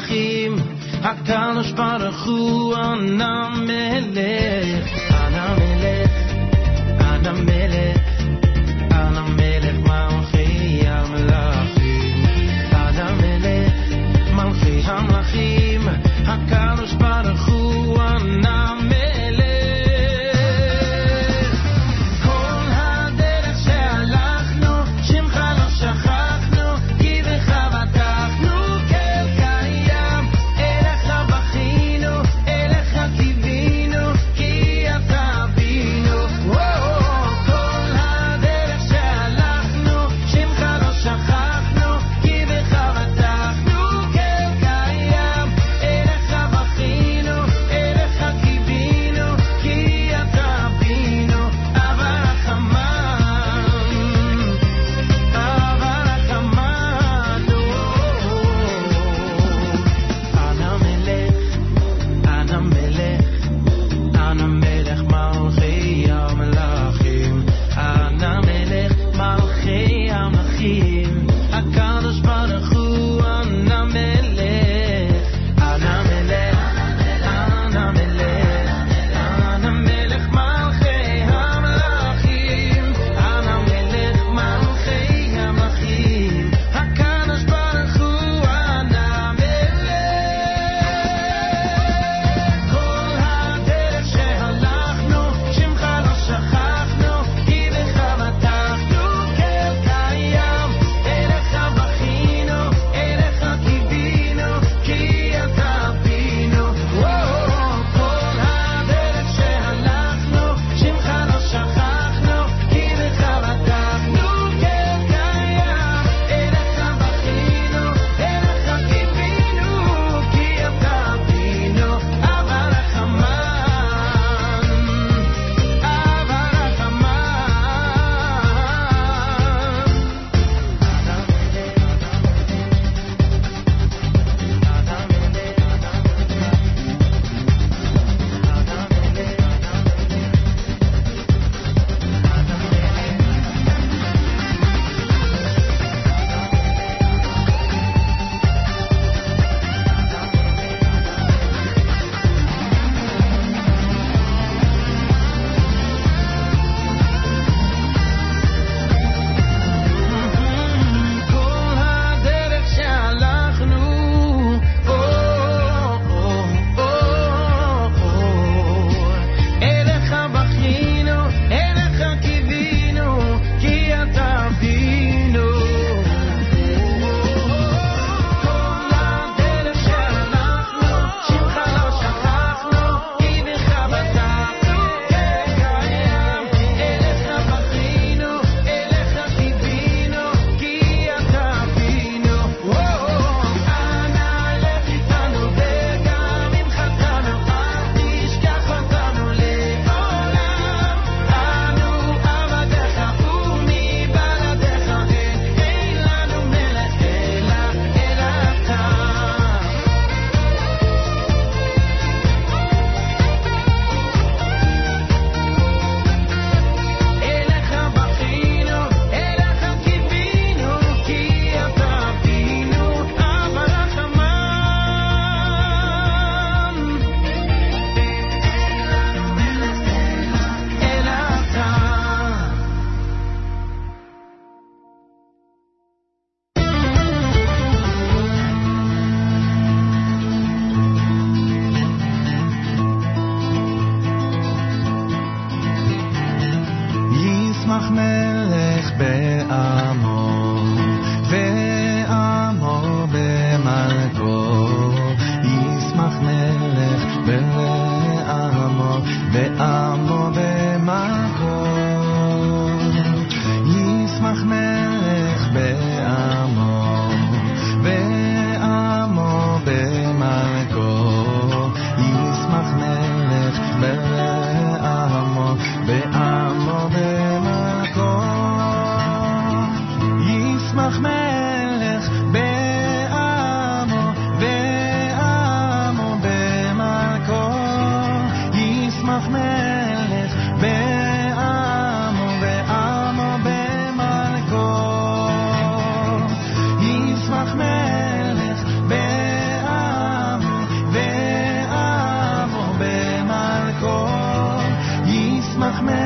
מלכי המלכים, הקדוש ברוך מחמד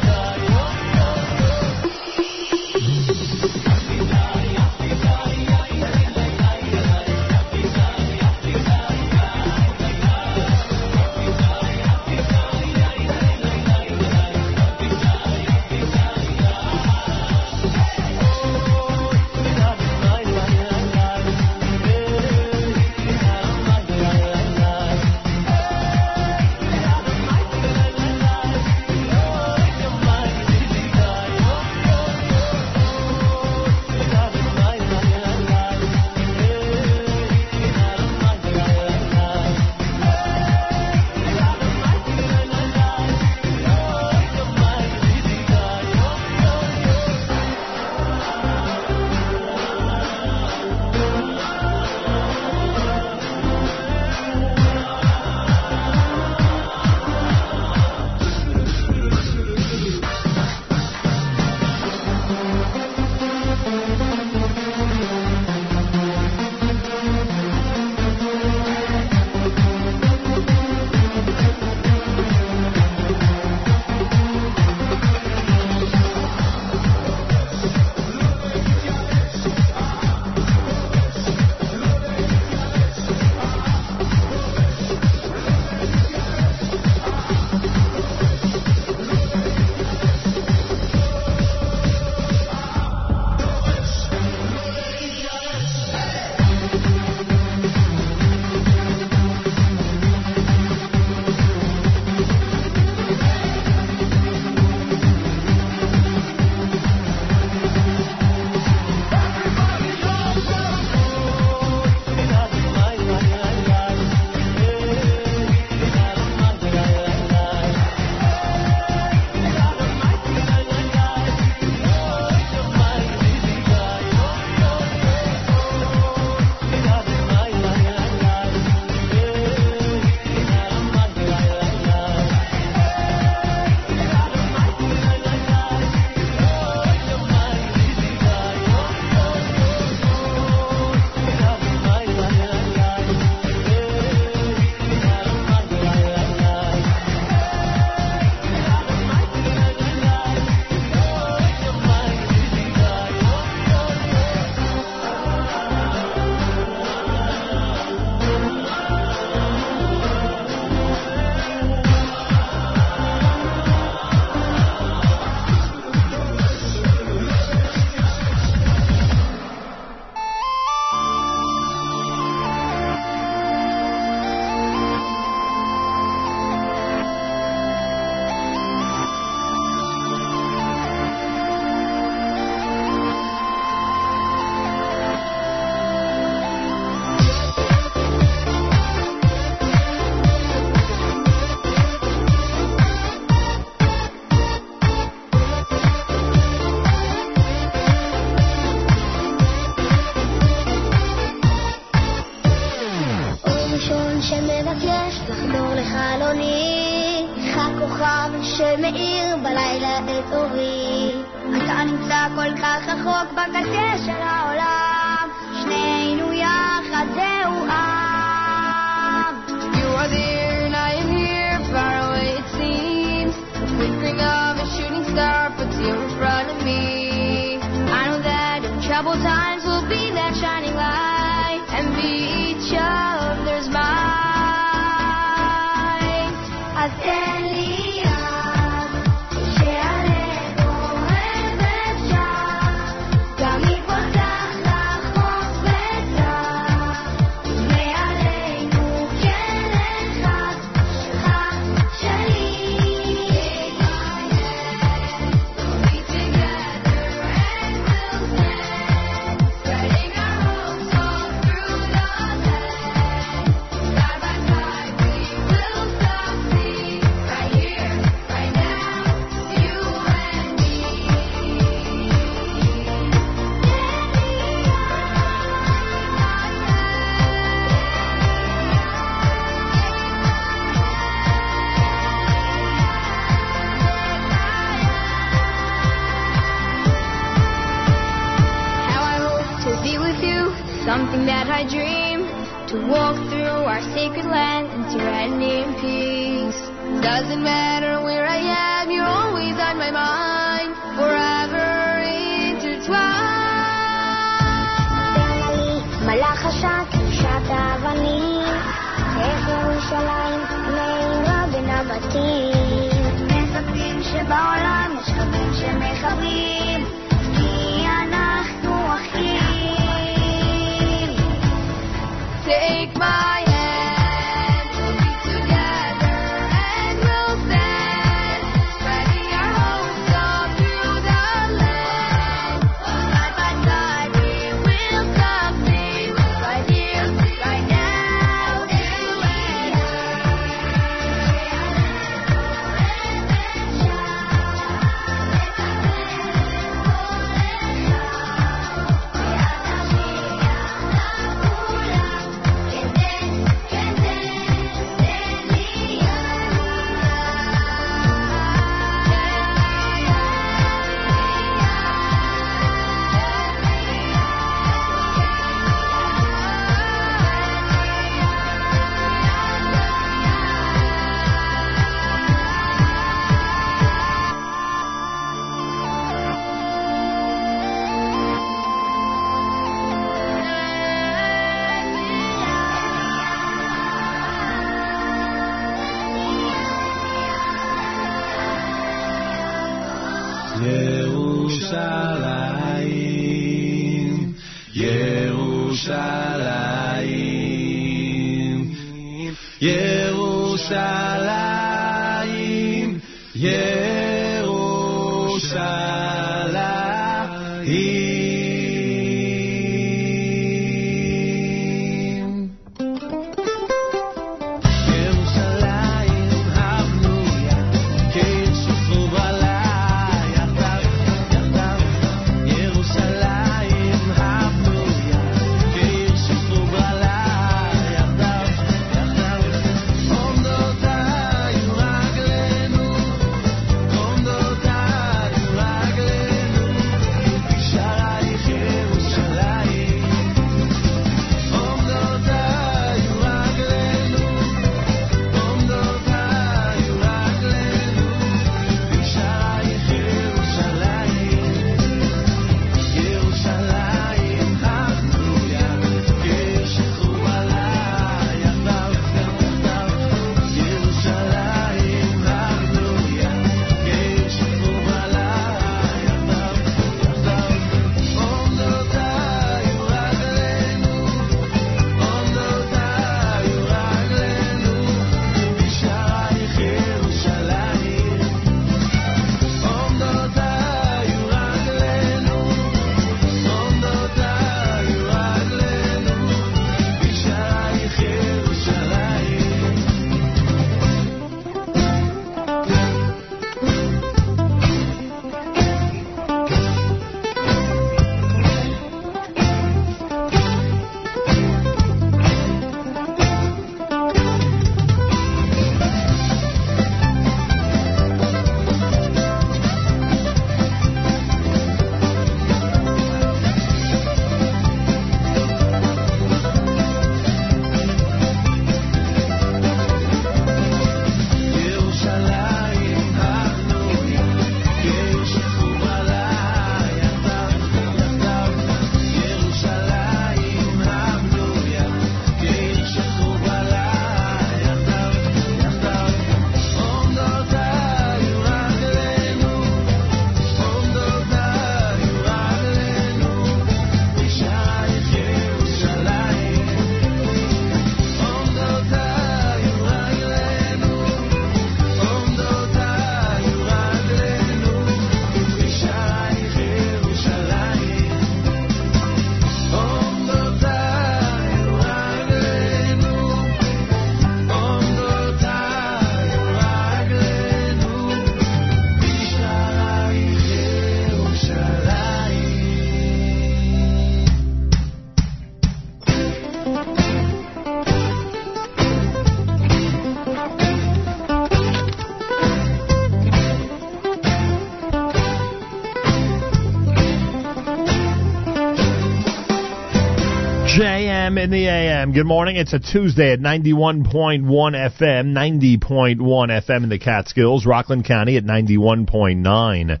in the AM. Good morning. It's a Tuesday at 91.1 FM, 90.1 FM in the Catskills, Rockland County at 91.9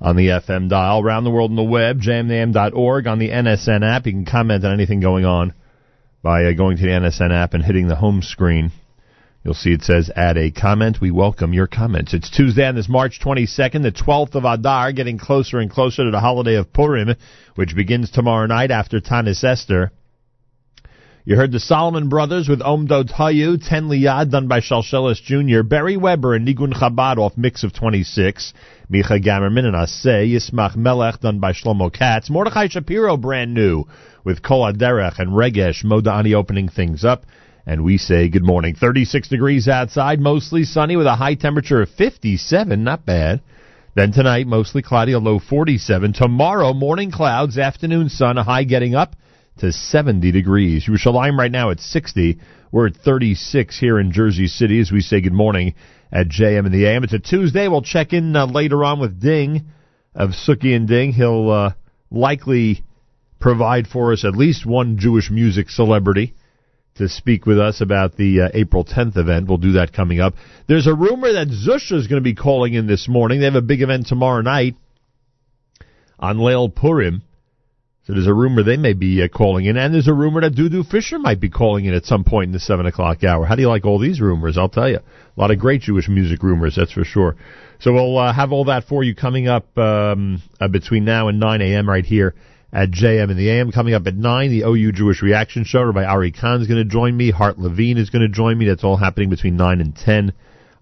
on the FM dial. Around the world on the web, jmintheam.org on the NSN app. You can comment on anything going on by uh, going to the NSN app and hitting the home screen. You'll see it says add a comment. We welcome your comments. It's Tuesday on this March 22nd, the 12th of Adar, getting closer and closer to the holiday of Purim, which begins tomorrow night after Tanis Esther. You heard the Solomon Brothers with Omdo Tayu, Ten Liyad, done by Shalshelis Jr., Barry Weber and Nigun Chabad off Mix of 26, Micha Gamerman and Aseh, Yismach Melech, done by Shlomo Katz, Mordechai Shapiro, brand new, with Kol Aderech and Regesh Modani opening things up. And we say good morning. 36 degrees outside, mostly sunny with a high temperature of 57, not bad. Then tonight, mostly cloudy, a low 47. Tomorrow, morning clouds, afternoon sun, a high getting up to 70 degrees. Yerushalayim right now at 60. We're at 36 here in Jersey City as we say good morning at JM in the AM. It's a Tuesday. We'll check in uh, later on with Ding of Suki and Ding. He'll uh, likely provide for us at least one Jewish music celebrity to speak with us about the uh, April 10th event. We'll do that coming up. There's a rumor that Zusha is going to be calling in this morning. They have a big event tomorrow night on Leil Purim. So there's a rumor they may be uh, calling in, and there's a rumor that Dudu Fisher might be calling in at some point in the seven o'clock hour. How do you like all these rumors? I'll tell you, a lot of great Jewish music rumors, that's for sure. So we'll uh, have all that for you coming up um, uh, between now and 9 a.m. right here at JM in the AM. Coming up at 9, the OU Jewish Reaction Show by Ari Khan is going to join me. Hart Levine is going to join me. That's all happening between 9 and 10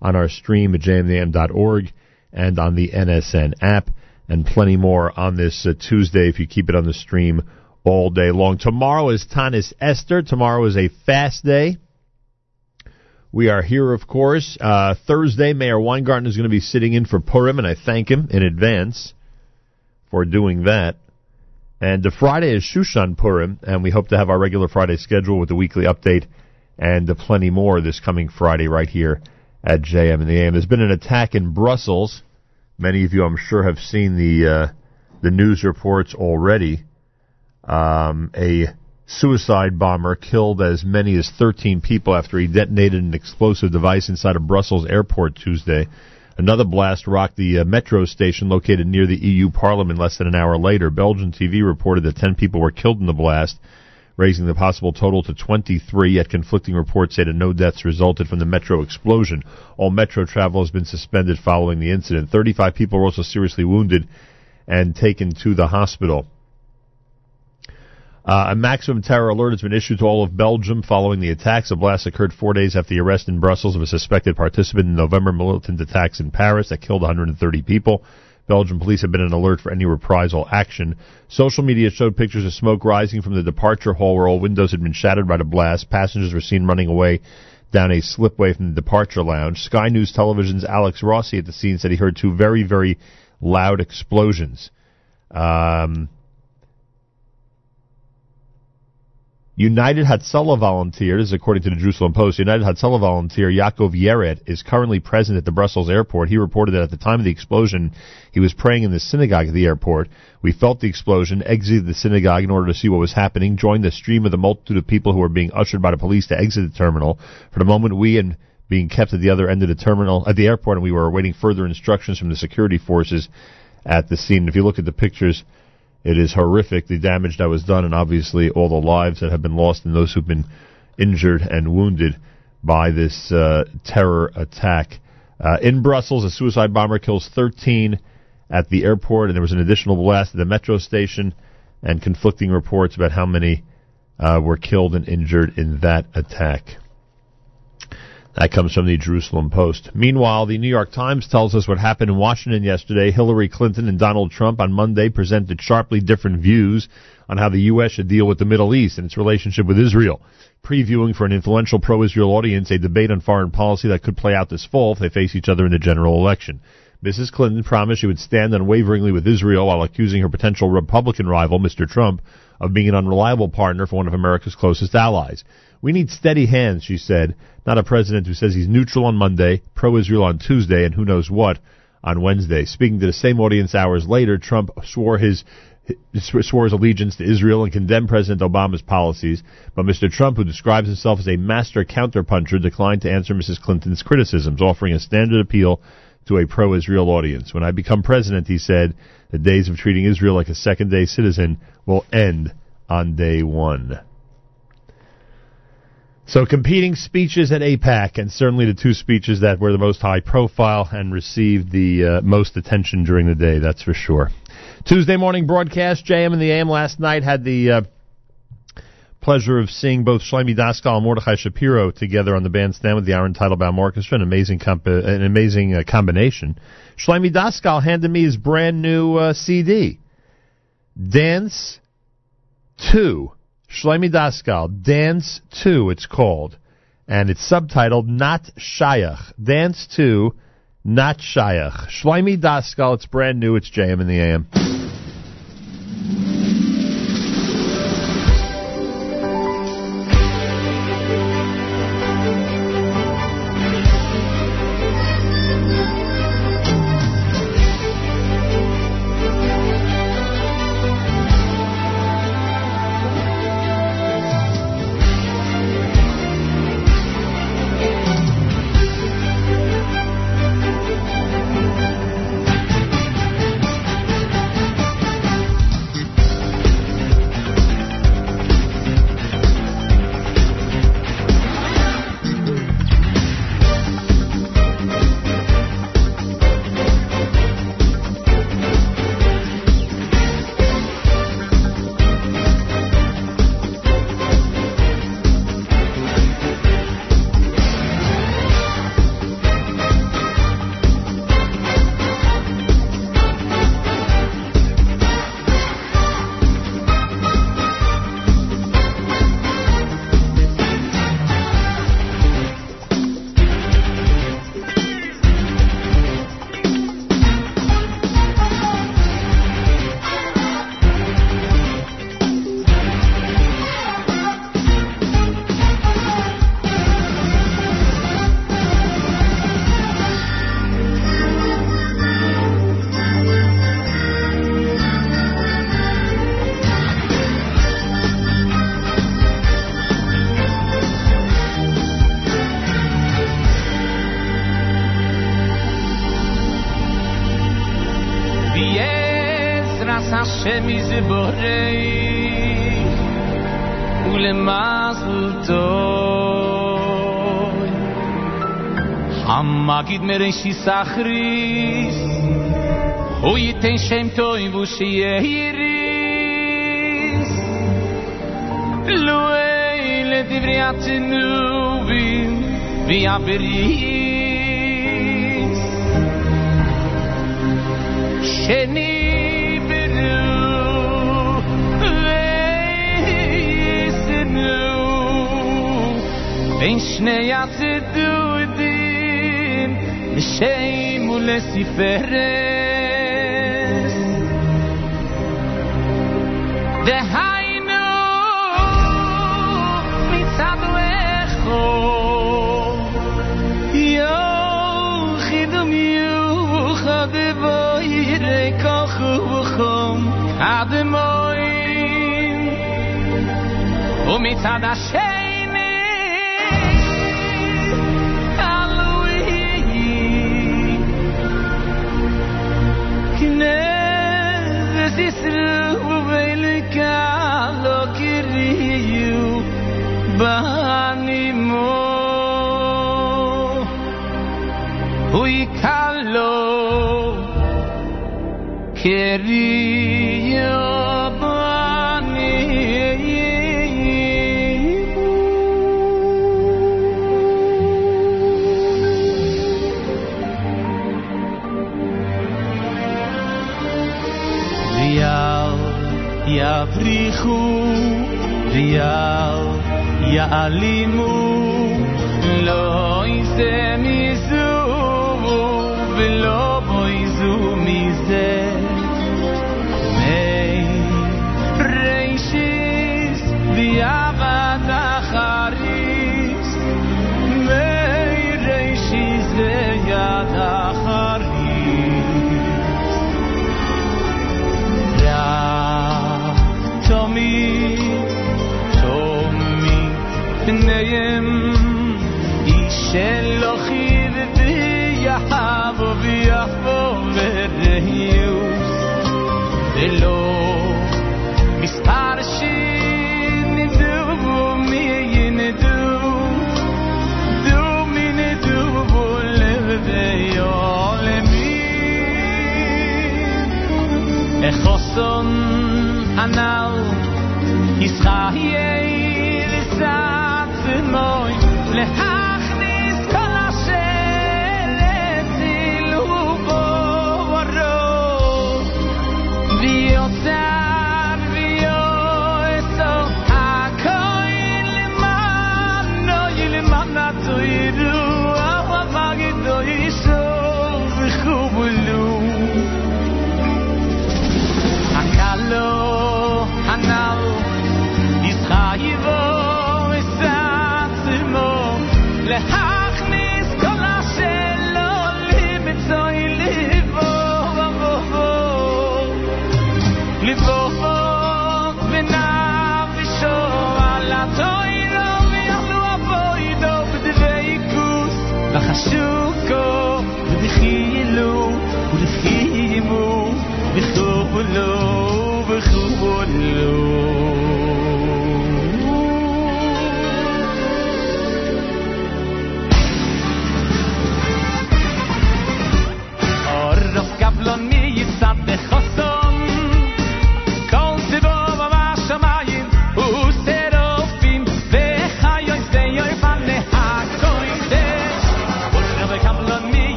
on our stream at jmintheam.org and on the NSN app and plenty more on this uh, Tuesday if you keep it on the stream all day long. Tomorrow is Tanis Esther. Tomorrow is a fast day. We are here, of course. Uh, Thursday, Meir Weingarten is going to be sitting in for Purim, and I thank him in advance for doing that. And uh, Friday is Shushan Purim, and we hope to have our regular Friday schedule with the weekly update and uh, plenty more this coming Friday right here at JM in the AM. There's been an attack in Brussels. Many of you, I'm sure, have seen the uh, the news reports already. Um, a suicide bomber killed as many as 13 people after he detonated an explosive device inside a Brussels airport Tuesday. Another blast rocked the uh, metro station located near the EU Parliament less than an hour later. Belgian TV reported that 10 people were killed in the blast, raising the possible total to 23, yet conflicting reports say that no deaths resulted from the metro explosion. All metro travel has been suspended following the incident. 35 people were also seriously wounded and taken to the hospital. Uh, a maximum terror alert has been issued to all of Belgium following the attacks. The blast occurred four days after the arrest in Brussels of a suspected participant in November militant attacks in Paris that killed 130 people. Belgian police have been on alert for any reprisal action. Social media showed pictures of smoke rising from the departure hall where all windows had been shattered by the blast. Passengers were seen running away down a slipway from the departure lounge. Sky News Television's Alex Rossi at the scene said he heard two very, very loud explosions. Um, United Hatzalah volunteers, according to the Jerusalem Post, United Hatzalah volunteer Yaakov Yeret is currently present at the Brussels airport. He reported that at the time of the explosion, he was praying in the synagogue at the airport. We felt the explosion, exited the synagogue in order to see what was happening, joined the stream of the multitude of people who were being ushered by the police to exit the terminal. For the moment, we and being kept at the other end of the terminal at the airport, and we were awaiting further instructions from the security forces at the scene. If you look at the pictures, it is horrific, the damage that was done, and obviously all the lives that have been lost and those who've been injured and wounded by this uh, terror attack. Uh, in Brussels, a suicide bomber kills 13 at the airport, and there was an additional blast at the metro station, and conflicting reports about how many uh, were killed and injured in that attack. That comes from the Jerusalem Post. Meanwhile, the New York Times tells us what happened in Washington yesterday. Hillary Clinton and Donald Trump on Monday presented sharply different views on how the U.S. should deal with the Middle East and its relationship with Israel, previewing for an influential pro-Israel audience a debate on foreign policy that could play out this fall if they face each other in the general election. Mrs. Clinton promised she would stand unwaveringly with Israel while accusing her potential Republican rival, Mr. Trump, of being an unreliable partner for one of America's closest allies. We need steady hands, she said, not a president who says he's neutral on Monday, pro-Israel on Tuesday, and who knows what on Wednesday. Speaking to the same audience hours later, Trump swore his swore his allegiance to Israel and condemned President Obama's policies, but Mr. Trump, who describes himself as a master counterpuncher, declined to answer Mrs. Clinton's criticisms, offering a standard appeal to a pro-Israel audience. When I become president, he said, the days of treating Israel like a second-day citizen will end on day one. So competing speeches at AIPAC, and certainly the two speeches that were the most high profile and received the uh, most attention during the day, that's for sure. Tuesday morning broadcast, JM and the AM last night had the uh, pleasure of seeing both Shlomi Daskal and Mordechai Shapiro together on the bandstand with the Aaron Teitelbaum Orchestra, an amazing comp- an amazing uh, combination. Shlomi Daskal handed me his brand new uh, CD, Dance 2. Shlomi Daskal, Dance 2, it's called. And it's subtitled Not Shayach. Dance 2, Not Shayach. Shlomi Daskal, it's brand new, it's JM in the AM. Hamagid mereishi sachris Hu yiten shem toy vu sheyehiris Luei le divri atinuvim V'yaberis Sheni biru ve'yisenu בין שיימו לספרס והיינו מצד רחוב יוחד ומיוחד בו ירא כוח ובחום עד מוין ומצד השם calor queria banir. Real e abrigo, real e alimo, lo isemi.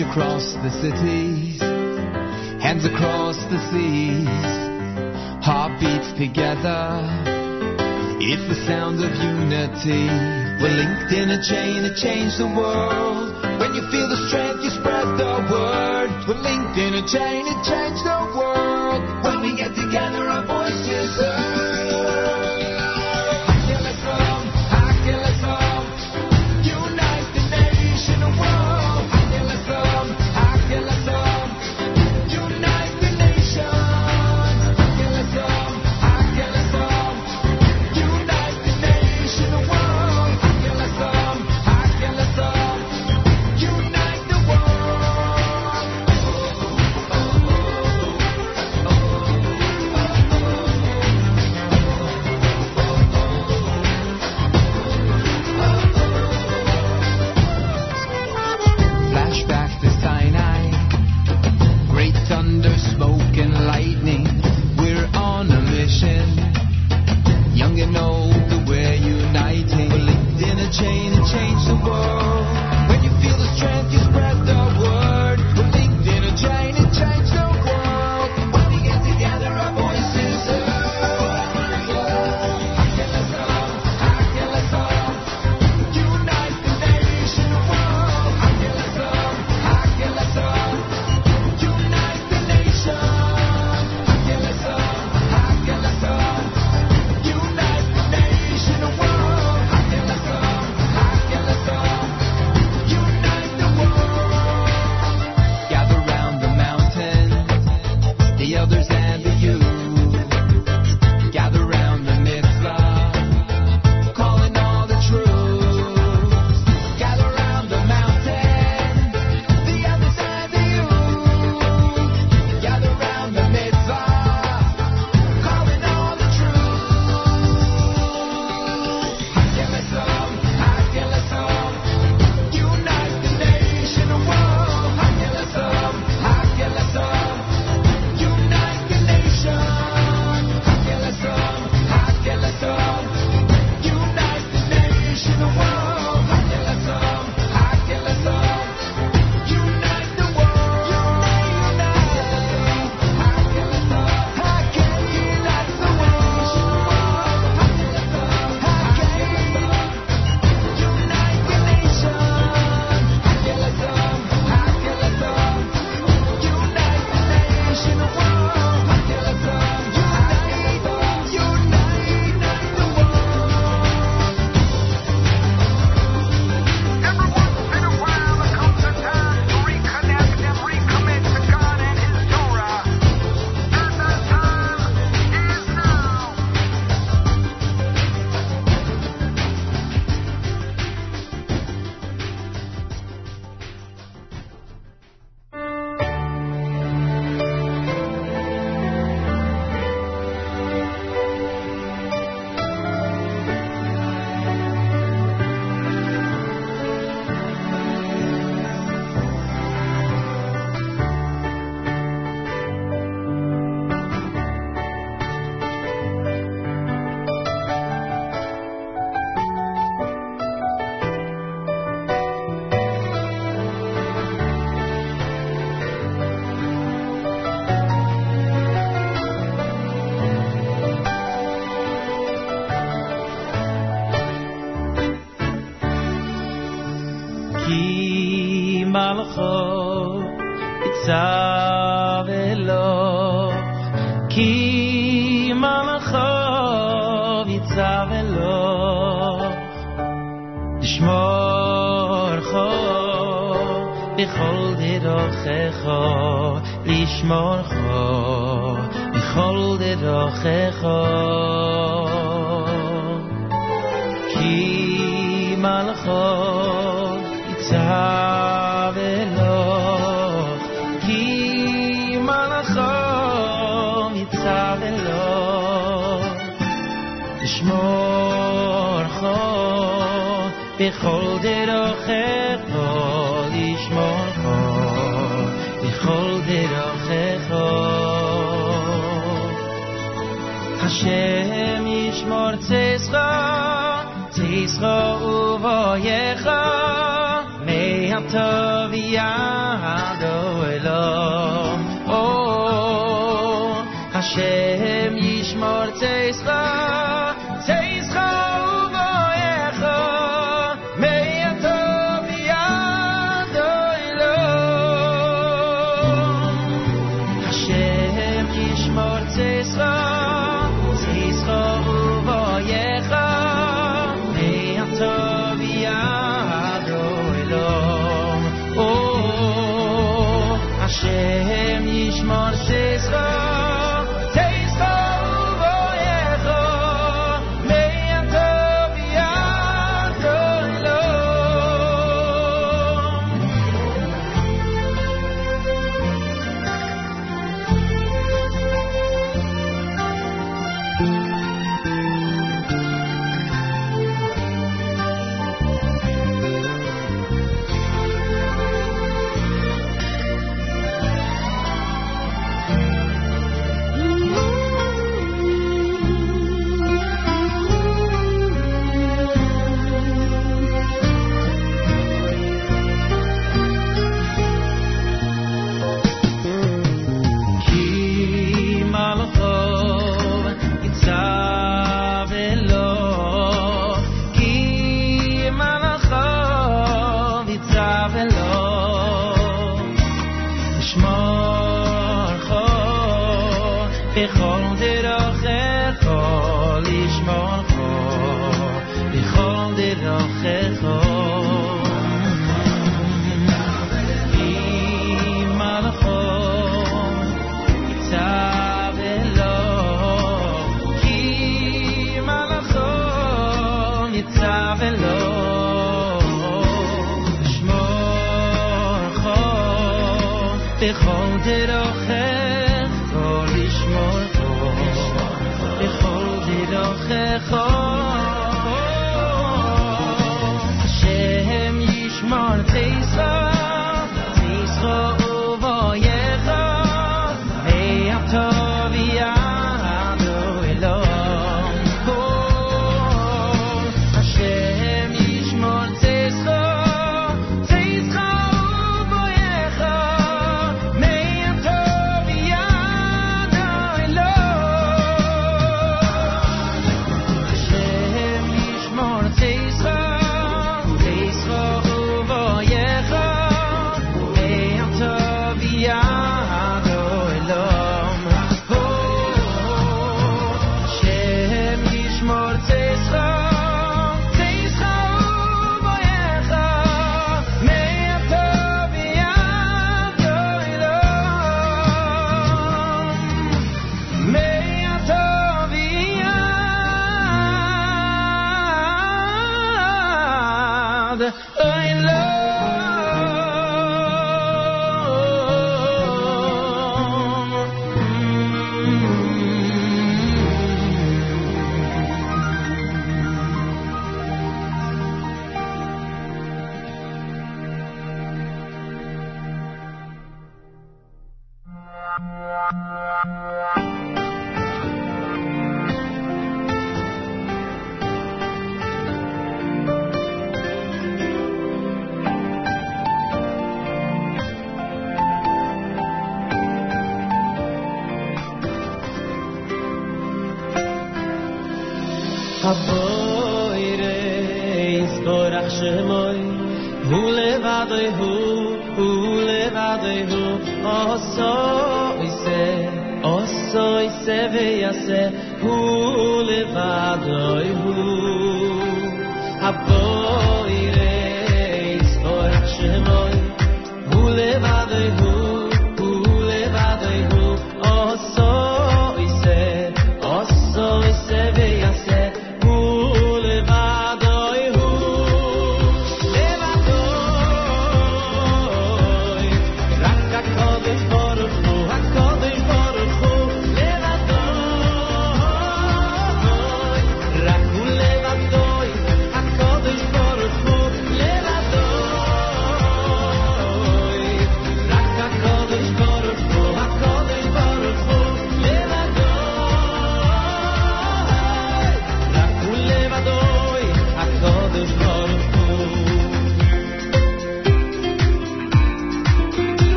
across the cities, hands across the seas, heartbeats together. It's the sound of unity. We're linked in a chain to change the world. When you feel the strength, you spread the word. We're linked in a chain to change the world. When we get together, our voices heard.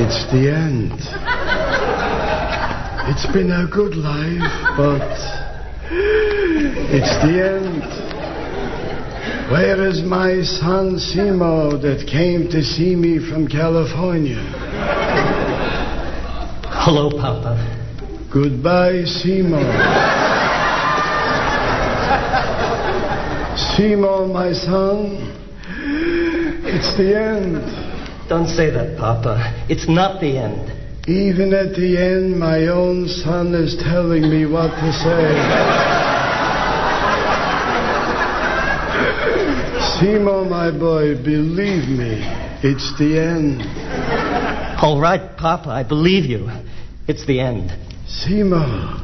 It's the end. It's been a good life, but it's the end. Where is my son Simo that came to see me from California? Hello, Papa. Goodbye, Simo. Simo, my son, it's the end. Don't say that, Papa. It's not the end. Even at the end, my own son is telling me what to say. Simo, my boy, believe me, it's the end. All right, Papa, I believe you. It's the end. Simo,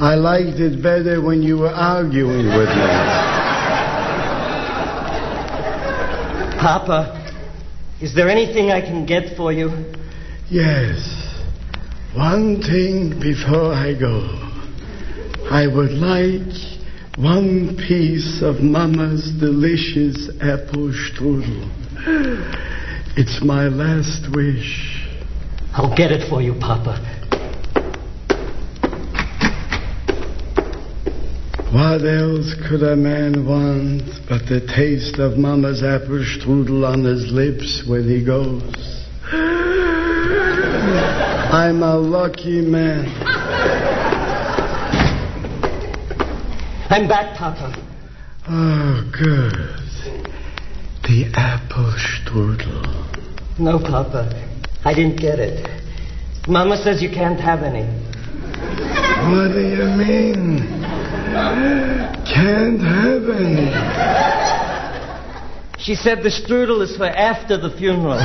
I liked it better when you were arguing with me. Papa, is there anything I can get for you? Yes. One thing before I go. I would like one piece of Mama's delicious apple strudel. It's my last wish. I'll get it for you, Papa. What else could a man want but the taste of Mama's apple strudel on his lips when he goes? I'm a lucky man. I'm back, Papa. Oh, good. The apple strudel. No, Papa. I didn't get it. Mama says you can't have any. What do you mean? Can't have any. She said the strudel is for after the funeral.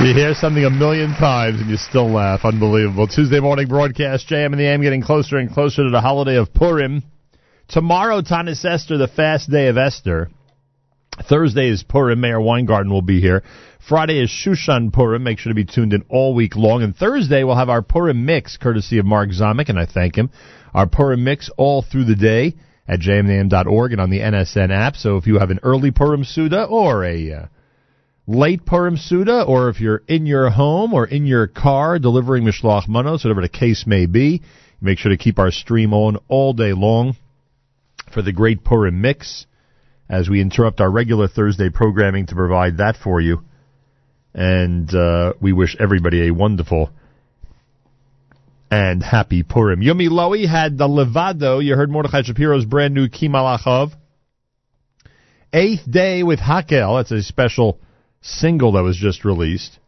You hear something a million times and you still laugh. Unbelievable. Tuesday morning broadcast, JM and the AM getting closer and closer to the holiday of Purim. Tomorrow, Tanis Esther, the fast day of Esther. Thursday is Purim. Meir Weingarten will be here. Friday is Shushan Purim. Make sure to be tuned in all week long. And Thursday, we'll have our Purim mix, courtesy of Mark Zamek, and I thank him. Our Purim mix all through the day at jmintheam.org and on the NSN app. So if you have an early Purim Suda or a uh, late Purim Suda, or if you're in your home or in your car delivering Mishloach Manos, whatever the case may be, make sure to keep our stream on all day long for the great Purim mix as we interrupt our regular Thursday programming to provide that for you. And uh, we wish everybody a wonderful and happy Purim. Yumi Lowy had the Levado. You heard Mordechai Shapiro's brand new Ki Malachav. Eighth Day with Hakel. That's a special single that was just released.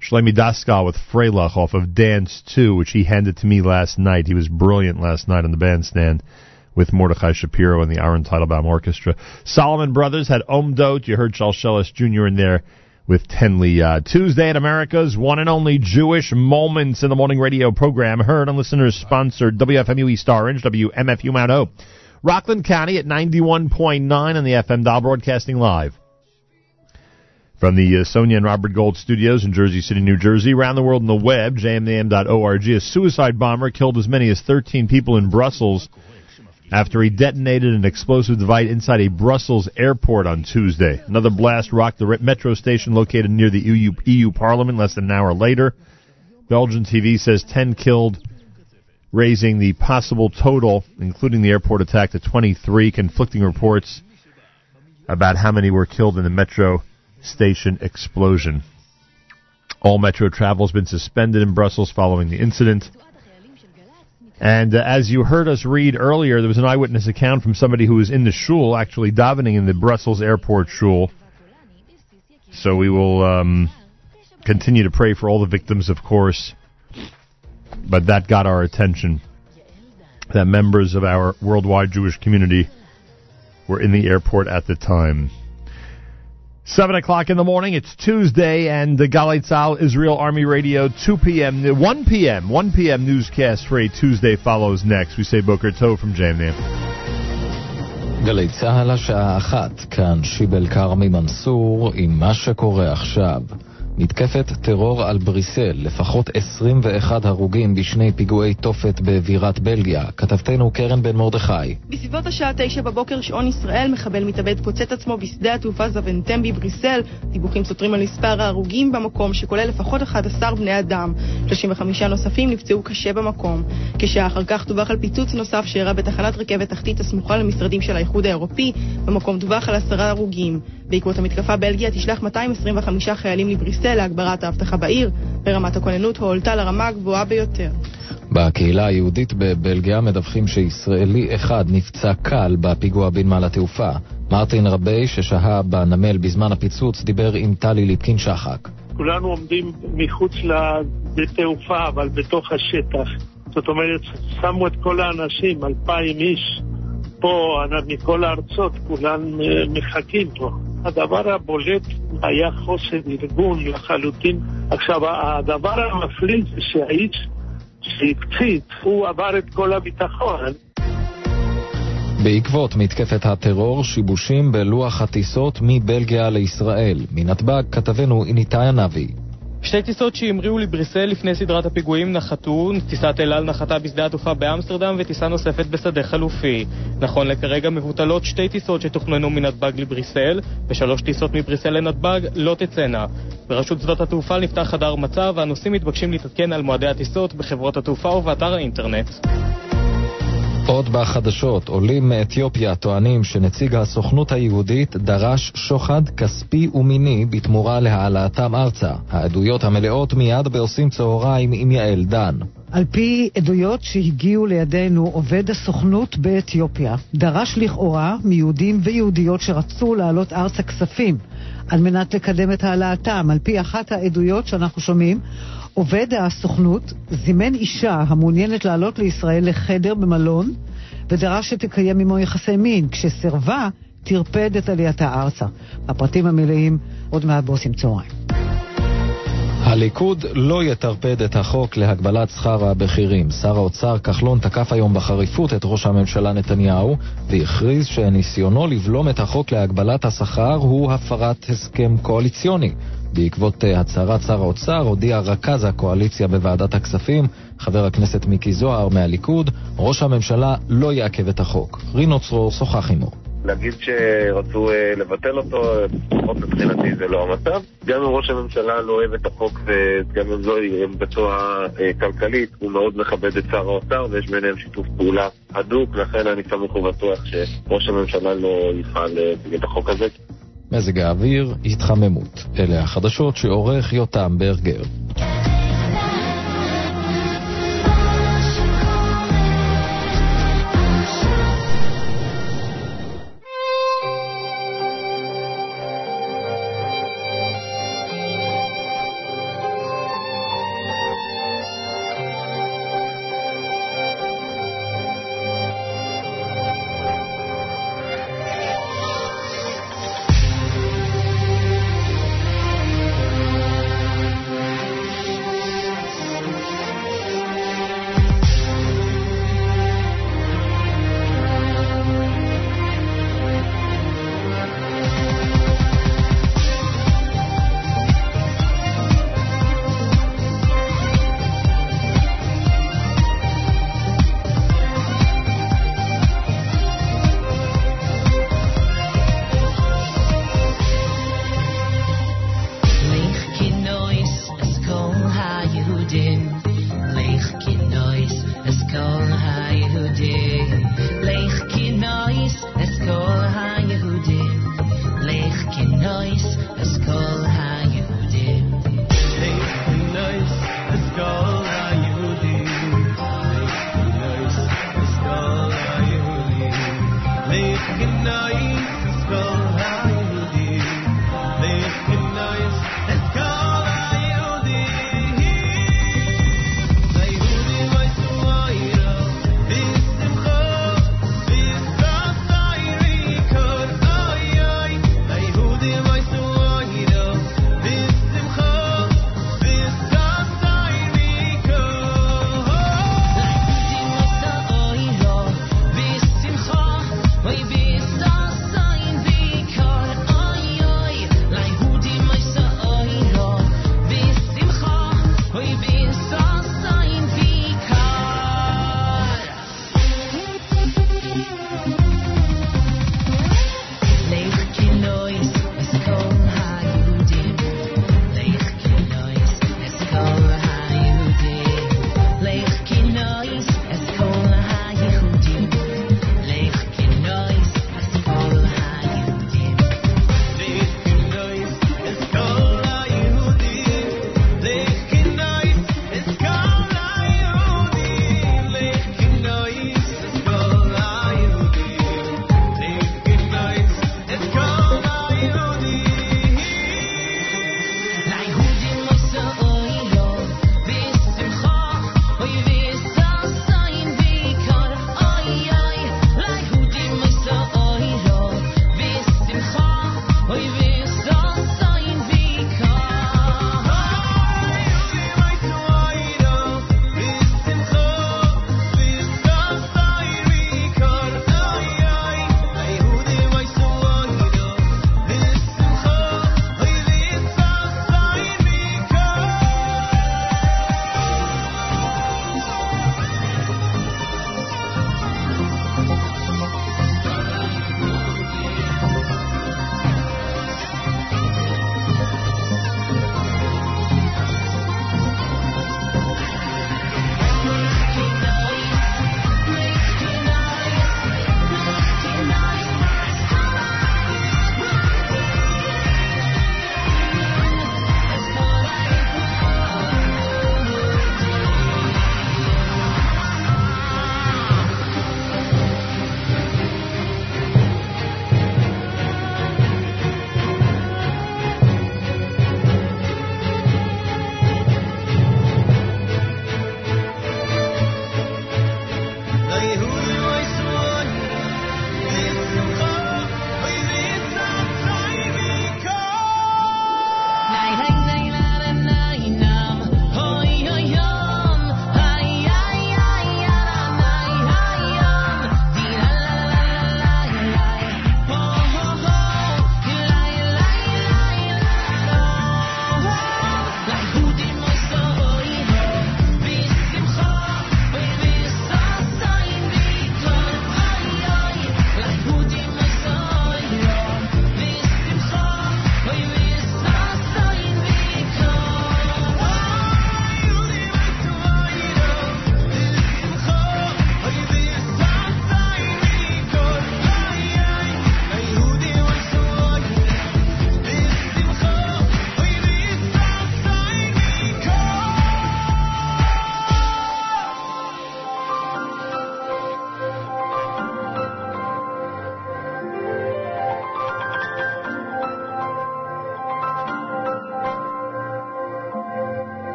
Shlomi Daskal with Freilach off of Dance 2, which he handed to me last night. He was brilliant last night on the bandstand with Mordechai Shapiro and the Aaron Teitelbaum Orchestra. Solomon Brothers had Omdot. You heard Shalshelis Jr. in there with Tenley. Uh, Tuesday at America's one and only Jewish Moments in the Morning Radio program, heard on listeners sponsored WFMU East Orange, WMFU Mount Hope. Rockland County at 91.9 on the FM dial broadcasting live. From the uh, Sonia and Robert Gold studios in Jersey City, New Jersey, around the world on the web, jmintheam.org, a suicide bomber killed as many as 13 people in Brussels after he detonated an explosive device inside a Brussels airport on Tuesday. Another blast rocked the metro station located near the EU, EU Parliament less than an hour later. Belgian TV says 10 killed, raising the possible total, including the airport attack, to 23. Conflicting reports about how many were killed in the metro station explosion. All metro travel has been suspended in Brussels following the incident. And uh, as you heard us read earlier, there was an eyewitness account from somebody who was in the shul, actually davening in the Brussels airport shul. So we will um, continue to pray for all the victims, of course. But that got our attention. That members of our worldwide Jewish community were in the airport at the time. 7 o'clock in the morning. It's Tuesday, and the Galei Tzahal Israel Army Radio, 2 p.m., 1 p.m., 1 p.m. newscast for a Tuesday follows next. We say Boker Tov from JMN. השעה כאן שיבל כרמי מנסור עם מה שקורה עכשיו. מתקפת טרור על בריסל, לפחות 21 הרוגים בשני פיגועי תופת בבירת בלגיה. כתבתנו קרן בן מרדכי. בסביבות השעה תשע בבוקר שעון ישראל, מחבל מתאבד פוצץ עצמו בשדה התעופה זוונטם בבריסל. דיווחים סותרים על מספר ההרוגים במקום, שכולל לפחות 11 בני אדם. 35 נוספים נפצעו קשה במקום. כשעה אחר כך דווח על פיצוץ נוסף שאירע בתחנת רכבת תחתית הסמוכה למשרדים של האיחוד האירופי. במקום דווח על עשרה הרוגים. בעקבות המתקפה בלגיה תשלח 225 חיילים לבריסל להגברת האבטחה בעיר, ורמת הכוננות הועלתה לרמה הגבוהה ביותר. בקהילה היהודית בבלגיה מדווחים שישראלי אחד נפצע קל בפיגוע בנמל התעופה. מרטין רבי, ששהה בנמל בזמן הפיצוץ, דיבר עם טלי ליפקין שחק. כולנו עומדים מחוץ לשדה תעופה, אבל בתוך השטח. זאת אומרת, שמו את כל האנשים, אלפיים איש, פה, מכל הארצות, כולם אה, מחכים פה. הדבר הבולט היה חוסר ארגון לחלוטין. עכשיו, הדבר המפליא זה שהאיש שהפציץ, הוא עבר את כל הביטחון. בעקבות מתקפת הטרור, שיבושים בלוח הטיסות מבלגיה לישראל. מנתב"ג כתבנו איניטאי ענבי. שתי טיסות שהמריאו לבריסל לפני סדרת הפיגועים נחתו, טיסת אל על נחתה בשדה התעופה באמסטרדם וטיסה נוספת בשדה חלופי. נכון לכרגע מבוטלות שתי טיסות שתוכננו מנתב"ג לבריסל, ושלוש טיסות מבריסל לנתב"ג לא תצאנה. ברשות שדות התעופה נפתח חדר מצב, והנוסעים מתבקשים להתעדכן על מועדי הטיסות בחברות התעופה ובאתר האינטרנט. עוד בחדשות, עולים מאתיופיה טוענים שנציג הסוכנות היהודית דרש שוחד כספי ומיני בתמורה להעלאתם ארצה. העדויות המלאות מיד בעושים צהריים עם יעל דן. על פי עדויות שהגיעו לידינו, עובד הסוכנות באתיופיה דרש לכאורה מיהודים ויהודיות שרצו להעלות ארצה כספים על מנת לקדם את העלאתם. על פי אחת העדויות שאנחנו שומעים, עובד הסוכנות זימן אישה המעוניינת לעלות לישראל לחדר במלון ודרש שתקיים עמו יחסי מין. כשסירבה, טרפד את עלייתה ארצה. הפרטים המלאים עוד מעט בעושים צהריים. הליכוד לא יטרפד את החוק להגבלת שכר הבכירים. שר האוצר כחלון תקף היום בחריפות את ראש הממשלה נתניהו והכריז שניסיונו לבלום את החוק להגבלת השכר הוא הפרת הסכם קואליציוני. בעקבות אה, הצהרת שר האוצר הודיע רכז הקואליציה בוועדת הכספים, חבר הכנסת מיקי זוהר מהליכוד, ראש הממשלה לא יעכב את החוק. רינו צרור שוחח עמו. להגיד שרצו אה, לבטל אותו, לפחות מבחינתי זה לא המצב. גם אם ראש הממשלה לא אוהב את החוק וגם אם זו עמדתו הכלכלית, הוא מאוד מכבד את שר האוצר ויש ביניהם שיתוף פעולה הדוק, לכן אני סמוך ובטוח שראש הממשלה לא יפעל אה, נגד החוק הזה. מזג האוויר, התחממות. אלה החדשות שעורך יותם ברגר.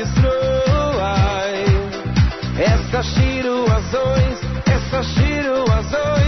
Even na Yisroel Es Ashiru Azois Es Ashiru Azois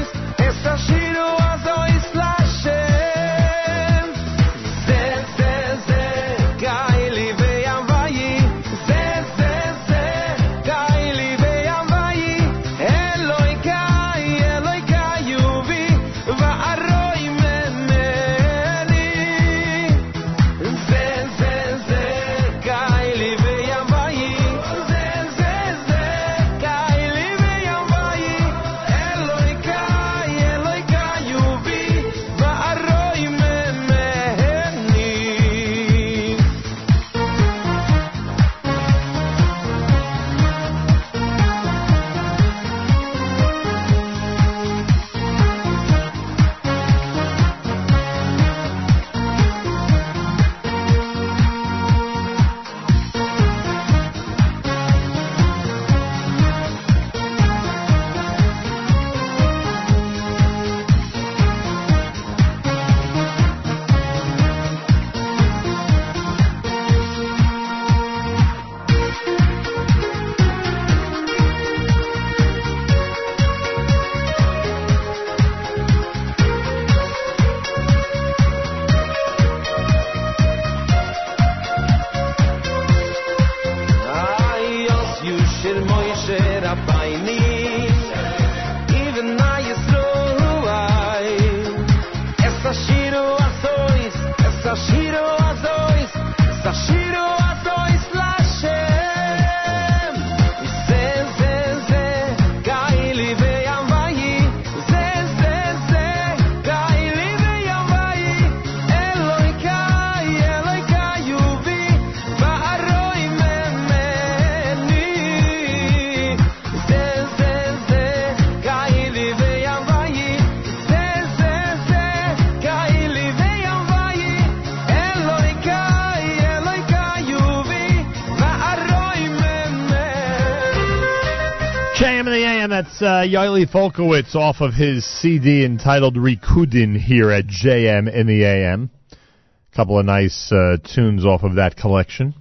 uh, Yaeli Folkowitz off of his CD entitled Rikudin here at JM in the AM. A couple of nice uh, tunes off of that collection.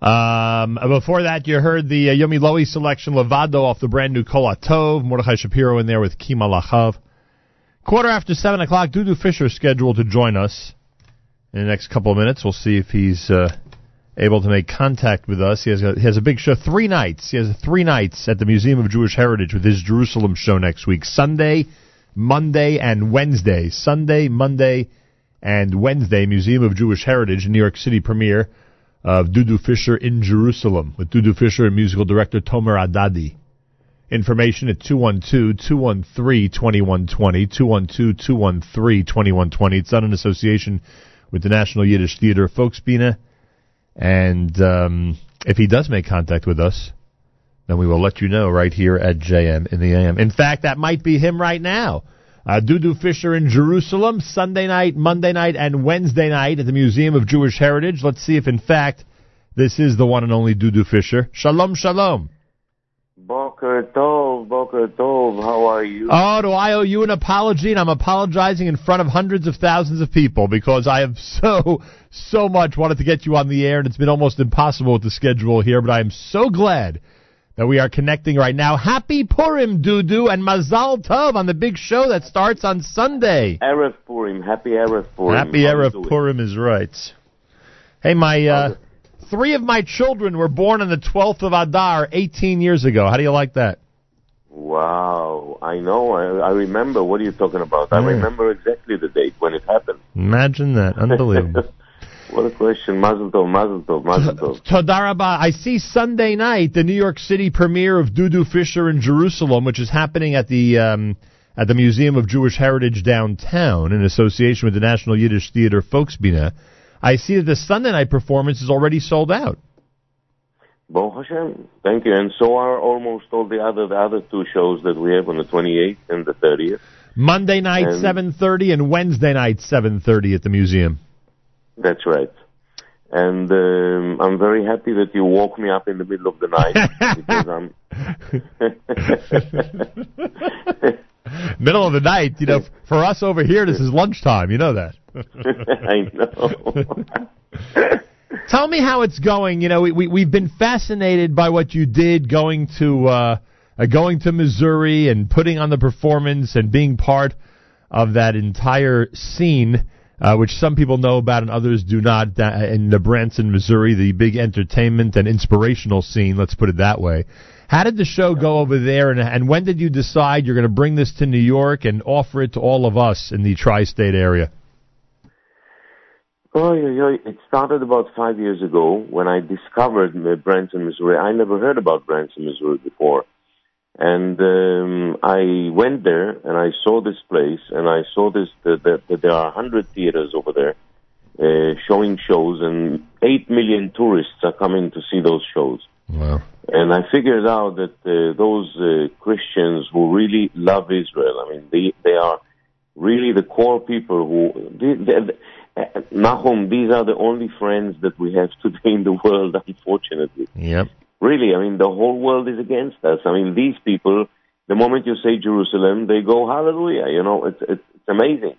Um, before that, you heard the uh, Yomi Lowy selection, Levado off the brand new Kol Tov, Mordechai Shapiro in there with Ki Malachav. Quarter after 7 o'clock, Dudu Fisher is scheduled to join us in the next couple of minutes. We'll see if he's uh, able to make contact with us. He has, a, he has a big show, three nights. He has three nights at the Museum of Jewish Heritage with his Jerusalem show next week Sunday, Monday, and Wednesday. Sunday, Monday, and Wednesday, Museum of Jewish Heritage, New York City premiere of Dudu Fisher in Jerusalem with Dudu Fisher and musical director Tomer Adadi. Information at 212-213-2120, 212-213-2120. It's done in association with the National Yiddish Theater Folksbiene. And um, if he does make contact with us, then we will let you know right here at JM in the AM. In fact, that might be him right now. Uh, Dudu Fisher in Jerusalem, Sunday night, Monday night, and Wednesday night at the Museum of Jewish Heritage. Let's see if, in fact, this is the one and only Dudu Fisher. Shalom, shalom. Boker Tov, Boker Tov, how are you? Oh, do I owe you an apology? And I'm apologizing in front of hundreds of thousands of people because I have so, so much wanted to get you on the air, and it's been almost impossible with the schedule here, but I am so glad that we are connecting right now. Happy Purim, Dudu, and Mazal Tov on the big show that starts on Sunday. Erev Purim, happy Erev Purim. Happy Erev? Purim is right. Hey, my uh, three of my children were born on the 12th of Adar 18 years ago. How do you like that? Wow, I know, I, I remember. What are you talking about? I remember exactly the date when it happened. Imagine that. Unbelievable. What a question. Mazel Tov, Mazel Tov, Mazel Tov. Todaraba. I see Sunday night the New York City premiere of Dudu Fisher in Jerusalem, which is happening at the um, at the Museum of Jewish Heritage downtown in association with the National Yiddish Theater Folksbiene. I see that the Sunday night performance is already sold out. Baruch Hashem. Thank you. And so are almost all the other the other two shows that we have on the 28th and the 30th. Monday night And- 7:30 and Wednesday night 7:30 at the museum. That's right. And um, I'm very happy that you woke me up in the middle of the night because I'm. Middle of the night, you know, for us over here, this is lunchtime. You know that. I know. Tell me how it's going. You know, we, we we've been fascinated by what you did going to uh, uh, going to Missouri and putting on the performance and being part of that entire scene, uh, which some people know about and others do not. Uh, in the Branson, Missouri, the big entertainment and inspirational scene. Let's put it that way. How did the show go over there, and, and when did you decide you're going to bring this to New York and offer it to all of us in the tri-state area? Oh, yeah, yeah. It started about five years ago when I discovered Branson, Missouri. I never heard about Branson, Missouri before. And um, I went there and I saw this place and I saw this that, that, that there are 100 theaters over there uh, showing shows and 8 million tourists are coming to see those shows. Wow. And I figured out that uh, those uh, Christians who really love Israel, I mean, they, they are really the core people who, they, they, Nachum, these are the only friends that we have today in the world, unfortunately. Yep. Really, I mean, the whole world is against us. I mean, these people, the moment you say Jerusalem, they go hallelujah. You know, it's it's, it's amazing,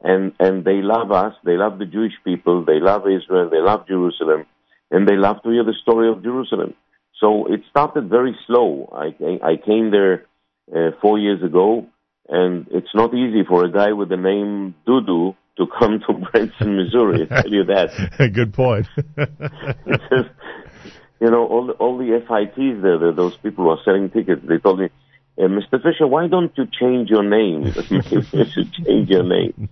and and they love us. They love the Jewish people. They love Israel. They love Jerusalem, and they love to hear the story of Jerusalem. So it started very slow. I I came there uh, four years ago, and it's not easy for a guy with the name Dudu to come to Branson, Missouri. I tell you that. Good point. you know, all the, all the FITs there, the, those people who are selling tickets, they told me, uh, Mr. Fisher, why don't you change your name? Maybe you should change your name.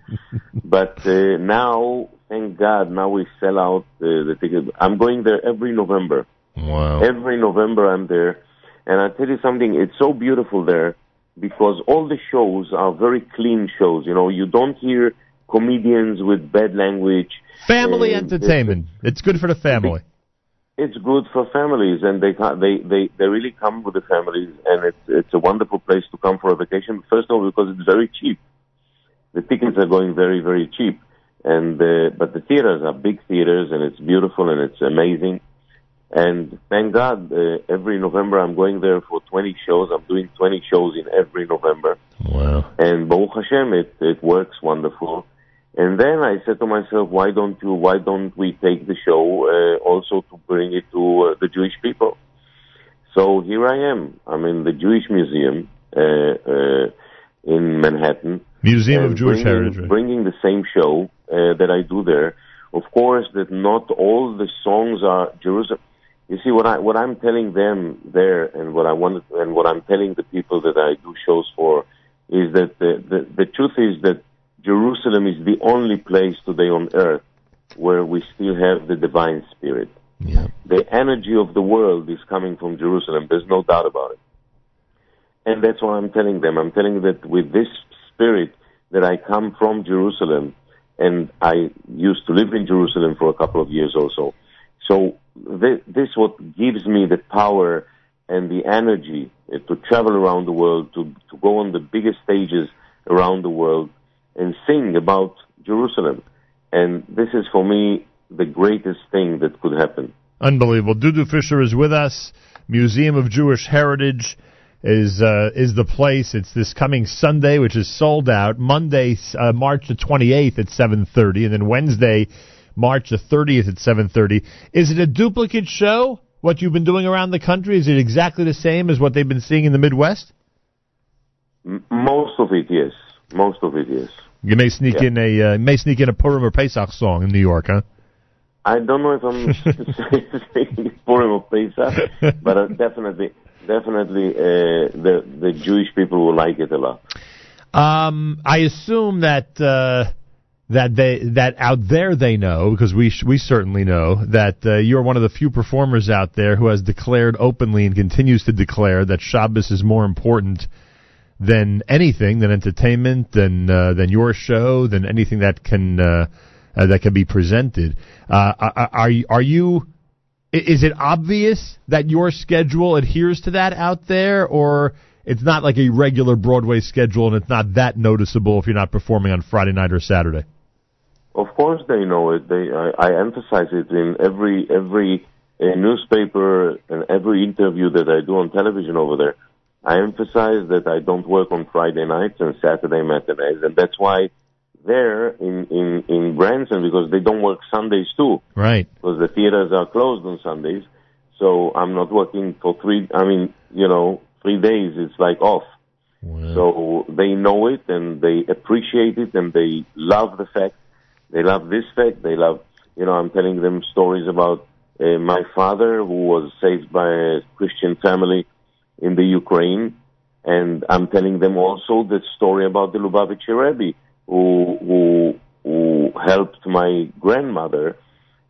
But uh, now, thank God, now we sell out uh, the tickets. I'm going there every November. Wow. Every November I'm there. And I tell you something, it's so beautiful there because all the shows are very clean shows. You know, you don't hear comedians with bad language. Family entertainment. It's good for the family. it's good for families, and they they they they really come with the families, and it's it's a wonderful place to come for a vacation. First of all, because it's very cheap. The tickets are going very very cheap, and uh, but the theaters are big theaters, and it's beautiful and it's amazing. And thank God, uh, every November I'm going there for 20 shows. I'm doing 20 shows in every November. Wow. And Baruch Hashem, it, it works wonderful. And then I said to myself, why don't you, why don't we take the show uh, also to bring it to uh, the Jewish people? So here I am. I'm in the Jewish Museum uh, uh, in Manhattan. Museum of Jewish bringing, Heritage. right? Bringing the same show uh, that I do there. Of course, that not all the songs are Jerusalem. You see, what I what I'm telling them there, and what I want, and what I'm telling the people that I do shows for, is that the the, the truth is that Jerusalem is the only place today on earth where we still have the divine spirit. The energy of the world is coming from Jerusalem. There's no doubt about it. And that's what I'm telling them. I'm telling them that with this spirit that I come from Jerusalem, and I used to live in Jerusalem for a couple of years also. So this, this what gives me the power and the energy uh, to travel around the world, to, to go on the biggest stages around the world and sing about Jerusalem. And this is for me the greatest thing that could happen. Unbelievable. Dudu Fisher is with us. Museum of Jewish Heritage is uh, is the place. It's this coming Sunday, which is sold out. Monday, uh, March the 28th at 7:30, and then Wednesday, March the 30th at 7:30. Is it a duplicate show? What you've been doing around the country is it exactly the same as what they've been seeing in the Midwest? M- most of it, yes. Most of it, yes. You may sneak Yeah. in a uh, may sneak in a Purim or Pesach song in New York, huh? I don't know if I'm saying Purim or Pesach, but uh, definitely, definitely, uh, the the Jewish people will like it a lot. Um, I assume that uh, that they that out there they know because we sh- we certainly know that uh, you're one of the few performers out there who has declared openly and continues to declare that Shabbos is more important than anything, than entertainment, than uh, than your show, than anything that can uh, uh, that can be presented. Uh, are, are you- are you? Is it obvious that your schedule adheres to that out there, or it's not like a regular Broadway schedule and it's not that noticeable if you're not performing on Friday night or Saturday? Of course, they know it. They, I, I emphasize it in every every uh, newspaper and every interview that I do on television over there. I emphasize that I don't work on Friday nights and Saturday matinees, and that's why there in in in Branson because they don't work Sundays too. Right. because the theaters are closed on Sundays. So I'm not working for three. I mean, you know, three days. It's like off. So they know it and they appreciate it and they love the fact. They love this fact. They love, you know, I'm telling them stories about uh, my father who was saved by a Christian family in the Ukraine, and I'm telling them also the story about the Lubavitcher Rebbe who who who helped my grandmother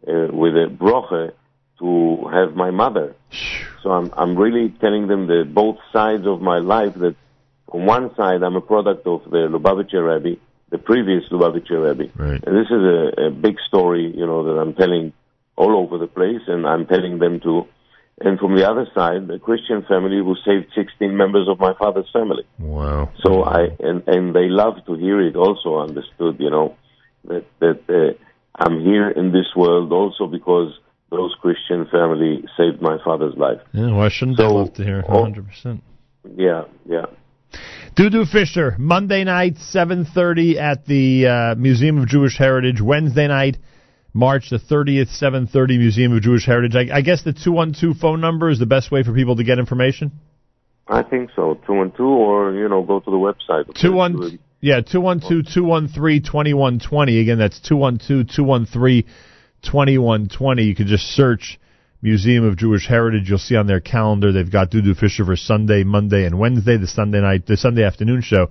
uh, with a broche to have my mother. So I'm I'm really telling them the both sides of my life. That on one side I'm a product of the Lubavitcher Rebbe, the previous Lubavitcher Rebbe, right. and this is a, a big story, you know, that I'm telling all over the place, and I'm telling them to. And from the other side, a Christian family who saved 16 members of my father's family. Wow. So I and and they love to hear it. Also understood, you know, that that uh, I'm here in this world also because those Christian family saved my father's life. Yeah, why shouldn't they love to hear it? oh, 100%. Yeah, yeah. Dudu Fisher, Monday night, 7.30 at the uh, Museum of Jewish Heritage. Wednesday night, March the 30th, 7.30, Museum of Jewish Heritage. I, I guess the 212 phone number is the best way for people to get information? I think so. 212 or you know, go to the website. Two one, yeah, two one two two one three twenty one twenty. Again, that's two one two two one three twenty one twenty. You can just search Museum of Jewish Heritage. You'll see on their calendar they've got Dudu Fisher for Sunday, Monday, and Wednesday. The Sunday night, the Sunday afternoon show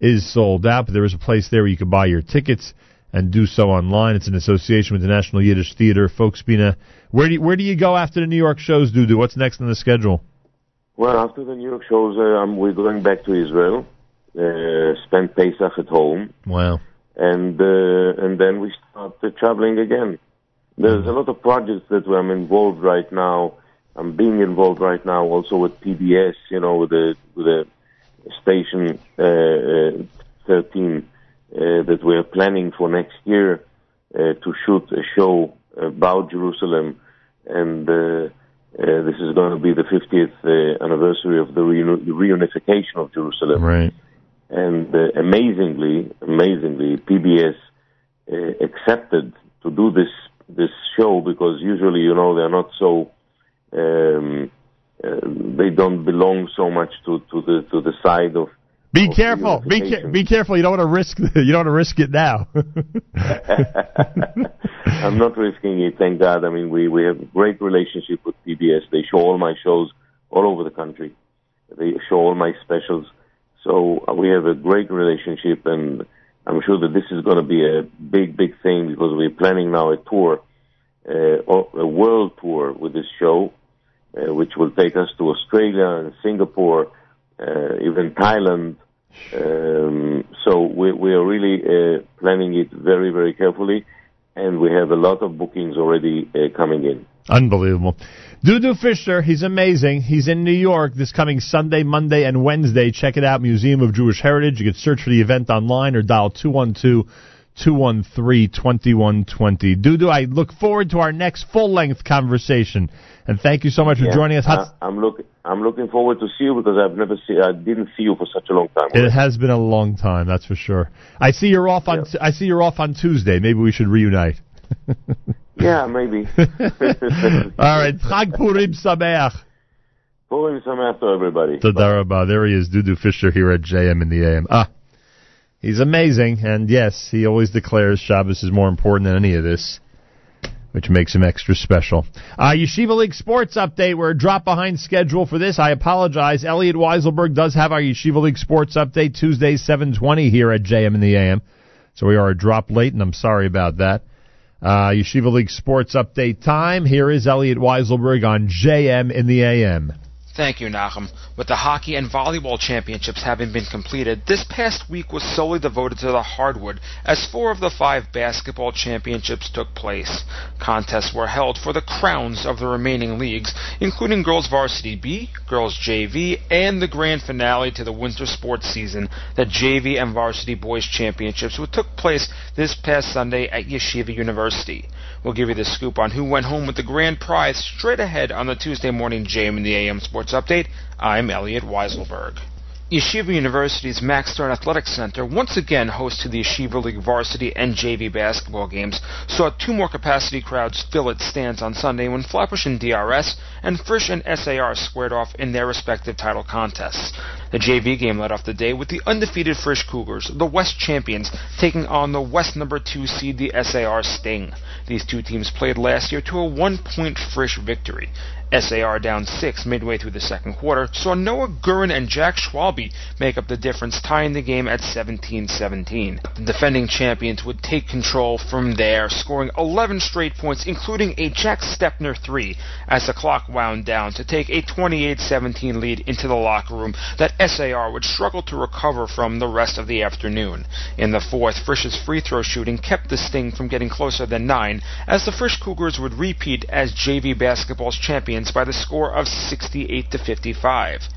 is sold out, but there is a place there where you can buy your tickets and do so online. It's an association with the National Yiddish Theater, Folksbiene. Where do you, where do you go after the New York shows, Dudu? What's next on the schedule? Well, after the New York shows, uh, um, we're going back to Israel. Uh, spend Pesach at home, Wow. and uh, and then we start uh, traveling again. There's a lot of projects that I'm involved right now. I'm being involved right now also with PBS, you know, with the with the station uh, uh, 13 uh, that we're planning for next year uh, to shoot a show about Jerusalem, and uh, Uh, this is going to be the 50th uh, anniversary of the reuni- reunification of Jerusalem. Right. And uh, amazingly, amazingly, PBS uh, accepted to do this this show because usually, you know, they're not so. Um, uh, they don't belong so much to, to the to the side of Be careful. Be ca- be careful. You don't want to risk. You don't want to risk it now. I'm not risking it, thank God. I mean, we, we have a great relationship with PBS. They show all my shows all over the country. They show all my specials. So uh, we have a great relationship, and I'm sure that this is going to be a big, big thing because we're planning now a tour, uh, a world tour with this show, uh, which will take us to Australia and Singapore, uh, even Thailand. Um, so we, we are really uh, planning it very, very carefully, and we have a lot of bookings already uh, coming in. Unbelievable. Dudu Fisher, he's amazing. He's in New York this coming Sunday, Monday, and Wednesday. Check it out, Museum of Jewish Heritage. You can search for the event online or dial 212 213 2120. Dudu, I look forward to our next full length conversation. And thank you so much for joining us. uh, I'm look I'm looking forward to see you because I've never see I didn't see you for such a long time. It has been a long time, that's for sure. I see you're off on I see you're off on Tuesday. Maybe we should reunite. Yeah, maybe. All right, Chag Purim Sameach. Purim Sameach to everybody. Toda rabah. There he is, Dudu Fisher here at JM in the AM. Ah, he's amazing, and yes, he always declares Shabbos is more important than any of this, which makes him extra special. Uh, Yeshiva League Sports Update. We're a drop behind schedule for this. I apologize. Elliot Weiselberg does have our Yeshiva League Sports Update Tuesday, 720 here at JM in the AM. So we are a drop late, and I'm sorry about that. Uh, Yeshiva League Sports Update time. Here is Elliot Weiselberg on JM in the AM. Thank you, Nachum. With the hockey and volleyball championships having been completed, this past week was solely devoted to the hardwood, as four of the five basketball championships took place. Contests were held for the crowns of the remaining leagues, including girls varsity B, girls JV, and the grand finale to the winter sports season, the JV and varsity boys championships, which took place this past Sunday at Yeshiva University. We'll give you the scoop on who went home with the grand prize straight ahead on the Tuesday morning JM in the AM Sports Update. I'm Elliot Weiselberg. Yeshiva University's Max Stern Athletic Center once again hosted the Yeshiva League varsity and JV basketball games, saw two more capacity crowds fill its stands on Sunday when Flatbush and DRS and Frisch and SAR squared off in their respective title contests. The JV game led off the day with the undefeated Frisch Cougars, the West champions, taking on the West number two seed, the SAR Sting. These two teams played last year to a one-point Frisch victory. SAR down six midway through the second quarter saw Noah Gurin and Jack Schwalbe make up the difference, tying the game at 17-17. The defending champions would take control from there, scoring 11 straight points, including a Jack Stepner three, as the clock wound down to take a 28-17 lead into the locker room that SAR would struggle to recover from the rest of the afternoon. In the fourth, Frisch's free throw shooting kept the Sting from getting closer than nine, as the Frisch Cougars would repeat as JV basketball's champions by the score of 68 to 55.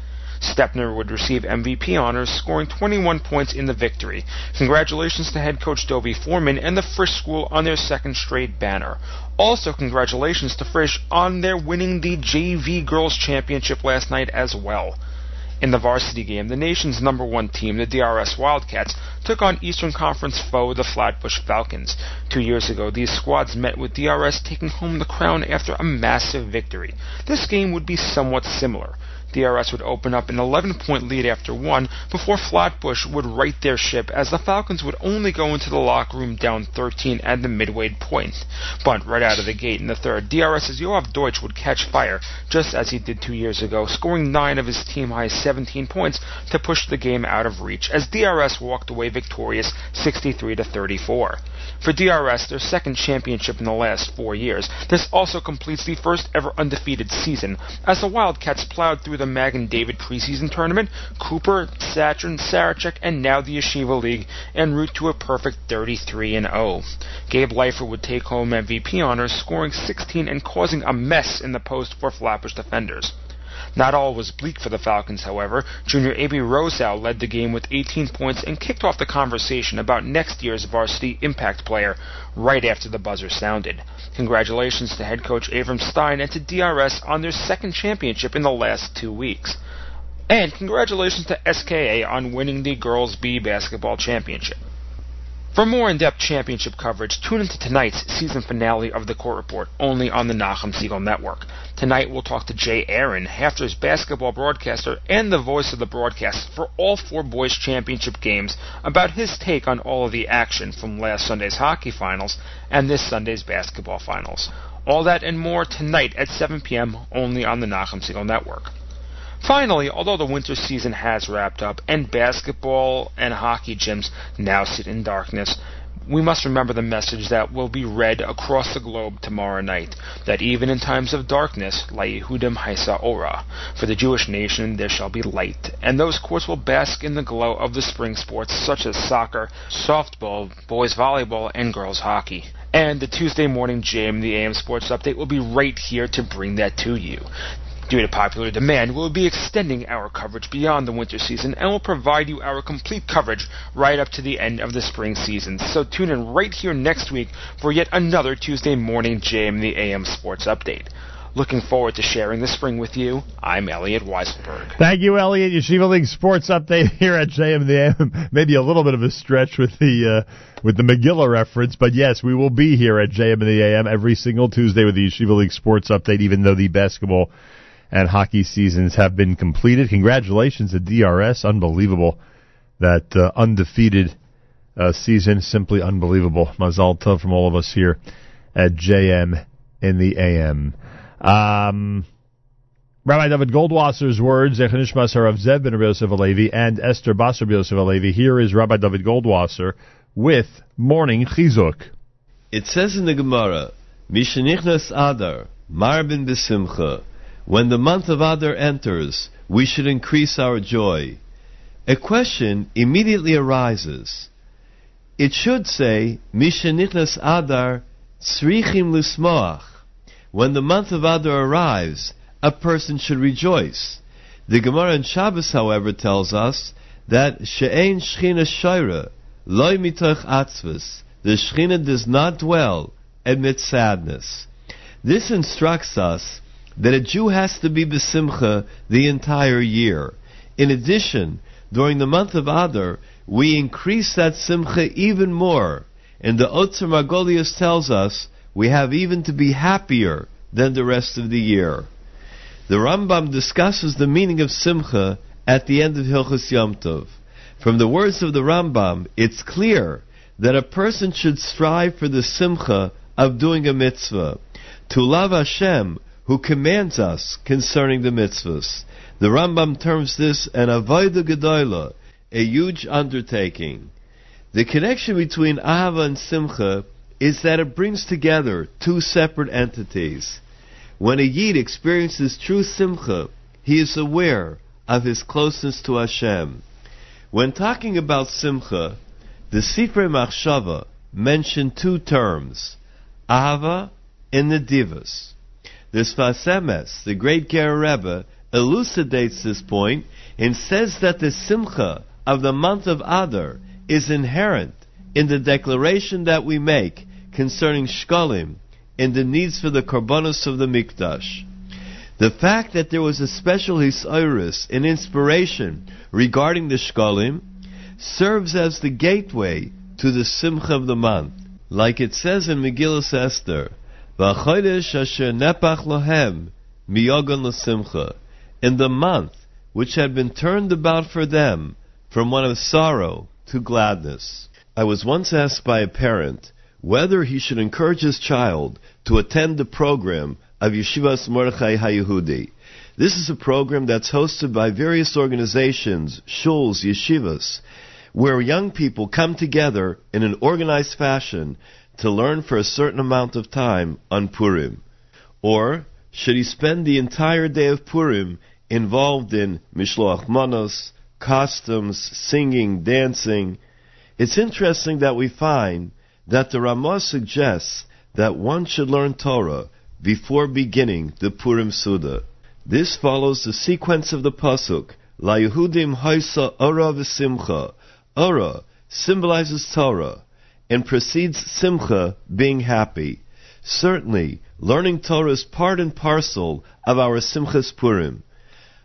Stepner would receive MVP honors, scoring 21 points in the victory. Congratulations to head coach Dovie Foreman and the Frisch School on their second straight banner. Also, congratulations to Frisch on their winning the JV Girls Championship last night as well. In the varsity game, the nation's number one team, the DRS Wildcats, took on Eastern Conference foe, the Flatbush Falcons. Two years ago, these squads met with DRS taking home the crown after a massive victory. This game would be somewhat similar. DRS would open up an 11 point lead after one before Flatbush would right their ship as the Falcons would only go into the locker room down 13 at the midway point. But right out of the gate in the third, DRS's Yoav Deutsch would catch fire just as he did two years ago, scoring nine of his team high 17 points to push the game out of reach as DRS walked away victorious 63 to 34. For DRS, their second championship in the last four years, this also completes the first ever undefeated season as the Wildcats plowed through the Magen David preseason tournament, Cooper, Saturn, Sarachek, and now the Yeshiva League, en route to a perfect 33 and 0. Gabe Leifer would take home MVP honors, scoring 16 and causing a mess in the post for Flatbush defenders. Not all was bleak for the Falcons, however. Junior A.B. Rosow led the game with 18 points and kicked off the conversation about next year's varsity impact player right after the buzzer sounded. Congratulations to head coach Avram Stein and to DRS on their second championship in the last two weeks. And congratulations to SKA on winning the Girls B Basketball Championship. For more in-depth championship coverage, tune into tonight's season finale of the Court Report, only on the Nachum Segal Network. Tonight we'll talk to Jay Aaron, HAFTR's basketball broadcaster and the voice of the broadcast for all four boys championship games, about his take on all of the action from last Sunday's hockey finals and this Sunday's basketball finals. All that and more tonight at 7 p.m. only on the Nachum Segal Network. Finally, although the winter season has wrapped up and basketball and hockey gyms now sit in darkness, we must remember the message that will be read across the globe tomorrow night, that even in times of darkness, La Yehudim Haisa Ora, for the Jewish nation there shall be light, and those courts will bask in the glow of the spring sports such as soccer, softball, boys volleyball, and girls hockey. And the Tuesday morning JM, the AM Sports Update, will be right here to bring that to you. Due to popular demand, we'll be extending our coverage beyond the winter season and will provide you our complete coverage right up to the end of the spring season. So tune in right here next week for yet another Tuesday morning JM the AM Sports Update. Looking forward to sharing the spring with you. I'm Elliot Weiselberg. Thank you, Elliot. Yeshiva League Sports Update here at JM the AM. Maybe a little bit of a stretch with the uh, with the Megillah reference, but yes, we will be here at JM the AM every single Tuesday with the Yeshiva League Sports Update, even though the basketball and hockey seasons have been completed. Congratulations to DRS. Unbelievable. That uh, undefeated uh, season. Simply unbelievable. Mazal tov from all of us here at JM in the AM. Um, Rabbi David Goldwasser's words, Zechanishmas Harav Zev ben Rabbi Yosef Alevi and Esther Basar ben Yosef Alevi. Here is Rabbi David Goldwasser with Morning Chizuk. It says in the Gemara, Mishenichnas Adar, Marbin Besimcha, when the month of Adar enters, we should increase our joy. A question immediately arises. It should say, Mishenichnas Adar, Tzrichim Lismoach. When the month of Adar arrives, a person should rejoice. The Gemara in Shabbos, however, tells us that She'ein Shechina Shoira, Loi Mitoch Atzvus, the Shechina does not dwell amidst sadness. This instructs us that a Jew has to be besimcha the entire year. In addition, during the month of Adar, we increase that simcha even more. And the Otzer Margolius tells us we have even to be happier than the rest of the year. The Rambam discusses the meaning of simcha at the end of Hilchus Yom Tov. From the words of the Rambam, it's clear that a person should strive for the simcha of doing a mitzvah. To love Hashem, who commands us concerning the mitzvahs. The Rambam terms this an avodah gedola, a huge undertaking. The connection between ahava and simcha is that it brings together two separate entities. When a yid experiences true simcha, he is aware of his closeness to Hashem. When talking about simcha, the Sifrei Machshava mention two terms, ahava and nedivas. The Sfas Emes, the great Ger Rebbe, elucidates this point and says that the simcha of the month of Adar is inherent in the declaration that we make concerning shkolim and the needs for the korbanos of the mikdash. The fact that there was a special hisoris and inspiration regarding the shkolim serves as the gateway to the simcha of the month, like it says in Megillah Esther. V'chodesh asher nepach lohem miyogon l'simcha. In the month which had been turned about for them from one of sorrow to gladness. I was once asked by a parent whether he should encourage his child to attend the program of Yeshivas Mordechai HaYehudi. This is a program that's hosted by various organizations, shuls, yeshivas, where young people come together in an organized fashion to learn for a certain amount of time on Purim? Or should he spend the entire day of Purim involved in Mishloach Manos, costumes, singing, dancing? It's interesting that we find that the Ramah suggests that one should learn Torah before beginning the Purim Suda. This follows the sequence of the pasuk. La Yehudim Haisa Ora v'Simcha. Ora symbolizes Torah and precedes Simcha, being happy. Certainly, learning Torah is part and parcel of our Simchas Purim.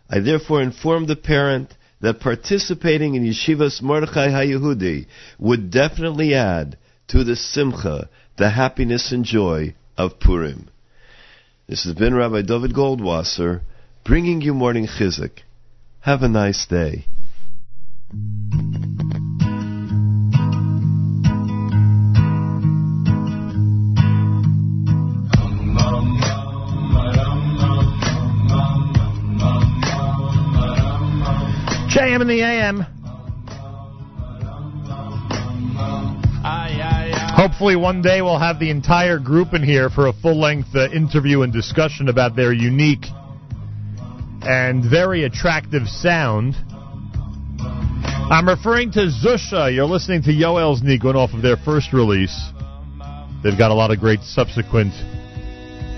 I therefore informed the parent that participating in Yeshivas Mordechai HaYehudi would definitely add to the Simcha, the happiness and joy of Purim. This has been Rabbi David Goldwasser bringing you morning chizuk. Have a nice day. JM in the AM. Hopefully, one day we'll have the entire group in here for a full length uh, interview and discussion about their unique and very attractive sound. I'm referring to Zusha. You're listening to Yoel's going off of their first release. They've got a lot of great subsequent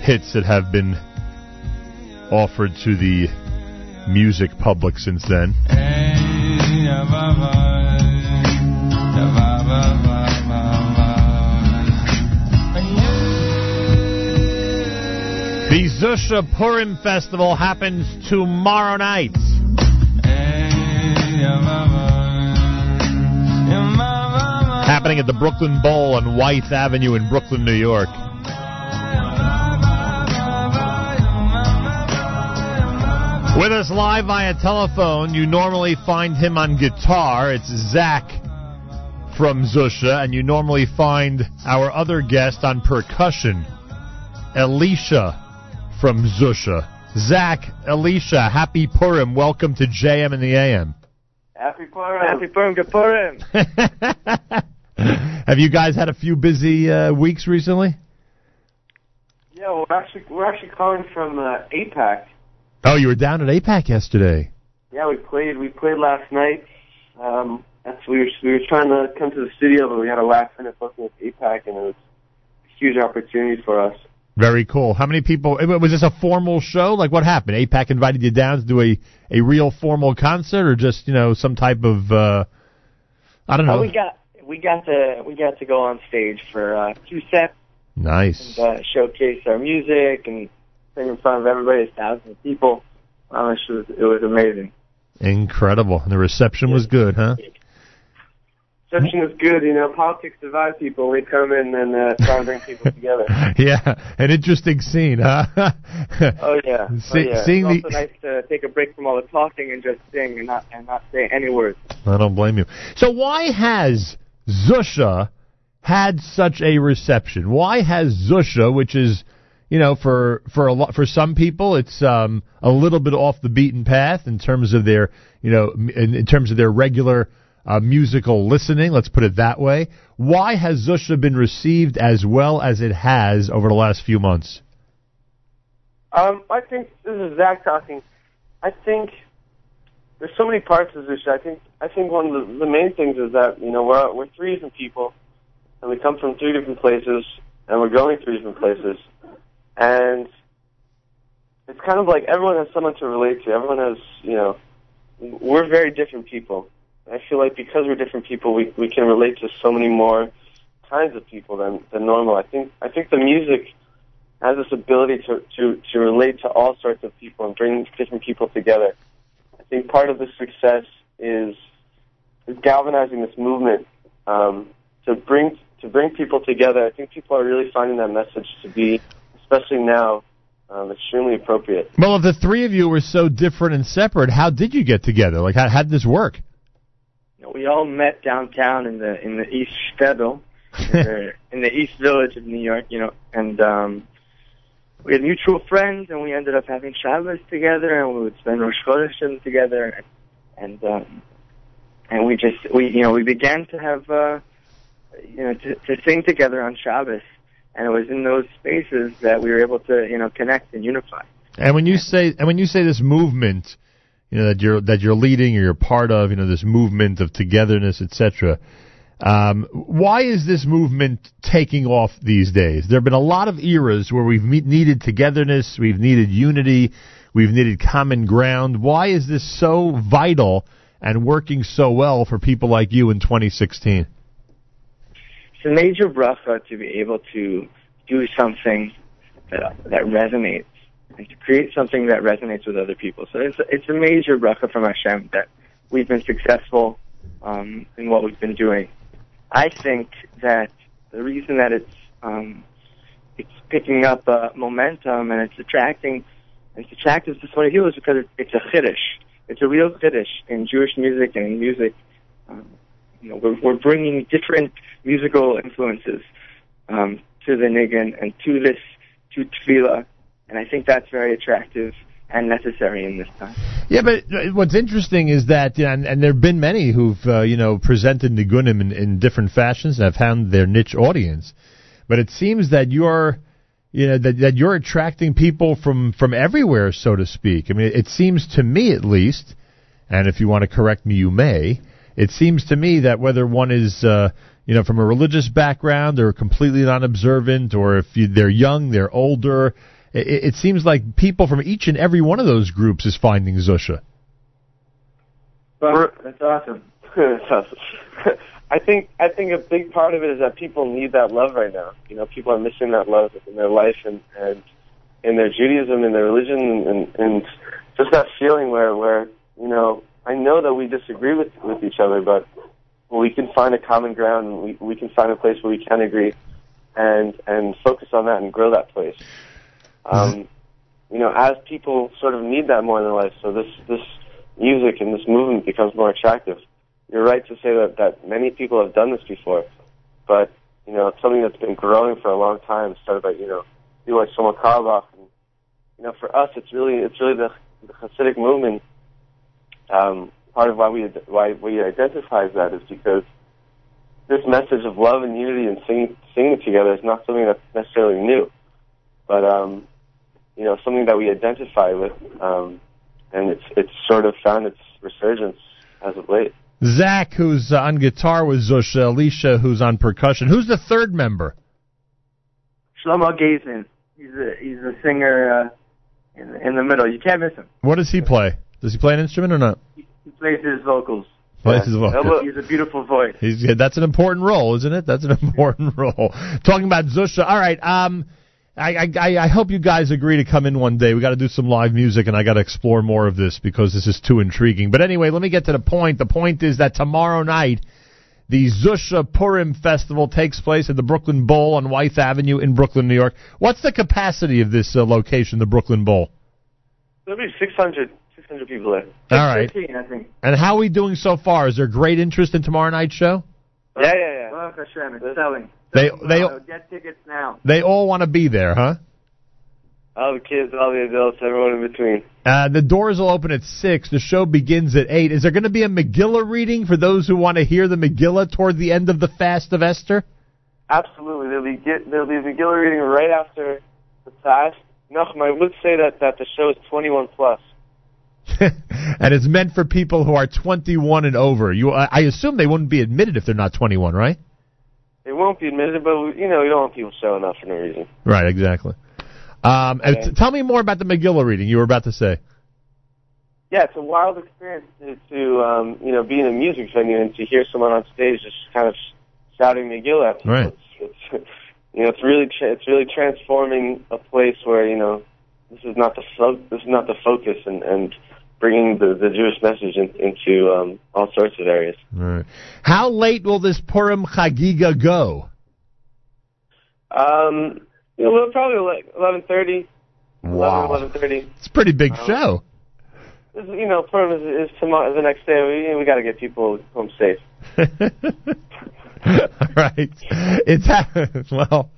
hits that have been offered to the music public since then. The Zusha Purim Festival happens tomorrow night. Happening at the Brooklyn Bowl on Wythe Avenue in Brooklyn, New York. With us live via telephone, you normally find him on guitar. It's Zach from Zusha, and you normally find our other guest on percussion, Elisha from Zusha. Zach, Elisha, happy Purim. Welcome to JM and the AM. Happy Purim. Happy Purim. Good Purim. Have you guys had a few busy uh, weeks recently? Yeah, we're actually we're actually calling from uh, AIPAC. Oh, you were down at AIPAC yesterday. Yeah, we played. We played last night. Um, that's we were we were trying to come to the studio, but we had a last minute booking with AIPAC, and it was a huge opportunity for us. Very cool. How many people? Was this a formal show? Like what happened? AIPAC invited you down to do a, a real formal concert, or just you know some type of uh, I don't Uh, know. we got we got to we got to go on stage for uh, two sets nice. and uh, showcase our music and in front of everybody, thousands of people. Um, it was it was amazing. Incredible. The reception was good, huh? Reception was good, you know. Politics divide people. We come in and uh, try and bring people together. yeah, an interesting scene, huh? Oh yeah, See- oh, yeah. seeing it's the- also nice to take a break from all the talking and just sing and not and not say any words. I don't blame you. So why has Zusha had such a reception? Why has Zusha, which is, you know, for for a lot for some people, it's um, a little bit off the beaten path in terms of their, you know, in, in terms of their regular uh, musical listening. Let's put it that way. Why has Zusha been received as well as it has over the last few months? Um, I think this is Zach talking. I think there's so many parts of Zusha. I think I think one of the, the main things is that you know we're we're three different people, and we come from three different places, and we're going three different places, and it's kind of like everyone has someone to relate to. Everyone has you know we're very different people. I feel like because we're different people, we we can relate to so many more kinds of people than than normal. I think I think the music has this ability to, to, to relate to all sorts of people and bring different people together. I think part of the success is, galvanizing this movement um, to bring to bring people together. I think people are really finding that message to be, especially now, um, extremely appropriate. Well, if the three of you were so different and separate, how did you get together? Like, how, how did this work? You know, we all met downtown in the in the East Shtetl, or in the East Village of New York. You know, and um, we had mutual friends, and we ended up having Shabbos together, and we would spend Rosh Chodeshim together, and um, and we just we you know we began to have uh, you know to, to sing together on Shabbos, and it was in those spaces that we were able to you know connect and unify. And when you say and when you say this movement, you know that you're that you're leading or you're part of, you know this movement of togetherness, etc. Um, why is this movement taking off these days? There have been a lot of eras where we've me- needed togetherness, we've needed unity, we've needed common ground. Why is this so vital and working so well for people like you in 2016? It's a major bracha to be able to do something that that resonates and to create something that resonates with other people. So it's it's a major bracha from Hashem that we've been successful um, in what we've been doing. I think that the reason that it's um, it's picking up uh, momentum and it's attracting it's attractive to so many people is because it's, it's a chiddush. It's a real chiddush in Jewish music and in music. Um, you know, we're, we're bringing different musical influences um, to the niggin and to this to tefillah, and I think that's very attractive and necessary in this time. Yeah, but uh, what's interesting is that, and, and there have been many who've uh, you know presented nigunim in, in different fashions and have found their niche audience. But it seems that you're, you know, that, that you're attracting people from from everywhere, so to speak. I mean, it seems to me, at least, and if you want to correct me, you may. It seems to me that whether one is, uh, you know, from a religious background or completely non-observant, or if you, they're young, they're older, it, it seems like people from each and every one of those groups is finding Zusha. But that's awesome. That's awesome. I think I think a big part of it is that people need that love right now. You know, people are missing that love in their life and and in their Judaism, in their religion, and and just that feeling where where you know I know that we disagree with with each other, but we can find a common ground. And we we can find a place where we can agree, and and focus on that and grow that place. Um, you know, as people sort of need that more in their life, so this this music and this movement becomes more attractive. You're right to say that that many people have done this before, but you know, it's something that's been growing for a long time. Started by you know people like Shlomo Carlebach, and you know, for us, it's really it's really the, the Hasidic movement. Um, part of why we why we identify as that is because this message of love and unity and singing singing together is not something that's necessarily new, but um, you know, something that we identify with, um, and it's it's sort of found its resurgence as of late. Zach, who's uh, on guitar with Zusha, Elisha, who's on percussion. Who's the third member? Shlomo Gaisin, he's a he's a singer uh, in in the middle. You can't miss him. What does he play? Does he play an instrument or not? He plays his vocals. Plays his vocals. He's a beautiful voice. He's, yeah, that's an important role, isn't it? That's an important role. Talking about Zusha. All right. Um, I, I, I hope you guys agree to come in one day. We got to do some live music, and I got to explore more of this because this is too intriguing. But anyway, let me get to the point. The point is that tomorrow night, the Zusha Purim Festival takes place at the Brooklyn Bowl on Wythe Avenue in Brooklyn, New York. What's the capacity of this uh, location, the Brooklyn Bowl? There'll be 600, 600 people there. All right. 15, I think. And how are we doing so far? Is there great interest in tomorrow night's show? Yeah, yeah, yeah. Baruch Hashem, it's selling. They they Uh, get tickets now. they all want to be there, huh? All the kids, all the adults, everyone in between. Uh, the doors will open at six. The show begins at eight. Is there going to be a Megillah reading for those who want to hear the Megillah toward the end of the fast of Esther? Absolutely, there'll be get, there'll be a Megillah reading right after the fast. Nachum, I would say that that the show is 21 plus. and it's meant for people who are 21 and over. You, I I assume they wouldn't be admitted if they're not 21, right? They won't be admitted, but you know, you don't want people showing up for no reason. Right, exactly. Um, and t- tell me more about the Megillah reading you were about to say. Yeah, it's a wild experience to, to um, you know, be in a music venue and to hear someone on stage just kind of shouting Megillah at people. Right. It's, it's, you know, it's really tra- it's really transforming a place where you know this is not the fo- this is not the focus and and bringing the the Jewish message in, into um, all sorts of areas. Right. How late will this Purim Chagiga go? Um, you know, we'll probably like eleven thirty. Wow. Eleven thirty. It's a pretty big Um, show. You know, Purim is, is tomorrow, the next day. We we got to get people home safe. right. It's well.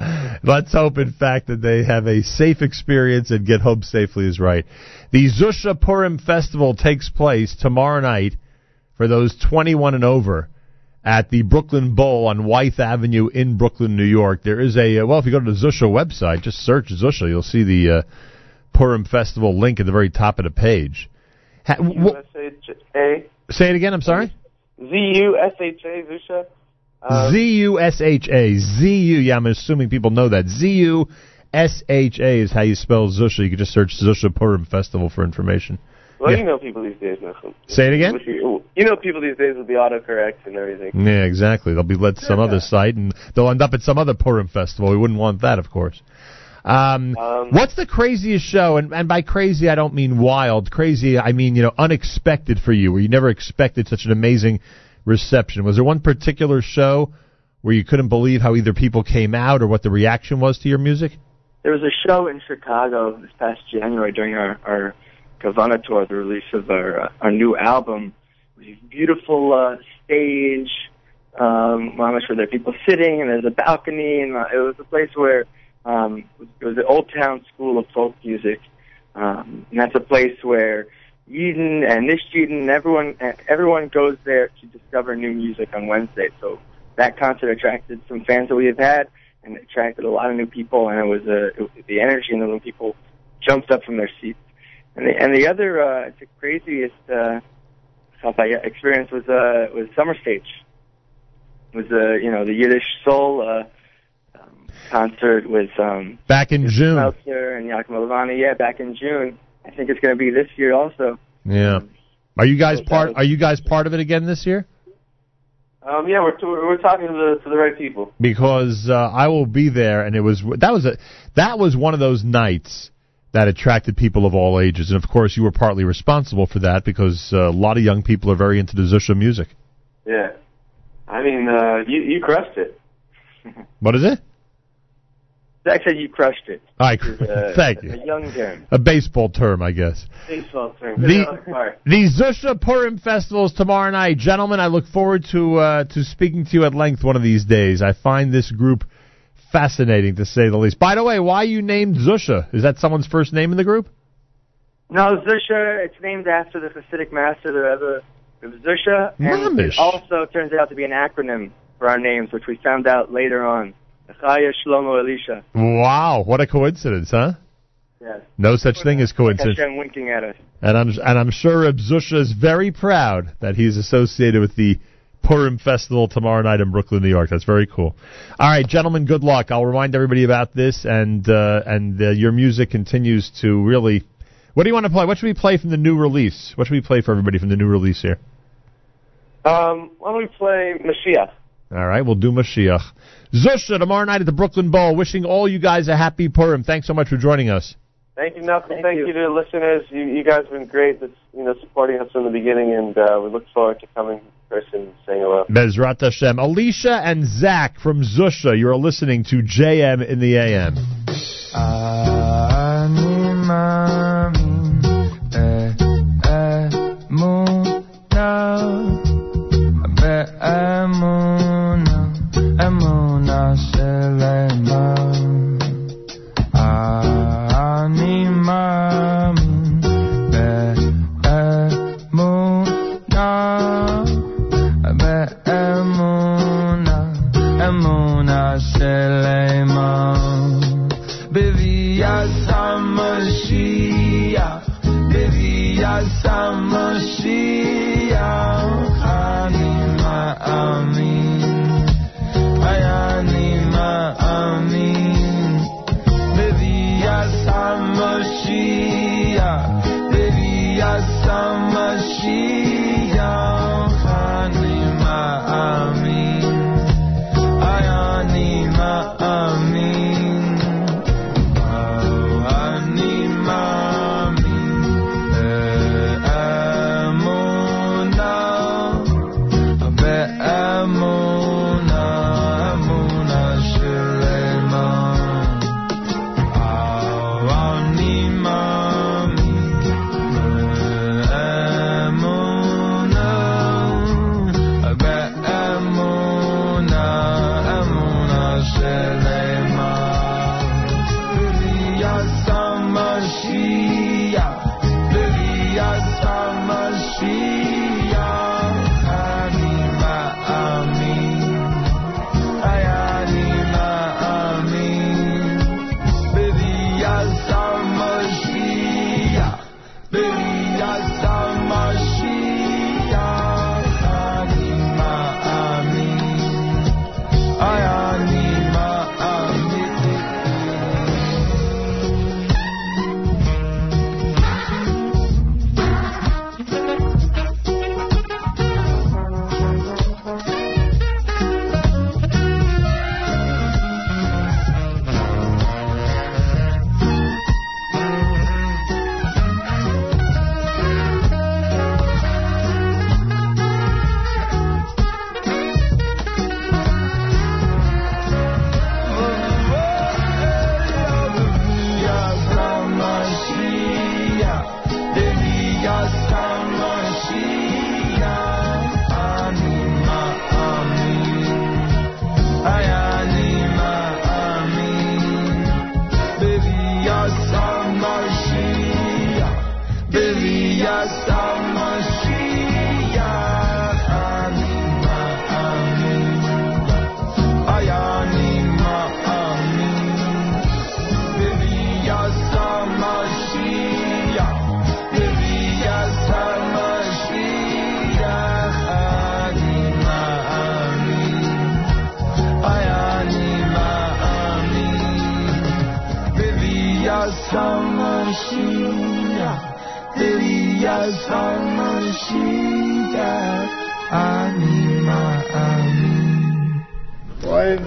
Let's hope, in fact, that they have a safe experience and get home safely. Is right. The Zusha Purim Festival takes place tomorrow night for those 21 and over at the Brooklyn Bowl on Wythe Avenue in Brooklyn, New York. There is a uh, well, if you go to the Zusha website, just search Zusha, you'll see the uh, Purim Festival link at the very top of the page. Ha- wh- U S H A say it again. I'm sorry. Z U S H A Zusha. Um, Z U S H A. Z U. Yeah, I'm assuming people know that. Z U S H A is how you spell Zusha. You can just search Zusha Purim Festival for information. Well, Yeah. you know people these days, Nachum. Say it again? You you know people these days with the autocorrect and everything. Yeah, exactly. They'll be led to some other site, and they'll end up at some other Purim festival. We wouldn't want that, of course. Um, what's the craziest show? And, and by crazy, I don't mean wild. Crazy, I mean you know unexpected for you, where you never expected such an amazing reception. Was there one particular show where you couldn't believe how either people came out or what the reaction was to your music? There was a show in Chicago this past January during our, our Kavana tour, the release of our uh, our new album. It was a beautiful uh, stage, um, mamish, where there are people sitting, and there's a balcony, and uh, it was a place where um, it was the Old Town School of Folk Music, um, and that's a place where Eden and this Eden, everyone everyone goes there to discover new music on Wednesday. So that concert attracted some fans that we have had, and attracted a lot of new people, and it was a it, the energy in the room. People jumped up from their seats, and the and the other uh, the craziest uh, stuff I experienced was uh was Summer Stage. It was uh you know the Yiddish Soul uh, um, concert with um Back in June. Meltzer and Yaakov Levani. Yeah, back in June. I think it's going to be this year also. Yeah. Are you guys part? Are you guys part of it again this year? Um, yeah, we're we're talking to the to the right people. because uh, I will be there, and it was that was a that was one of those nights that attracted people of all ages, and of course you were partly responsible for that because uh, a lot of young people are very into the Zusha music. Yeah, I mean, uh, you you crushed it. What is it? Zach said you crushed it. I uh, thank you. a young term. A baseball term, I guess. Baseball term. The, the Zusha Purim Festival is tomorrow night, gentlemen. I look forward to uh, to speaking to you at length one of these days. I find this group fascinating to say the least. By the way, why you named Zusha? Is that someone's first name in the group? No, Zusha, it's named after the Hasidic master, the Rebbe of Zusha, and Mamish. it also turns out to be an acronym for our names, which we found out later on. Chaya Shlomo Elisha. Wow, what a coincidence, huh? Yes. No such thing as coincidence. Hashem winking at us. And I'm and I'm sure Reb Zusha is very proud that he's associated with the Purim Festival tomorrow night in Brooklyn, New York. That's very cool. All right, gentlemen, good luck. I'll remind everybody about this, and uh, and uh, your music continues to really. What do you want to play? What should we play from the new release? What should we play for everybody from the new release here? Um, why don't we play Mashiach? All right, we'll do Mashiach. Zusha tomorrow night at the Brooklyn Bowl. Wishing all you guys a happy Purim. Thanks so much for joining us. Thank you, Malcolm. Thank, you. to the listeners. You, you guys have been great. That's you know supporting us from the beginning, and uh, we look forward to coming in person and saying hello. Bezrat Hashem. Elisha and Zach from Zusha, you're listening to JM in the AM.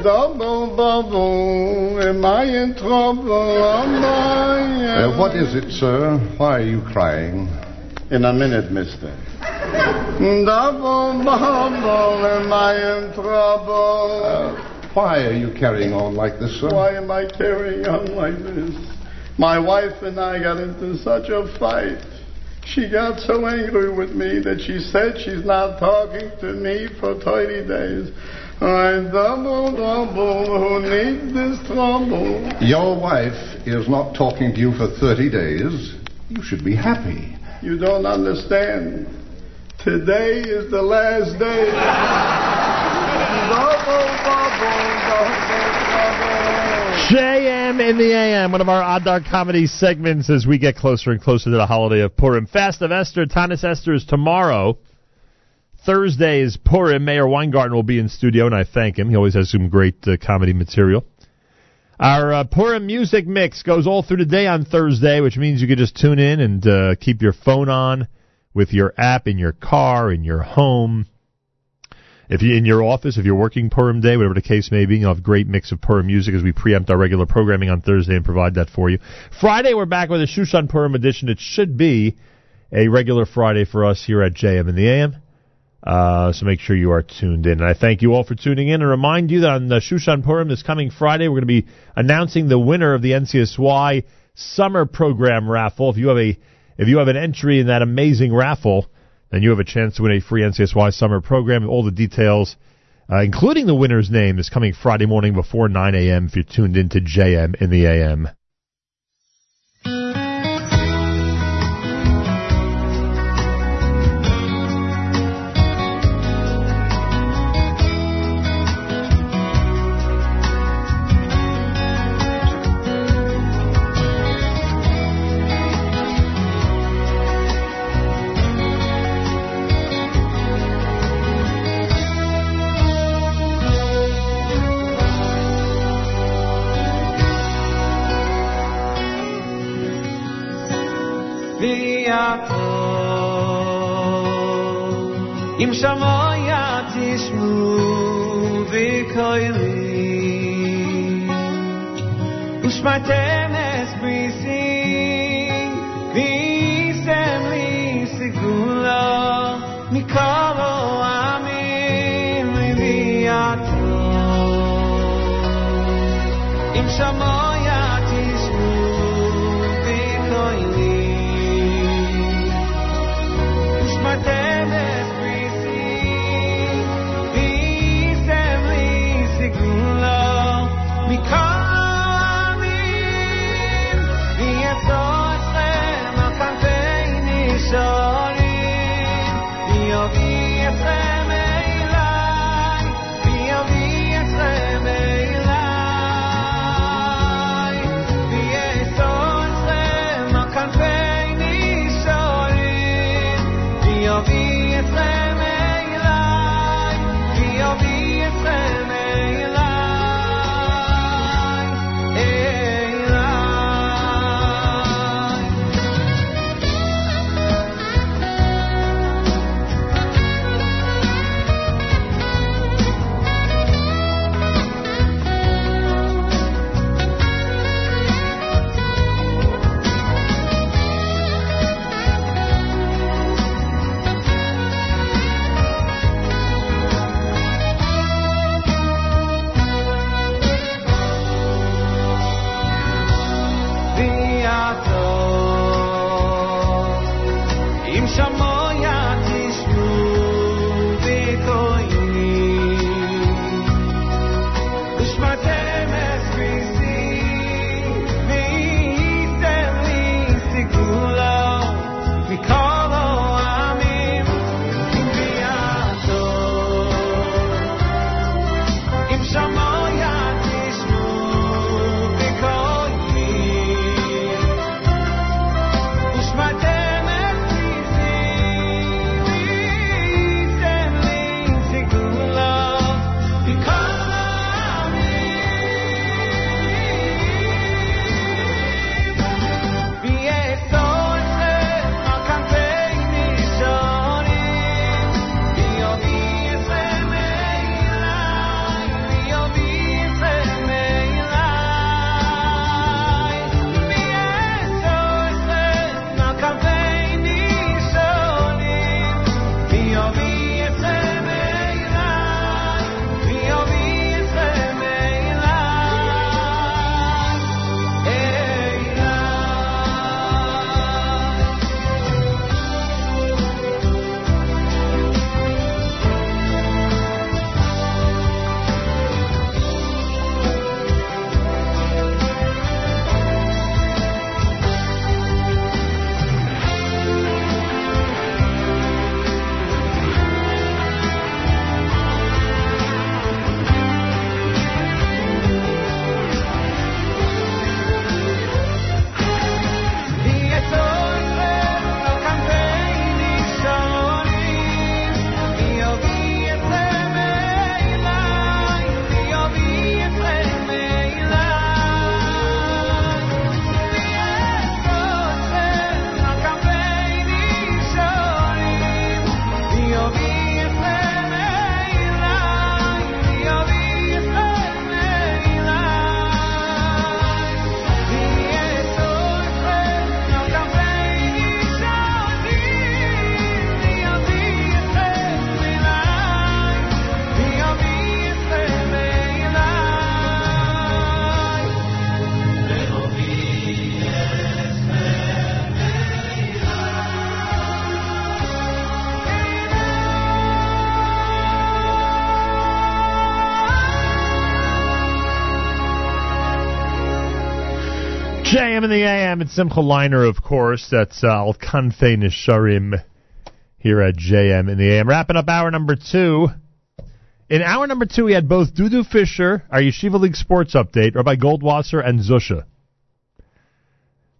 Double bubble? Am I in trouble? Am I? Uh, what is it, sir? Why are you crying? In a minute, mister. Double bubble, am I in trouble? Why are you carrying on like this, sir? Why am I carrying on like this? My wife and I got into such a fight. She got so angry with me that she said she's not talking to me for 30 days. I double double, who needs this trouble? Your wife is not talking to you for 30 days. You should be happy. You don't understand. Today is the last day. double double, double double. JM in the AM, one of our odd dark comedy segments as we get closer and closer to the holiday of Purim. Fast of Esther, Tanis Esther is tomorrow. Thursday is Purim. Meir Weingarten will be in studio, and I thank him. He always has some great uh, comedy material. Our uh, Purim music mix goes all through the day on Thursday, which means you can just tune in and uh, keep your phone on with your app in your car, in your home. If you're in your office, if you're working Purim Day, whatever the case may be, you'll have great mix of Purim music as we preempt our regular programming on Thursday and provide that for you. Friday, we're back with a Shushan Purim edition. It should be a regular Friday for us here at JM in the AM. Uh, so make sure you are tuned in. And I thank you all for tuning in and remind you that on the Shushan Purim this coming Friday, we're going to be announcing the winner of the NCSY summer program raffle. If you have a if you have an entry in that amazing raffle, then you have a chance to win a free NCSY summer program. All the details, uh, including the winner's name, is coming Friday morning before 9 a.m. if you're tuned into JM in the AM. אם שמויה תשמעו וקוילי ושמעתם אס בריסי ויסם לי סגולה מכל העמים לביאתו אם שמויה JM in the AM. It's Simcha Leiner, of course. That's uh, Al Kanfe Nisharim here at JM in the AM. Wrapping up hour number two. In hour number two, we had both Dudu Fisher, our Yeshiva League sports update, Rabbi Goldwasser, and Zusha.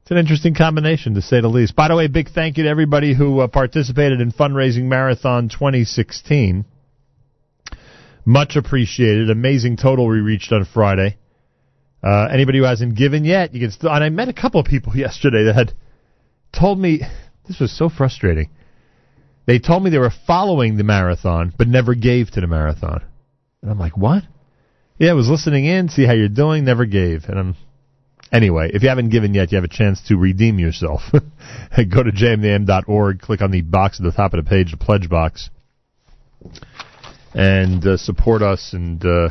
It's an interesting combination, to say the least. By the way, big thank you to everybody who uh, participated in Fundraising Marathon 2016. Much appreciated. Amazing total we reached on Friday. Uh, anybody who hasn't given yet, you can still. And I met a couple of people yesterday that had told me this was so frustrating. They told me they were following the marathon but never gave to the marathon, and I'm like, what? Yeah, I was listening in, see how you're doing, never gave, and I'm. Anyway, if you haven't given yet, you have a chance to redeem yourself. Go to jmintheam.org, click on the box at the top of the page, the pledge box, and uh, support us and uh,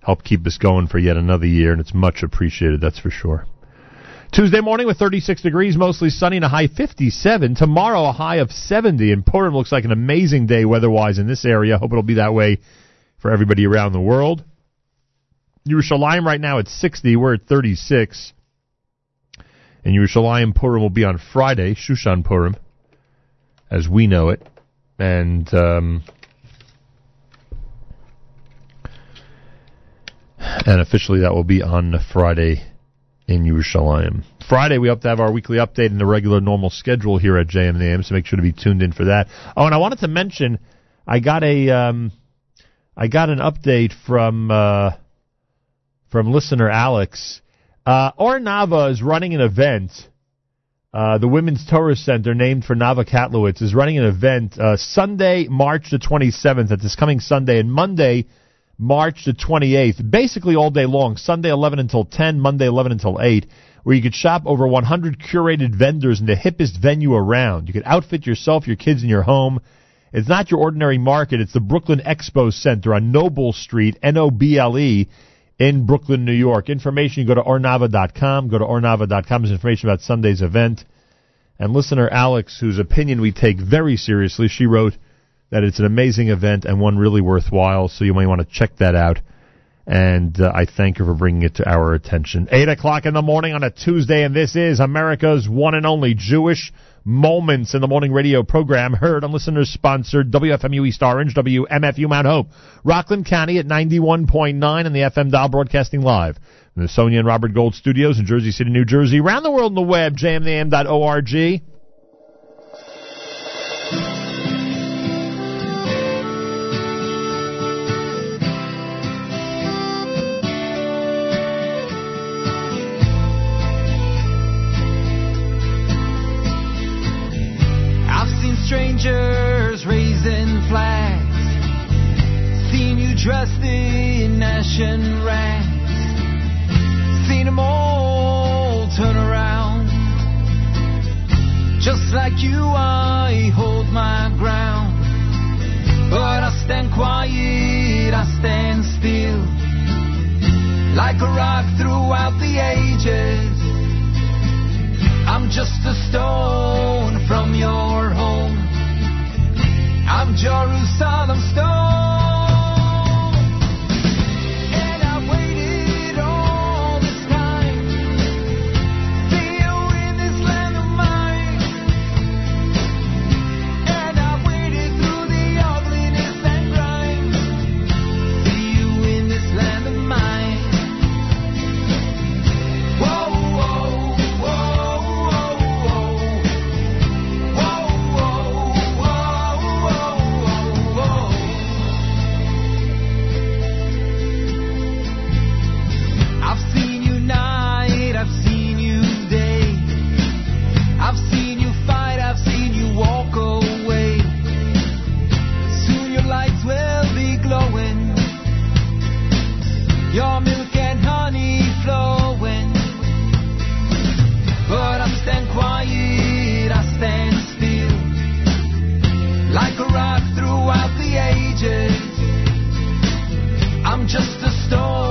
help keep us going for yet another year, and it's much appreciated, that's for sure. Tuesday morning with 36 degrees, mostly sunny and a high 57. Tomorrow a high of 70, and Purim looks like an amazing day weather-wise in this area. Hope it'll be that way for everybody around the world. Yerushalayim right now at 60. We're at 36. And Yerushalayim Purim will be on Friday, Shushan Purim, as we know it. And um, and officially that will be on Friday in Yerushalayim. Friday we hope to have our weekly update in the regular normal schedule here at JM and the AM, so make sure to be tuned in for that. Oh, and I wanted to mention I got a um, I got an update from uh, from listener Alex. Uh, Or Nava is running an event. Uh, the Women's Torah Center, named for Nava Katlowitz, is running an event uh, Sunday, March the 27th. That's this coming Sunday, and Monday, March the 28th. Basically all day long. Sunday 11 until 10, Monday 11 until 8, where you could shop over 100 curated vendors in the hippest venue around. You could outfit yourself, your kids, and your home. It's not your ordinary market. It's the Brooklyn Expo Center on Noble Street, N-O-B-L-E, in Brooklyn, New York. Information, you go to ornava.com. Go to ornava.com. There's information about Sunday's event. And listener Alex, whose opinion we take very seriously, she wrote that it's an amazing event and one really worthwhile, so you may want to check that out. And uh, I thank her for bringing it to our attention. 8 o'clock in the morning on a Tuesday, and this is America's one and only Jewish Moments in the Morning radio program, heard on listeners sponsored WFMU East Orange, WMFU Mount Hope, Rockland County at 91.9 and the FM dial broadcasting live from the Sonia and Robert Gold studios in Jersey City, New Jersey, around the world on the web, jmintheam.org. dressed in ash and rags, seen them all turn around. Just like you, I hold my ground, but I stand quiet, I stand still, like a rock throughout the ages. I'm just a stone from your home. I'm Jerusalem stone. changes. I'm just a stone.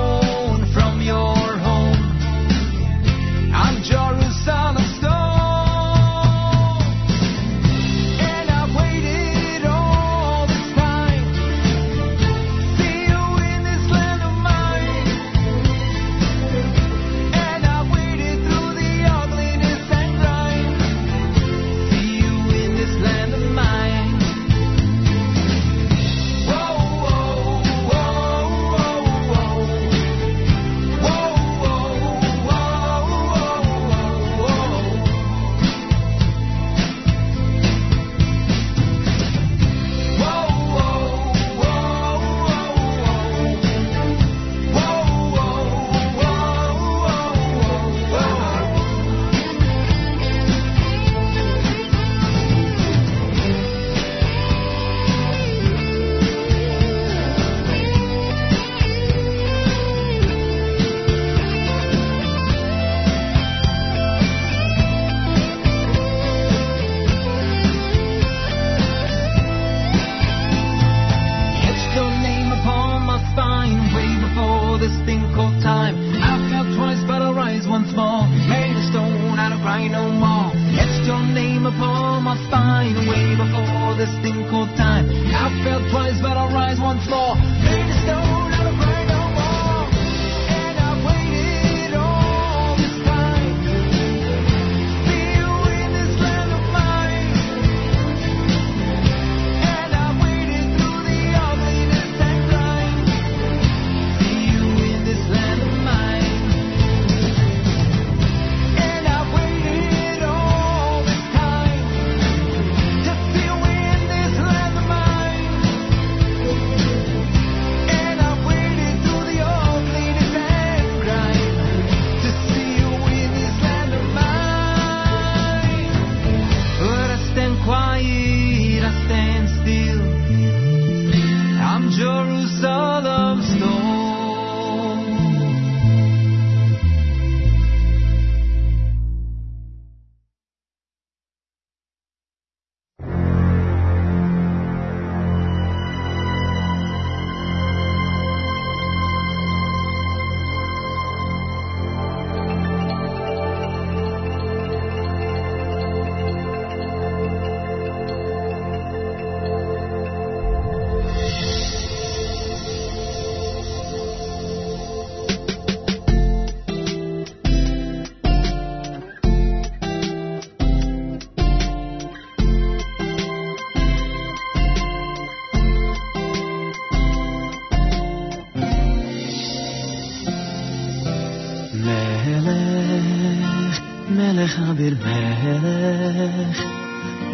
מלך אביר מלך,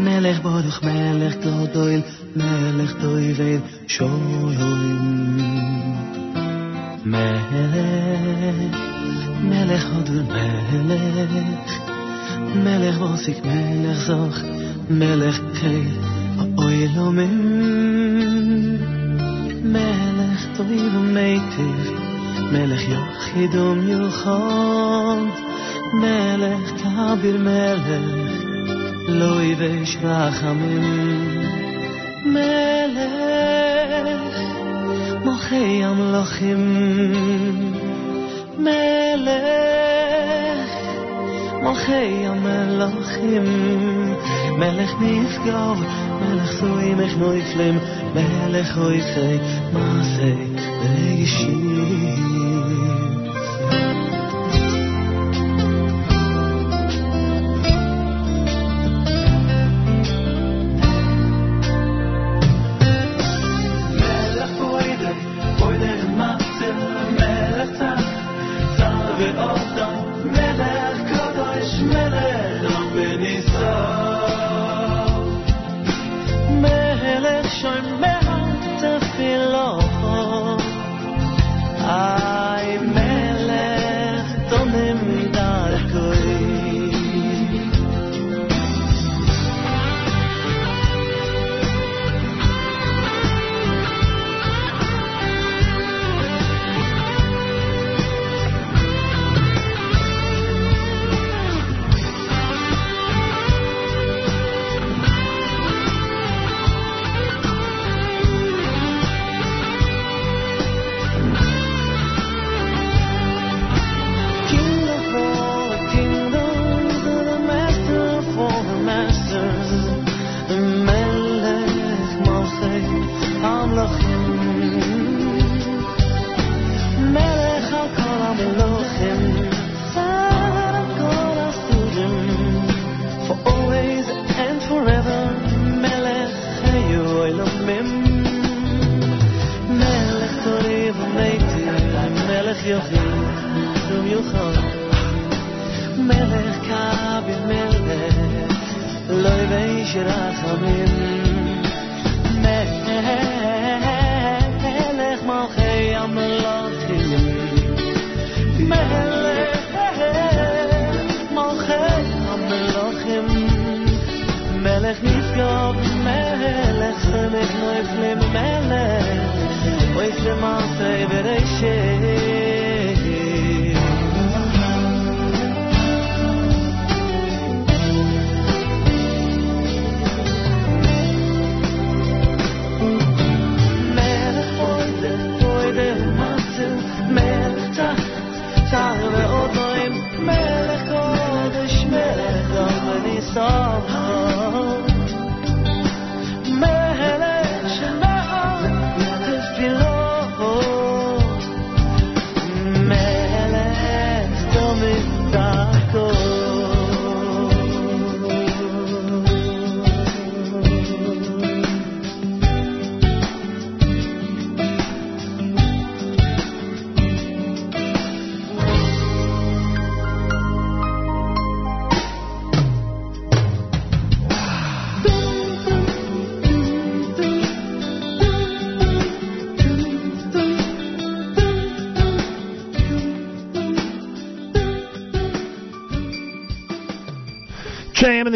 מלך ברוך מלך גדול, מלך טויבן שולם. מלך, מלך אדור מלך, מלך בוסיק מלך זוך, מלך חי האוילומים. מלך טויב ומיטיב, מלך יחיד ומיוחד, מלך תעביר מלך לא יבש רחמים. מלך מוחי המלוכים. מלך מוחי המלוכים. מלך נפגוב מלך סוי מחנו יפלם מלך אוי חי מעשה רגישים. sorrow.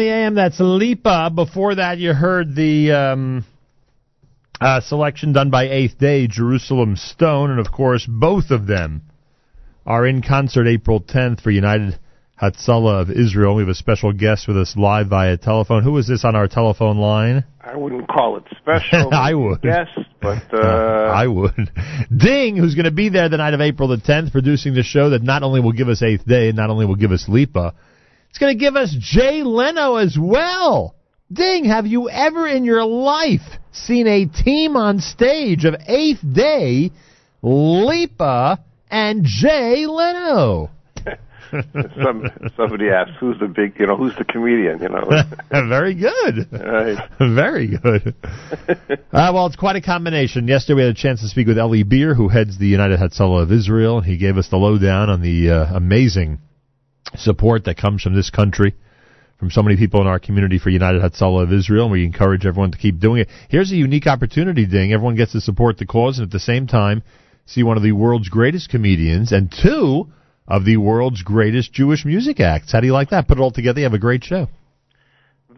The AM, that's Lipa. Before that, you heard the um, uh, selection done by Eighth Day, Jerusalem Stone, and of course, both of them are in concert April 10th for United Hatzalah of Israel. We have a special guest with us live via telephone. Who is this on our telephone line? I wouldn't call it special. I would. Yes, but uh, I would. Ding, who's going to be there the night of April the 10th, producing the show that not only will give us Eighth Day, not only will give us Lipa, it's going to give us Jay Leno as well. Ding, have you ever in your life seen a team on stage of Eighth Day, Lipa, and Jay Leno? Some, somebody asked, "Who's the big? You know, who's the comedian?" You know. Very good. Right. Very good. uh, well, it's quite a combination. Yesterday we had a chance to speak with Eli Beer, who heads the United Hatzalah of Israel. He gave us the lowdown on the uh, amazing support that comes from this country, from so many people in our community for United Hatzalah of Israel, and we encourage everyone to keep doing it. Here's a unique opportunity, Ding. Everyone gets to support the cause, and at the same time, see one of the world's greatest comedians and two of the world's greatest Jewish music acts. How do you like that? Put it all together, you have a great show.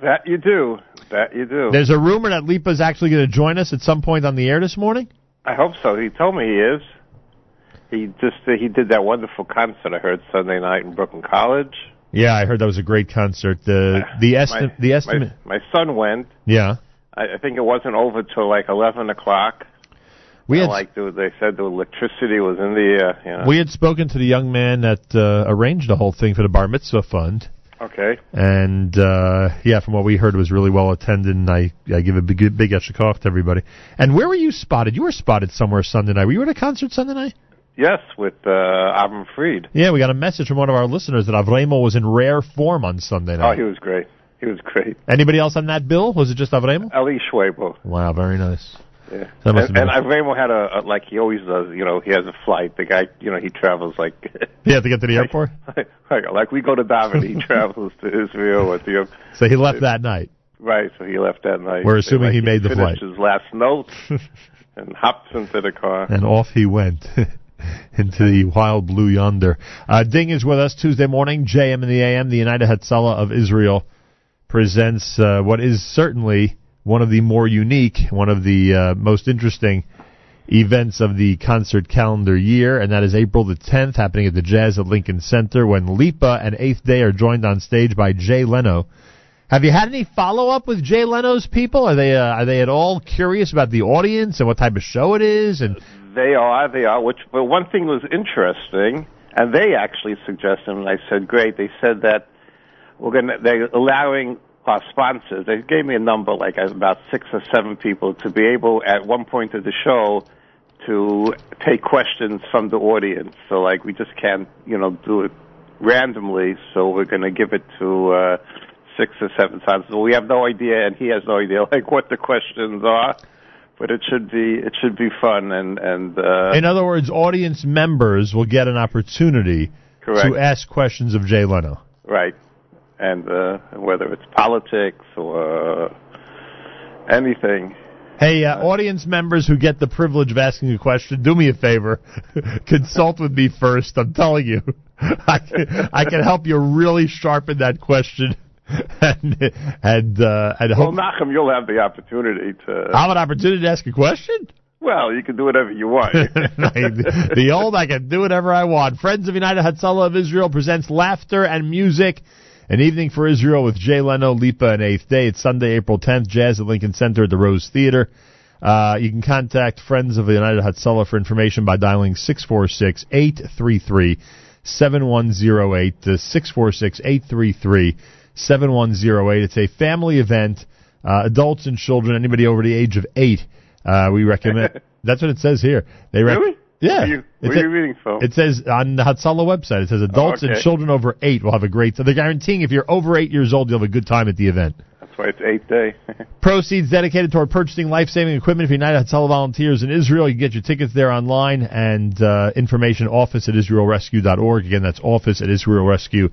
That you do. That you do. There's a rumor that Lipa's actually going to join us at some point on the air this morning. I hope so. He told me he is. He just uh, he did that wonderful concert I heard Sunday night in Brooklyn College. Yeah, I heard that was a great concert. The the esti- my, the estimate. My, my son went. Yeah, I, I think it wasn't over till like eleven o'clock. we had like the, they said the electricity was in the air. You know. we had spoken to the young man that uh, arranged the whole thing for the Bar Mitzvah Fund, okay. and uh, yeah, from what we heard, it was really well attended. And I I give a big big extra cough to everybody. And where were you spotted? You were spotted somewhere Sunday night. Were you at a concert Sunday night? Yes, with uh, Avram Fried. Yeah, we got a message from one of our listeners that Avremel was in rare form on Sunday night. Oh, he was great. He was great. Anybody else on that bill? Was it just Avremel? Eli Schwebel. Wow, very nice. Yeah. And and Avremel had a, a like he always does. You know, he has a flight. The guy, you know, he travels like You have to get to the airport. like, like we go to David, he travels to Israel with the So he left that night. right. So he left that night. We're assuming Like, he made the finished flight. His last note and hops into the car. And off he went into the wild blue yonder. Uh, Ding is with us Tuesday morning. JM in the AM, the United Hatzalah of Israel, presents uh, what is certainly one of the more unique, one of the uh, most interesting events of the concert calendar year, and that is April the 10th, happening at the Jazz at Lincoln Center, when Lipa and Eighth Day are joined on stage by Jay Leno. Have you had any follow up with Jay Leno's people? Are they uh, are they at all curious about the audience and what type of show it is? And They are, they are. Which, but one thing was interesting, and they actually suggested, and I said, great. They said that we're gonna, they're allowing our sponsors. They gave me a number, like about six or seven people, to be able at one point of the show to take questions from the audience. So, like, we just can't, you know, do it randomly. So we're gonna give it to. uh Six or seven times. So we have no idea, and he has no idea, like what the questions are. But it should be it should be fun, and and uh, in other words, audience members will get an opportunity Correct. to ask questions of Jay Leno. Right. And uh, whether it's politics or anything. Hey, uh, audience members who get the privilege of asking a question, do me a favor. Consult with me first. I'm telling you. I can, I can help you really sharpen that question. and and, uh, and Well, Nachum, you'll have the opportunity to. I have an opportunity to ask a question. Well, you can do whatever you want. the, old I can do whatever I want. Friends of United Hatzalah of Israel presents laughter and music. An evening for Israel with Jay Leno, Lipa, and Eighth Day. It's Sunday, April 10th. Jazz at Lincoln Center at the Rose Theater. Uh, you can contact Friends of the United Hatzalah for information by dialing 646 833 7108. The 646 833 7108. It's a family event. Uh, adults and children, anybody over the age of eight, uh, we recommend. That's what it says here. They rec- Really? Yeah. Where are you, It's are you a- reading from? it says on the Hatzalah website, it says adults Oh, okay. and children over eight will have a great. So they're guaranteeing if you're over eight years old, you'll have a good time at the event. That's why it's eighth day. Proceeds dedicated toward purchasing life-saving equipment for United Hatzalah volunteers in Israel. You can get your tickets there online and uh, information office at israelrescue.org. Again, that's office at israelrescue.org.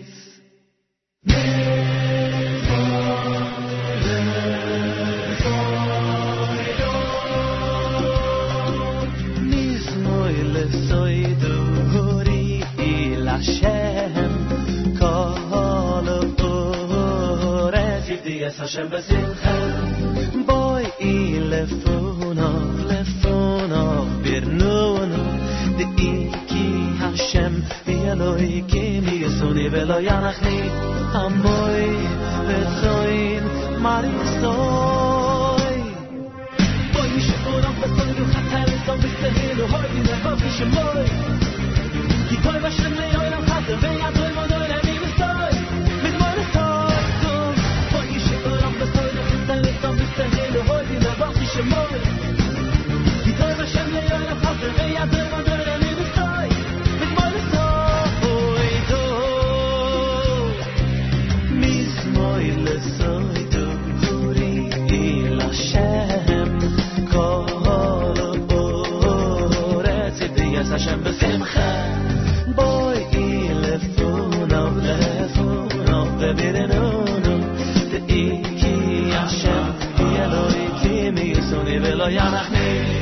Hashem Kol ores Yivdi es Hashem besimcha Boy i lefunov, lefunov birnuno De iki Eloi kimi yesuni velo yanachni Amoy vetzoin marisoy Boy mi shekoram besoy du chatel so bistehelu Hoy di nevo ki shemoy Ki toy vashem le yoyram chater ve yadoy modoy le mi mi modoy Hashem Kol oretz Yediyas Hashem besimcha Boy ilefuno lefuno Bebirinunu Deiki Hashem Yeloi kimi Yisuni velo yanachni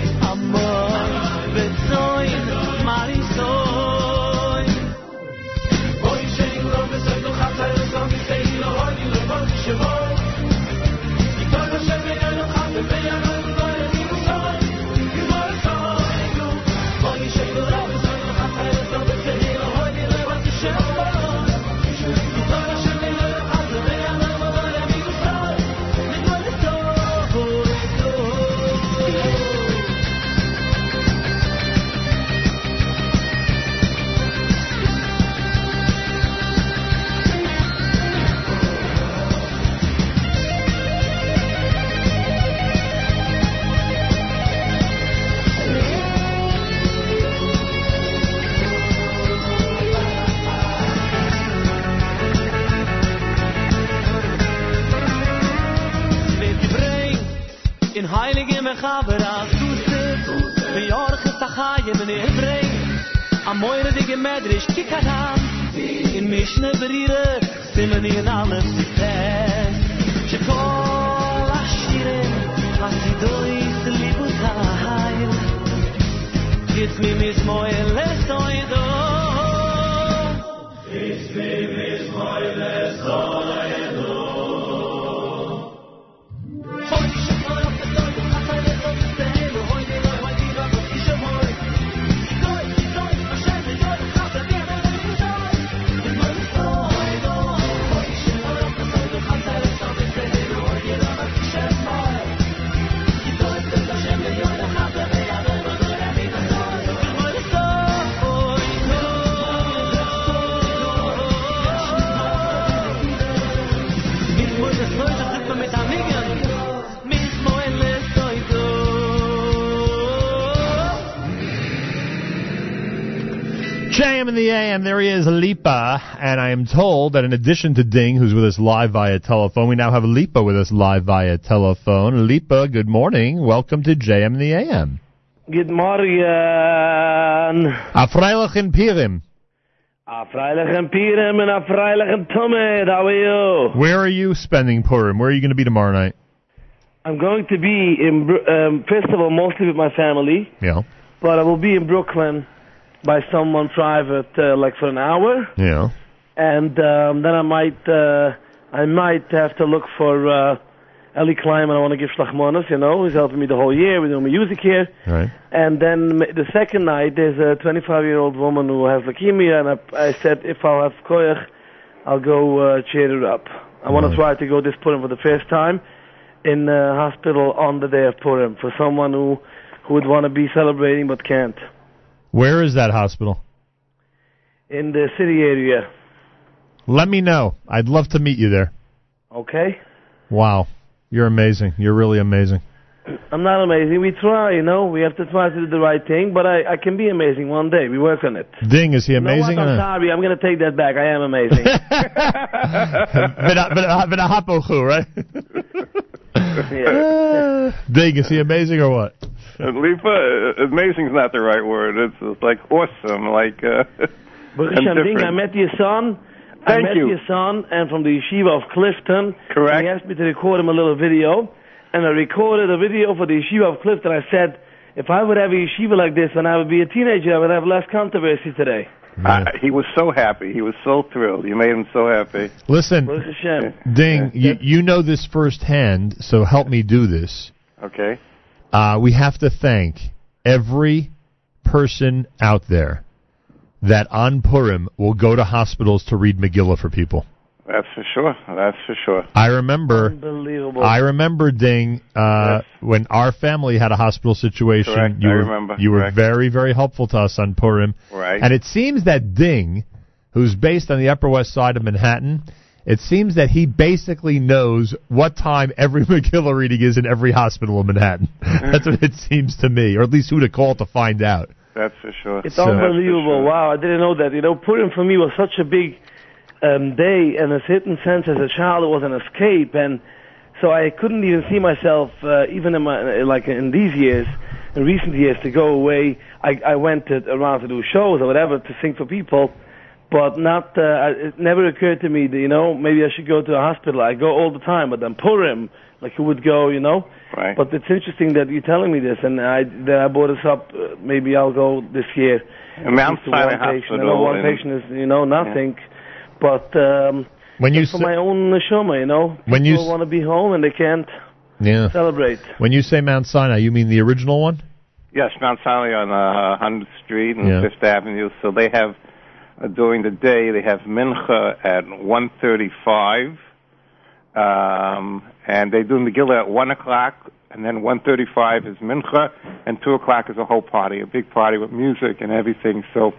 ge medrish ki kadam in mish ne brire sim in en ame sipe che kol ashire las do is libu git mi mis moy les do is mi mis moye les do AM, there he is, Lipa, and I am told that in addition to Ding, who's with us live via telephone, we now have Lipa with us live via telephone. Lipa, good morning. Welcome to JM the AM. Good morning. A Freilich in Pirim. A freilichen Pirem and a freilichen Tumet. How are you? Where are you spending Purim? Where are you going to be tomorrow night? I'm going to be in, um, first of all, mostly with my family, Yeah. but I will be in Brooklyn by someone private, uh, like for an hour, Yeah. and um, then I might, uh, I might have to look for uh, Ellie Kleiman. I want to give Shlachmanas, you know, he's helping me the whole year. We're doing music here. Right. And then the second night, there's a 25 year old woman who has leukemia, and I, I said if I'll have koyach, I'll go uh, cheer her up. I want to try to go this Purim for the first time in the hospital on the day of Purim for someone who who would want to be celebrating but can't. Where is that hospital? In the city area, Let me know. I'd love to meet you there. okay? Wow. You're amazing. You're really amazing. I'm not amazing. We try, you know. We have to try to do the right thing, but I, I can be amazing one day. We work on it. Ding, is he amazing? You know what? or I'm sorry. I'm going to take that back. I am amazing. But a hapochu, right? Ding, is he amazing or what? Uh, Lipa, uh, amazing's not the right word. It's, it's like awesome, like uh, Baruch and Hashem, Ding, I met your son. Thank I met you. your son, and from the yeshiva of Clifton. Correct. He asked me to record him a little video, and I recorded a video for the yeshiva of Clifton. I said, if I would have a yeshiva like this when I would be a teenager, I would have less controversy today. Uh, he was so happy. He was so thrilled. You made him so happy. Listen, Baruch Hashem. Ding, you, you know this firsthand, so help me do this. Okay. Uh, we have to thank every person out there that on Purim will go to hospitals to read Megillah for people. That's for sure. That's for sure. I remember. Unbelievable. I remember Ding uh, when our family had a hospital situation. Correct, You I were, remember, You were very, very helpful to us on Purim. Right. And it seems that Ding, who's based on the Upper West Side of Manhattan, it seems that he basically knows what time every Megillah reading is in every hospital in Manhattan. That's what it seems to me, or at least who to call to find out. That's for sure. It's So- unbelievable. Wow, I didn't know that. You know, Purim for me was such a big um, day, in a certain sense, as a child, it was an escape, and so I couldn't even see myself, uh, even in my like in these years, in recent years, to go away. I, I went to, around to do shows or whatever to sing for people, but not. Uh, it never occurred to me that you know maybe I should go to a hospital. I go all the time, but then Purim, like who would go, you know? Right. But it's interesting that you're telling me this, and I that I brought this up. Uh, maybe I'll go this year. And Mount At least to Sinai one patient. I know one in- patient is you know nothing, but um, When you just for say- my own neshama, you know, When you people s- want to be home and they can't Yeah. celebrate. When you say Mount Sinai, you mean the original one? Yes, Mount Sinai on uh, 100th Street and Yeah. Fifth Avenue. So they have during the day they have mincha at 1:35, um, and they do Megillah at one o'clock, and then 1:35 is mincha, and two o'clock is a whole party, a big party with music and everything. So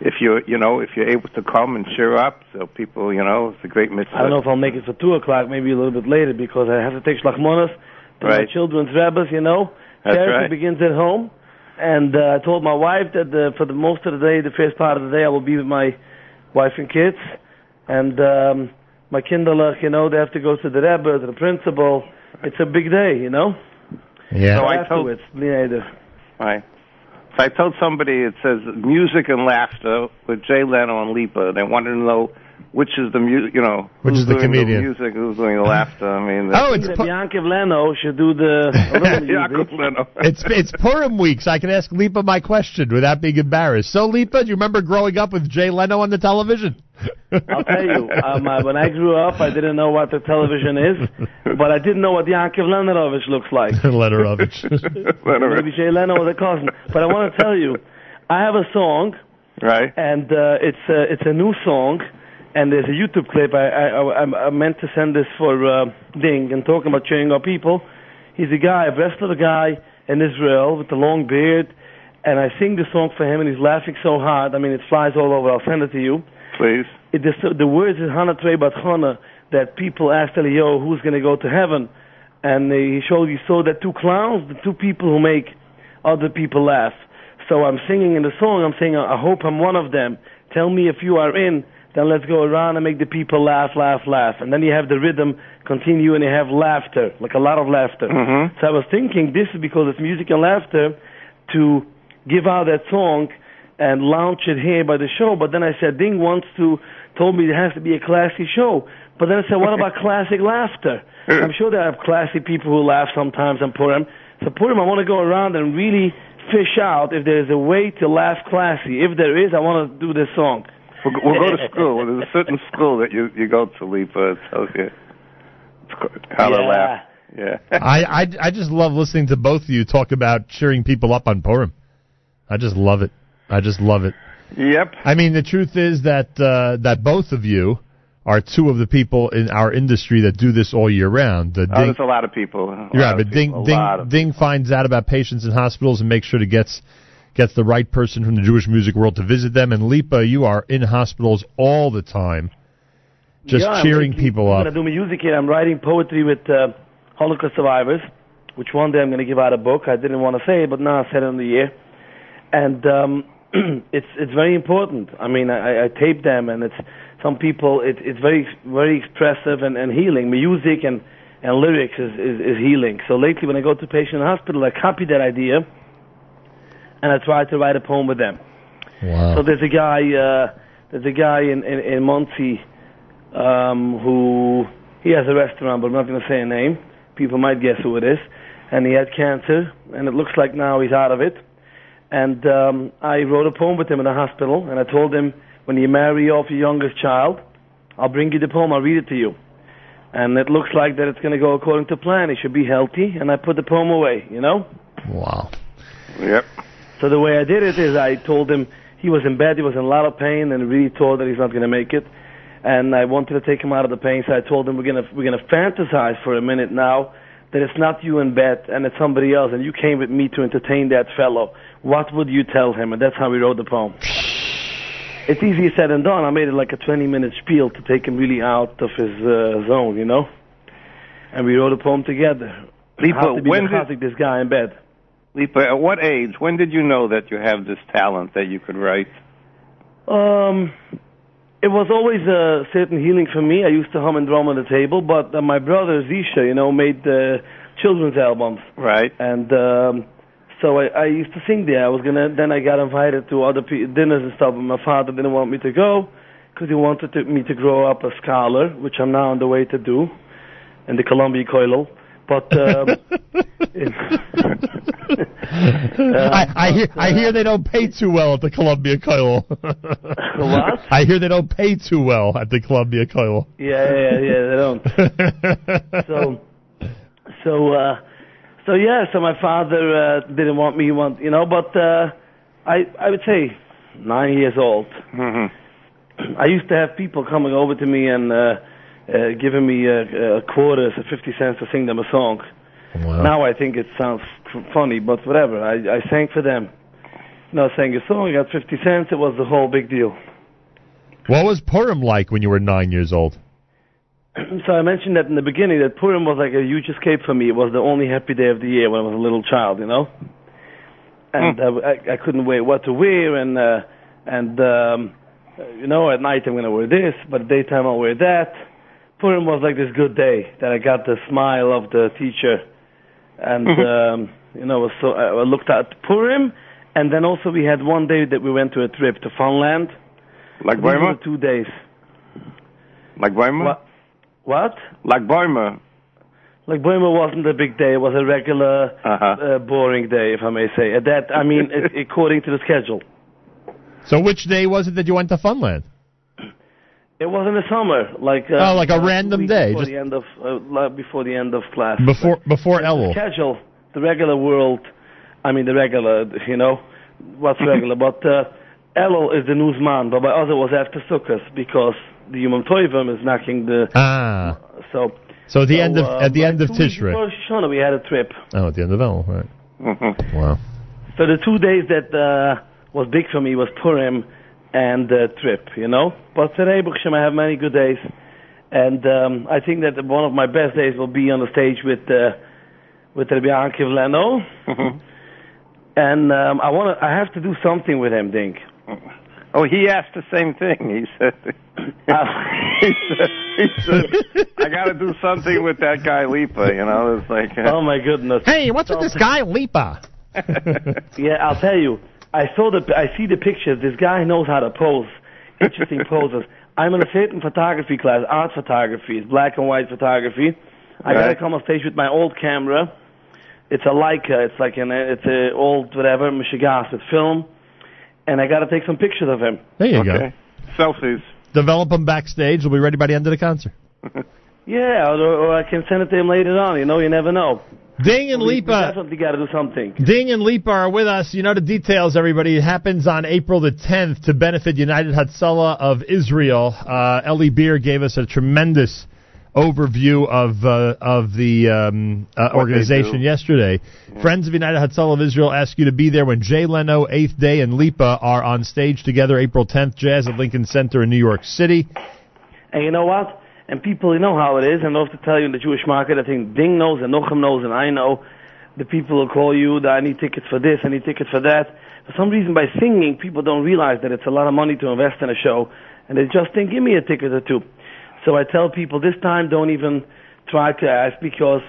if you're, you know if you're able to come and cheer up, so people you know it's a great mitzvah. I don't know if I'll make it for two o'clock, maybe a little bit later, because I have to take shlachmonas to my children's rabbis. You know, That's charity right. begins at home, and uh, I told my wife that uh, for the most of the day, the first part of the day, I will be with my wife and kids, and um, my kinderlach. You know, they have to go to the rebbe, to the principal. It's a big day, you know. Yeah. So I told- afterwards, later. Right. So I told somebody it says music and laughter with Jay Leno and Lipa. They wanted to know which is the mu- you know Which is the comedian. the music, who's doing the laughter. I mean, Oh, it's think that Leno should do the a little. Yaakov Leno. It's it's Purim week, so I can ask Lipa my question without being embarrassed. So, Lipa, do you remember growing up with Jay Leno on the television? I'll tell you, um, uh, when I grew up, I didn't know what the television is, but I didn't know what Yankov Lenerovich looks like. Lenerovich. Maybe Jay Leno was a cousin. But I want to tell you, I have a song, right? and uh, it's uh, it's a new song, and there's a YouTube clip. I I, I, I meant to send this for uh, Ding and talking about cheering up people. He's a guy, a wrestler guy in Israel with a long beard, and I sing the song for him, and he's laughing so hard. I mean, it flies all over. I'll send it to you. Please. It, the, the words is Hana Trey Bat Chana that people asked Eliyahu who's going to go to heaven, and he showed he saw that two clowns, the two people who make other people laugh. So I'm singing in the song. I'm saying, I hope I'm one of them. Tell me if you are in. Then let's go around and make the people laugh, laugh, laugh. And then you have the rhythm continue, and you have laughter, like a lot of laughter. Mm-hmm. So I was thinking this is because it's music and laughter to give out that song and launch it here by the show. But then I said, Ding wants to, told me it has to be a classy show. But then I said, what about classic laughter? I'm sure there are classy people who laugh sometimes on Purim. So Purim, I want to go around and really fish out if there's a way to laugh classy. If there is, I want to do this song. We'll, go- we'll go to school. There's a certain school that you you go to, Lipa. It tells you it's co- how Yeah. laugh. Yeah. I, I I just love listening to both of you talk about cheering people up on Purim. I just love it. I just love it. Yep. I mean, the truth is that uh, that both of you are two of the people in our industry that do this all year round. The Oh, Ding, there's a lot of people. A You're lot right, of but Ding people, a Ding Ding finds out about patients in hospitals and makes sure to gets gets the right person from the Jewish music world to visit them. And Lipa, you are in hospitals all the time, just Yeah, I'm cheering people I'm up. going to do music here. I'm writing poetry with uh, Holocaust survivors, which one day I'm going to give out a book. I didn't want to say it, but now I said it in the air. And um, it's it's very important. I mean, I, I tape them, and it's some people. It, it's very very expressive and, and healing. Music and and lyrics is, is is healing. So lately, when I go to patient hospital, I copy that idea, and I tried to write a poem with them. Wow. So there's a guy, uh, there's a guy in in, in Muncie um, who he has a restaurant, but I'm not going to say a name. People might guess who it is. And he had cancer, and it looks like now he's out of it. And um, I wrote a poem with him in the hospital, and I told him, when you marry off your youngest child, I'll bring you the poem, I'll read it to you. And it looks like that it's going to go according to plan. He should be healthy, and I put the poem away, you know? Wow. Yep. So the way I did it is I told him he was in bed, he was in a lot of pain, and really told that he's not going to make it. And I wanted to take him out of the pain, so I told him we're gonna we're gonna fantasize for a minute now that it's not you in bed and it's somebody else, and you came with me to entertain that fellow. What would you tell him? And that's how we wrote the poem. It's easier said than done. I made it like a 20 minute spiel to take him really out of his uh, zone, you know. And we wrote a poem together. Lipa, How to be when the did- this guy in bed. Lipa, at what age? When did you know that you have this talent that you could write? Um, it was always a certain healing for me. I used to hum and drum on the table, but uh, my brother Zisha, you know, made uh, children's albums. Right. And um, so I, I used to sing there. I was gonna. Then I got invited to other pe- dinners and stuff, but my father didn't want me to go because he wanted to, me to grow up a scholar, which I'm now on the way to do, in the Columbia Koilel. But um, I, I hear I hear they don't pay too well at the Columbia Coil. what? I hear they don't pay too well at the Columbia Coil. Yeah, yeah, yeah, they don't. so, so, uh, so yeah, so my father uh, didn't want me, want you know, but uh, I, I would say nine years old. I used to have people coming over to me and uh, uh, giving me a, uh, quarters, uh, fifty cents to sing them a song. Now I think it sounds f- funny, but whatever. I, I sang for them. You know, sang a song, I got fifty cents. It was the whole big deal. What was Purim like when you were nine years old? so I mentioned that in the beginning that Purim was like a huge escape for me. It was the only happy day of the year when I was a little child, you know. And uh, I, I couldn't wait what to wear, and uh, and um, you know, at night I'm going to wear this, but at daytime I'll wear that. Purim was like this good day that I got the smile of the teacher, and um, you know, so I I looked at Purim, and then also we had one day that we went to a trip to Funland. Like These were Weimar? two days. Like Weimar? What? What? Like Weimar. Like Boehmer wasn't a big day; it was a regular, Uh-huh. uh, boring day, if I may say. At that, I mean, according to the schedule. So which day was it that you went to Funland? It was in the summer, like uh, Oh, like a random weeks day, before just- the end of uh, before the end of class. Before before the Elul. schedule, the regular world. I mean, the regular, you know, what's regular? but uh, Elul is the newsman, but my other was after Sukkot because the Yom Tovim is knocking the. Ah. So. So at the end of uh, at the end of two Tishrei. Before Shoshana, we had a trip. Oh, at the end of Elul, right? Mm-hmm. Wow. So the two days that uh, was big for me was Purim and uh, trip, you know. But today, Bukhshim, I have many good days, and um, I think that one of my best days will be on the stage with uh, with Rabbi Ankiv Leno, and um, I want to. I have to do something with him, Dink. Oh, he asked the same thing. He said, he said, he said I got to do something with that guy Lipa. You know, it's like, uh, Oh my goodness! Hey, what's with this guy Lipa? yeah, I'll tell you. I saw the. I see the pictures. This guy knows how to pose. Interesting poses. I'm in a certain photography class, art photography, it's black and white photography. I gotta Right. come on stage with my old camera. It's a Leica. It's like an. It's a old whatever Michigas with film, and I gotta take some pictures of him. There you Okay. Selfies. Develop them backstage. We'll be ready by the end of the concert. Yeah, or, or I can send it to him later on. You know, you never know. Ding and We- we Lipa. definitely got to do something. Ding and Lipa are with us. You know the details, everybody. It happens on April the 10th to benefit United Hatzalah of Israel. Uh, Eli Beer gave us a tremendous overview of uh, of the um, uh, organization do. yesterday. Friends of United Hatzalah of Israel ask you to be there when Jay Leno, Eighth Day, and Lipa are on stage together April 10th, Jazz at Lincoln Center in New York City. And you know what? And people, you know how it is. And I have to tell you in the Jewish market, I think Ding knows and Nochem knows and I know. The people will call you that I need tickets for this, I need tickets for that. For some reason, by singing, people don't realize that it's a lot of money to invest in a show. And they just think, give me a ticket or two. So I tell people this time, don't even try to ask because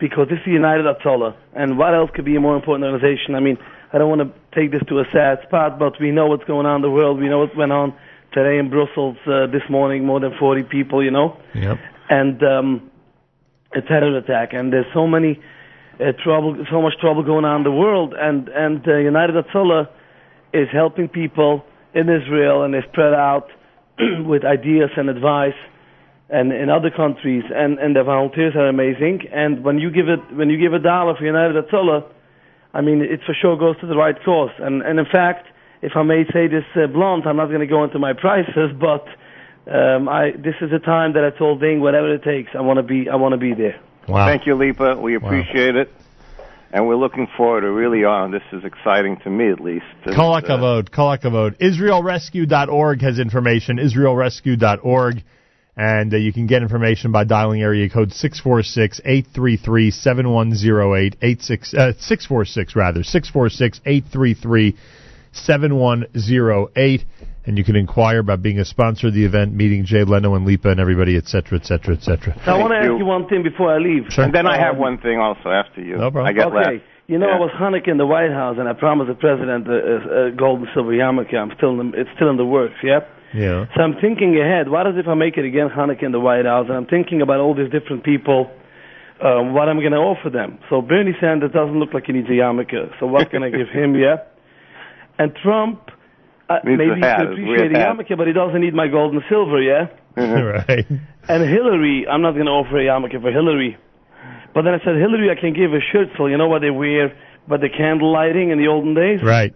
because this is United Hatzalah. And what else could be a more important organization? I mean, I don't want to take this to a sad spot, but we know what's going on in the world. We know what went on today in Brussels uh, this morning, more than 40 people, you know. Yep. And um, a terror attack. And there's so many uh, trouble, so much trouble going on in the world. And, and uh, United Hatzalah is helping people in Israel and they spread out with ideas and advice and in other countries and, and the volunteers are amazing and when you give it when you give a dollar for United Hatzalah I mean it for sure goes to the right cause and and in fact if I may say this uh, blunt, I'm not going to go into my prices, but um, I this is a time that I told Ding whatever it takes. I want to be I want to be there. Thank you, Lipa. We appreciate it. And we're looking forward. We really are. This is exciting to me, at least. And, Kol uh, hakavod, kol hakavod. IsraelRescue.org has information. IsraelRescue.org. And uh, you can get information by dialing area code 646-833-7108, 86, uh, 646 rather, 646-833-7108. And you can inquire about being a sponsor of the event, meeting Jay Leno and Lipa and everybody, et cetera, et cetera, et cetera. So I want to ask you one thing before I leave. And then I have one thing also after you. No problem. I get okay. last. You know, Yeah. I was Hanukkah in the White House, and I promised the president a, a, a gold and silver yarmulke. I'm still in the, it's still in the works, yeah. Yeah. So I'm thinking ahead. What if I make it again Hanukkah in the White House? And I'm thinking about all these different people. Um, what I'm going to offer them. So Bernie Sanders doesn't look like he needs a yarmulke. So what can I give him? Yeah. And Trump. Uh, maybe a he hat, can a appreciate weird a hat. yarmulke, but he doesn't need my gold and silver. Yeah. right. And Hillary, I'm not going to offer a yarmulke for Hillary. But then I said, Hillary, I can give a shirt so you know what they wear, but the candle lighting in the olden days. Right.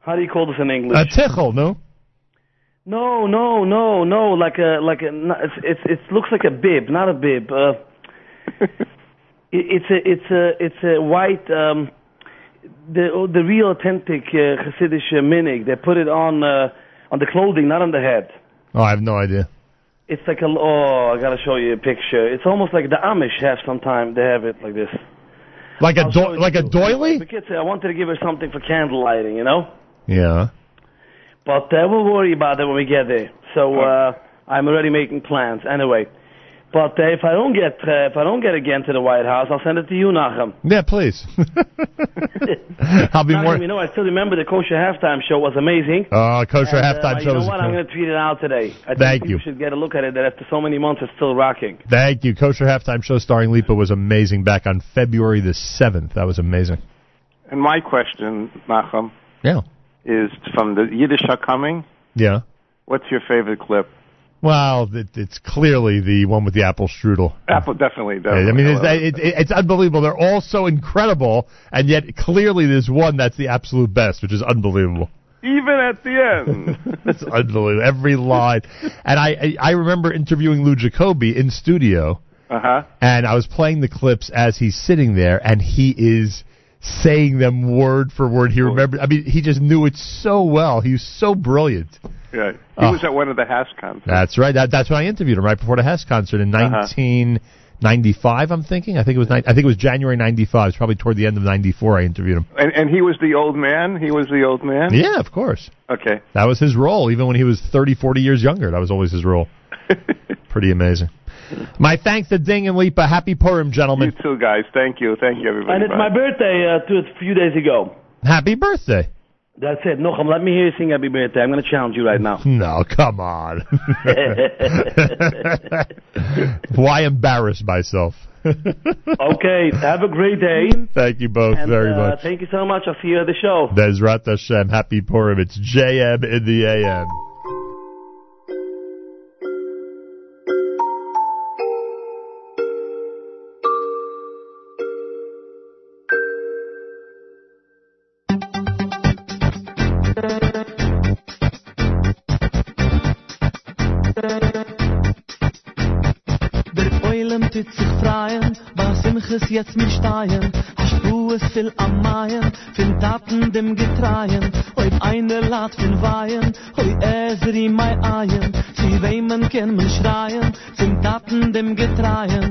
How do you call this in English? A tichel, no? no, no, no, no. Like a like a. It's it's it looks like a bib, not a bib. Uh, it, it's a it's a it's a white. Um, the the real authentic uh, Hasidic uh, minig. They put it on uh, on the clothing, not on the head. Oh, I have no idea. It's like a oh, I gotta show you a picture. It's almost like the Amish have sometime. They have it like this. Like a do- like a doily? Say I wanted to give her something for candle lighting, you know. Yeah. But uh, we'll worry about that when we get there. So uh, I'm already making plans. Anyway, but uh, if I don't get uh, if I don't get again to the White House, I'll send it to you, Nachum. Yeah, please. I'll be Nachum, more. You know, I still remember the kosher halftime show was amazing. Uh, kosher And, halftime uh, show You know is what? I'm going to tweet it out today. I Thank people you. should get a look at it. That after so many months, it's still rocking. Thank you. Kosher halftime show starring Lipa was amazing back on February the 7th. That was amazing. And my question, Nachum, Yeah. is from the Yiddish are coming. Yeah. What's your favorite clip? Well, it, it's clearly the one with the apple strudel. Apple, definitely, definitely. I mean, it's, it, it, it's unbelievable. They're all so incredible, and yet clearly there's one that's the absolute best, which is unbelievable. even at the end. It's unbelievable. Every line. And I, I, I remember interviewing Lou Jacobi in studio, Uh huh. and I was playing the clips as he's sitting there, and he is saying them word for word. He remembered. I mean, he just knew it so well. He was so brilliant. Yeah. He Oh. was at one of the Haas concerts. That's right. That, that's when I interviewed him right before the Hess concert in Uh-huh. 1995. I'm thinking. I think it was. ni- I think it was January '95. It's probably toward the end of '94. I interviewed him. And, and he was the old man. He was the old man. Yeah, of course. Okay. That was his role, even when he was 30, 40 years younger. That was always his role. Pretty amazing. My thanks to Ding and Lipa. Happy Purim, gentlemen. You too, guys. Thank you. Thank you, everybody. And it's Bye. my birthday uh, two, a few days ago. Happy birthday. That's it. Nachum, let me hear you sing Happy Birthday. I'm going to challenge you right now. No, come on. Why embarrass myself? okay, have a great day. Thank you both And, very uh, much. Thank you so much. I'll see you at the show. Bezrat Hashem. Happy Purim. It's JM in the AM. Simches jetzt mir steien. Hast du es viel am Maien, fin Taten dem Getreien. Heut eine Lat fin Weihen, hoi Ezri mei Eien. Sie wehmen kann man schreien, fin Taten dem Getreien.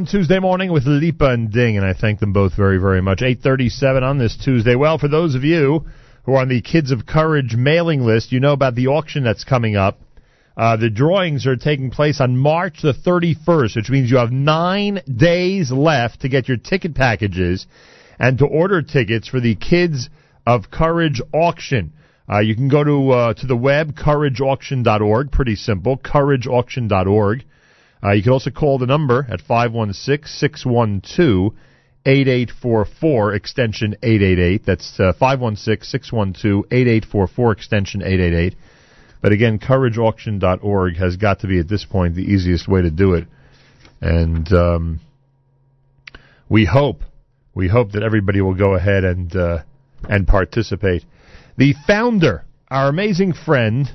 AM Tuesday morning with Lipa and Ding, and I thank them both very, very much. 837 on this Tuesday. Well, for those of you who are on the Kids of Courage mailing list, you know about the auction that's coming up. Uh, the drawings are taking place on March the 31st, which means you have nine days left to get your ticket packages and to order tickets for the Kids of Courage auction. Uh, you can go to uh, to the web courageauction.org. Pretty simple, courageauction.org. Uh, you can also call the number at 516-612-8844, extension 888. That's uh, 516-612-8844, extension 888. But again, courageauction.org has got to be at this point the easiest way to do it. And um, we hope, we hope that everybody will go ahead and uh, and participate. The founder, our amazing friend,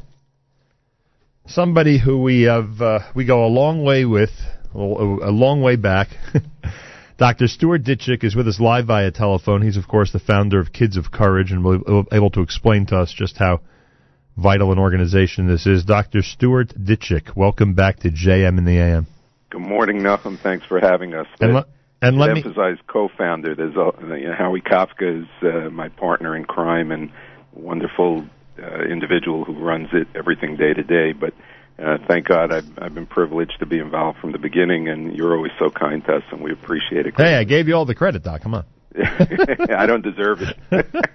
somebody who we have uh, we go a long way with, a, long way back. Dr. Stuart Ditchek is with us live via telephone. He's of course the founder of Kids of Courage and will able to explain to us just how vital an organization this is. Dr. Stuart Ditchek, welcome back to JM in the AM. Good morning, Nachum. Thanks for having us. And, le- and let me emphasize co-founder. There's a, you know, Howie Kafka is uh, my partner in crime and wonderful uh, individual who runs it everything day to day. But uh, thank God I've, I've been privileged to be involved from the beginning, and you're always so kind to us, and we appreciate it. Hey, I gave you all the credit, Doc. Come on. I don't deserve it.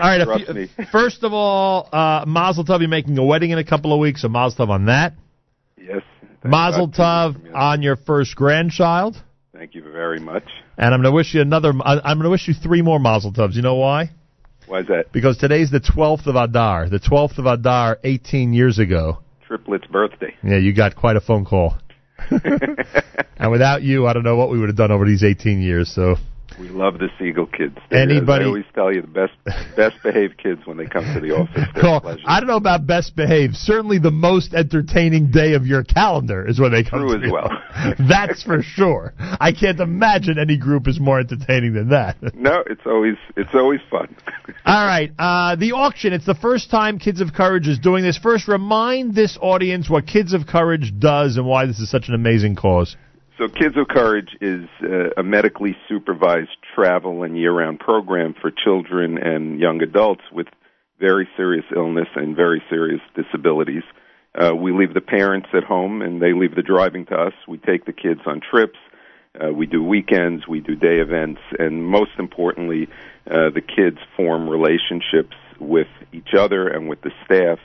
All right. Me. First of all, uh, Mazel Tov, you're making a wedding in a couple of weeks, so Mazel Tov on that. Yes. Mazel. Tov on your first grandchild. Thank you very much. And I'm going to wish you another. I'm going to wish you three more Mazel Tovs. You know why? Why is that? Because today's the 12th of Adar. The 12th of Adar, 18 years ago. Triplet's birthday. Yeah, you got quite a phone call. and without you, I don't know what we would have done over these 18 years. So We love the Segal kids. They're- Anybody- I always tell you the best best behaved kids when they come to the office. They're a Call, pleasure. I don't know about best behaved. Certainly, the most entertaining day of your calendar is when they come. True to as well. That's for sure. I can't imagine any group is more entertaining than that. No, it's always it's always fun. All right, uh, the auction. It's the first time Kids of Courage is doing this. First, remind this audience what Kids of Courage does and why this is such an amazing cause. So, Kids of Courage is uh, a medically supervised travel and year round program for children and young adults with very serious illness and very serious disabilities. Uh, we leave the parents at home and they leave the driving to us. We take the kids on trips. Uh, we do weekends, we do day events, and most importantly, uh, the kids form relationships with each other and with the staff,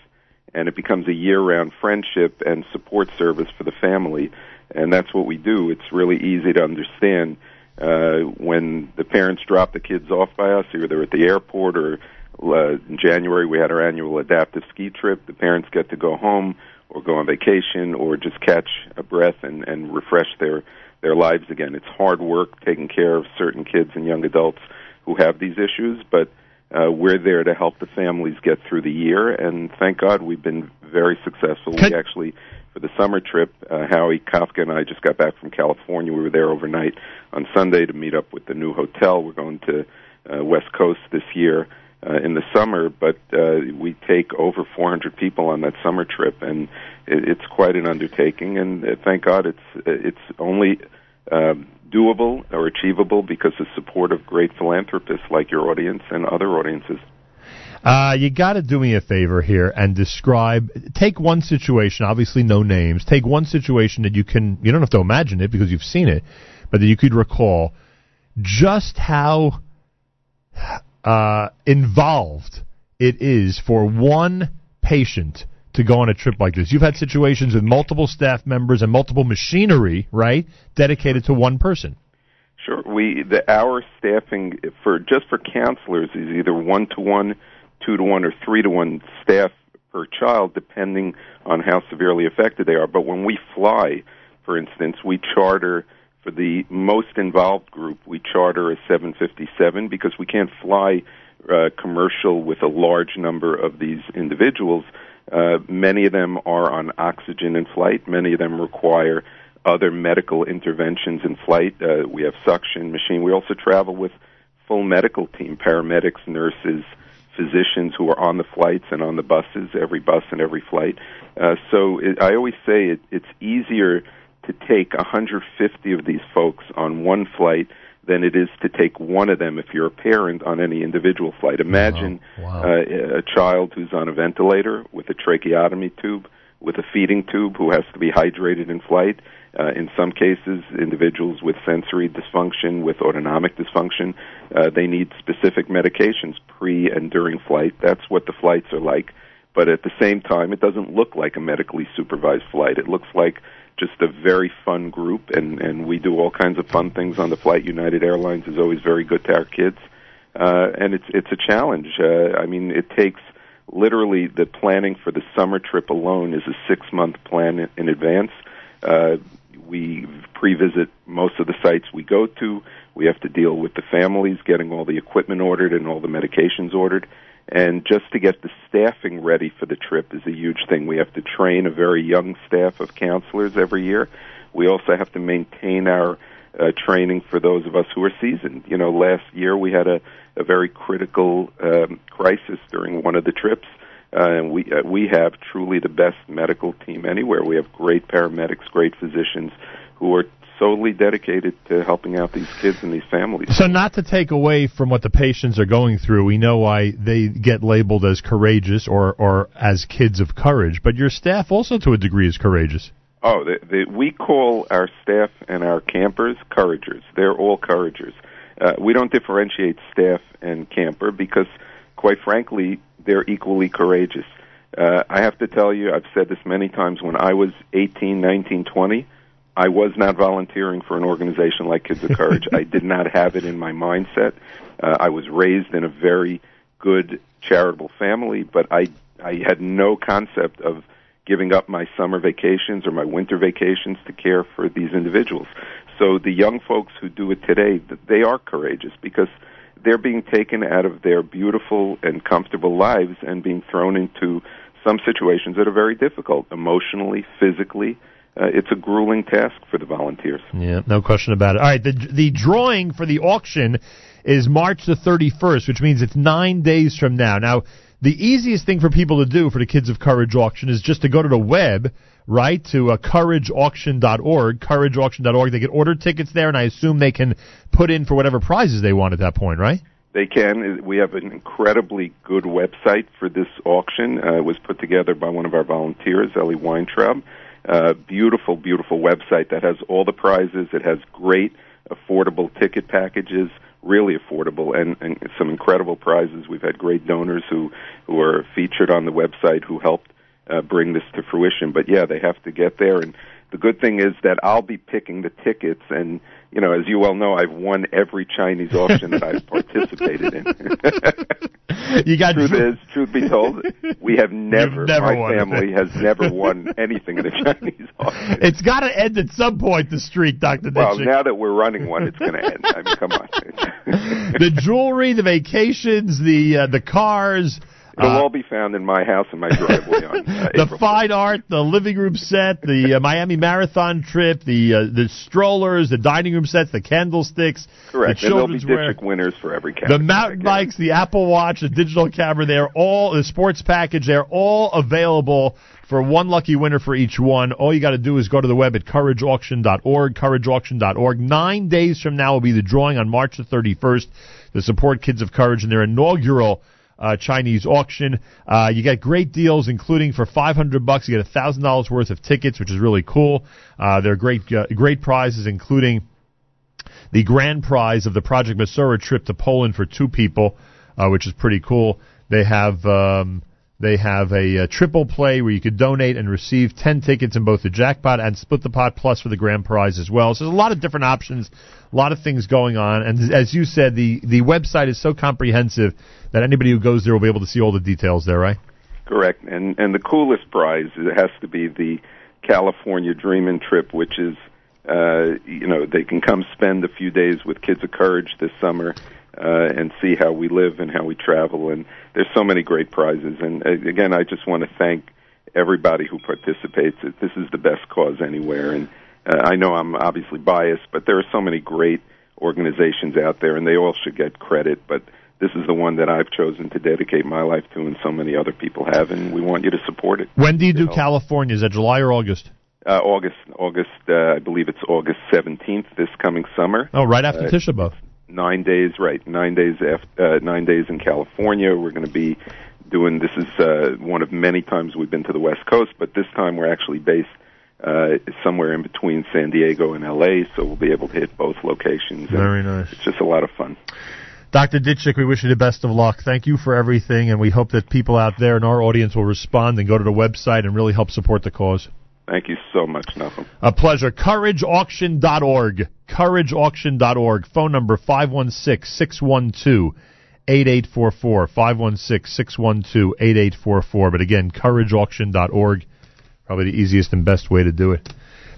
and it becomes a year round friendship and support service for the family and that's what we do. It's really easy to understand uh, when the parents drop the kids off by us, either at the airport or uh, in January we had our annual adaptive ski trip. The parents get to go home or go on vacation or just catch a breath and, and refresh their their lives again. It's hard work taking care of certain kids and young adults who have these issues, but uh, we're there to help the families get through the year, and thank God we've been very successful. we actually for the summer trip. Uh, Howie Kafka and I just got back from California. We were there overnight on Sunday to meet up with the new hotel. We're going to uh, West Coast this year uh, in the summer, but uh, we take over 400 people on that summer trip, and it, it's quite an undertaking. And uh, thank God it's it's only um, doable or achievable because of support of great philanthropists like your audience and other audiences. Uh, you got to do me a favor here and describe. Take one situation, obviously no names. Take one situation that you can. You don't have to imagine it because you've seen it, but that you could recall just how uh, involved it is for one patient to go on a trip like this. You've had situations with multiple staff members and multiple machinery, right, dedicated to one person. Sure. We the our staffing for just for counselors is either one to one, two to one, or three to one staff per child, depending on how severely affected they are. But when we fly, for instance, we charter for the most involved group. We charter a 757 because we can't fly uh, commercial with a large number of these individuals. Uh, many of them are on oxygen in flight. Many of them require other medical interventions in flight. Uh, we have suction machine. We also travel with full medical team, paramedics, nurses, physicians who are on the flights and on the buses, every bus and every flight. Uh, so it, I always say it, it's easier to take 150 of these folks on one flight than it is to take one of them if you're a parent on any individual flight. Imagine uh, a child who's on a ventilator with a tracheotomy tube, with a feeding tube, who has to be hydrated in flight. Uh, in some cases, individuals with sensory dysfunction, with autonomic dysfunction, uh, they need specific medications pre and during flight. That's what the flights are like. But at the same time, it doesn't look like a medically supervised flight. It looks like just a very fun group, and and we do all kinds of fun things on the flight. United Airlines is always very good to our kids, uh, and it's it's a challenge. Uh, I mean, it takes literally the planning for the summer trip alone is a six month plan in, advance. Uh, we pre-visit most of the sites we go to. We have to deal with the families getting all the equipment ordered and all the medications ordered. And just to get the staffing ready for the trip is a huge thing. We have to train a very young staff of counselors every year. We also have to maintain our uh, training for those of us who are seasoned. You know, last year we had a, a very critical um, crisis during one of the trips. Uh, and we uh, we have truly the best medical team anywhere. We have great paramedics, great physicians who are solely dedicated to helping out these kids and these families. So, not to take away from what the patients are going through, we know why they get labeled as courageous or, or as kids of courage, but your staff also, to a degree, is courageous. Oh, the, the, we call our staff and our campers couragers. They're all couragers. Uh, we don't differentiate staff and camper because, quite frankly, they're equally courageous. Uh, I have to tell you, I've said this many times. When I was 18, 19, 20, I was not volunteering for an organization like Kids of Courage. I did not have it in my mindset. Uh, I was raised in a very good charitable family, but I I had no concept of giving up my summer vacations or my winter vacations to care for these individuals. So the young folks who do it today, they are courageous because they're being taken out of their beautiful and comfortable lives and being thrown into some situations that are very difficult emotionally, physically. Uh, it's a grueling task for the volunteers. Yeah, no question about it. All right, the the drawing for the auction is March the 31st, which means it's nine days from now. Now, the easiest thing for people to do for the Kids of Courage auction is just to go to the web, right, to uh, courageauction.org, courageauction.org. They can order tickets there, and I assume they can put in for whatever prizes they want at that point, right? They can. We have an incredibly good website for this auction. Uh, it was put together by one of our volunteers, Ellie Weintraub. Uh, beautiful, beautiful website that has all the prizes. It has great, affordable ticket packages, really affordable, and, and some incredible prizes. We've had great donors who who are featured on the website who helped uh, bring this to fruition. But yeah, they have to get there. And the good thing is that I'll be picking the tickets and you know, as you well know, I've won every Chinese auction that I've participated in. you got truth is, truth be told, we have never, never my family has never won anything in a Chinese auction. It's got to end at some point. The streak, Doctor. Well, now that we're running one, it's going to end. I mean, come on. the jewelry, the vacations, the uh, the cars. It'll uh, all be found in my house and my driveway on uh, the April fine art, the living room set, the uh, Miami Marathon trip, the uh, the strollers, the dining room sets, the candlesticks, Correct. the And there'll be children's district winners for every category. the mountain bikes, the Apple Watch, the digital camera. They're all the sports package. They're all available for one lucky winner for each one. All you got to do is go to the web at courageauction.org, courageauction.org. Nine days from now will be the drawing on March the 31st to support Kids of Courage in their inaugural uh, Chinese auction. Uh, you get great deals, including for 500 bucks, you get thousand dollars worth of tickets, which is really cool. Uh, they're great, uh, great prizes, including the grand prize of the Project Mesorah trip to Poland for two people, uh, which is pretty cool. They have um, they have a, uh triple play where you could donate and receive ten tickets in both the jackpot and split the pot plus for the grand prize as well. So there's a lot of different options, a lot of things going on, and as you said, the the website is so comprehensive that anybody who goes there will be able to see all the details there, right? Correct. And and the coolest prize it has to be the California Dreamin' trip, which is uh, you know they can come spend a few days with Kids of Courage this summer uh, and see how we live and how we travel. And there's so many great prizes. And uh, again, I just want to thank everybody who participates. This is the best cause anywhere. And uh, I know I'm obviously biased, but there are so many great organizations out there, and they all should get credit. But this is the one that I've chosen to dedicate my life to, and so many other people have, and we want you to support it. When do you do California? Is that July or August? Uh, August, August, uh, I believe it's August 17th this coming summer. Oh, right after Uh, Tisha B'av. Nine days, right? Nine days after, uh, nine days in California. We're going to be doing. This is uh, one of many times we've been to the West Coast, but this time we're actually based uh, somewhere in between San Diego and LA, so we'll be able to hit both locations. and Very nice. It's just a lot of fun. Dr. Ditchek, we wish you the best of luck. Thank you for everything, and we hope that people out there in our audience will respond and go to the website and really help support the cause. Thank you so much, Malcolm. A pleasure. CourageAuction.org. CourageAuction.org. Phone number 516-612-8844. 516-612-8844. But again, CourageAuction.org. Probably the easiest and best way to do it.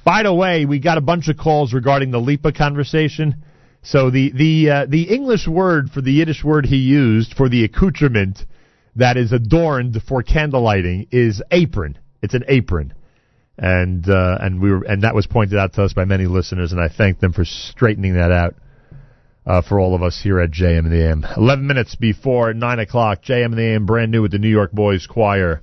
By the way, we got a bunch of calls regarding the Lipa conversation. So the the uh, the English word for the Yiddish word he used for the accoutrement that is adorned for candlelighting is apron. It's an apron and uh, and we were and that was pointed out to us by many listeners, and I thank them for straightening that out uh, for all of us here at JM and the AM. Eleven minutes before nine o'clock, JM and the AM, brand new with the New York Boys Choir.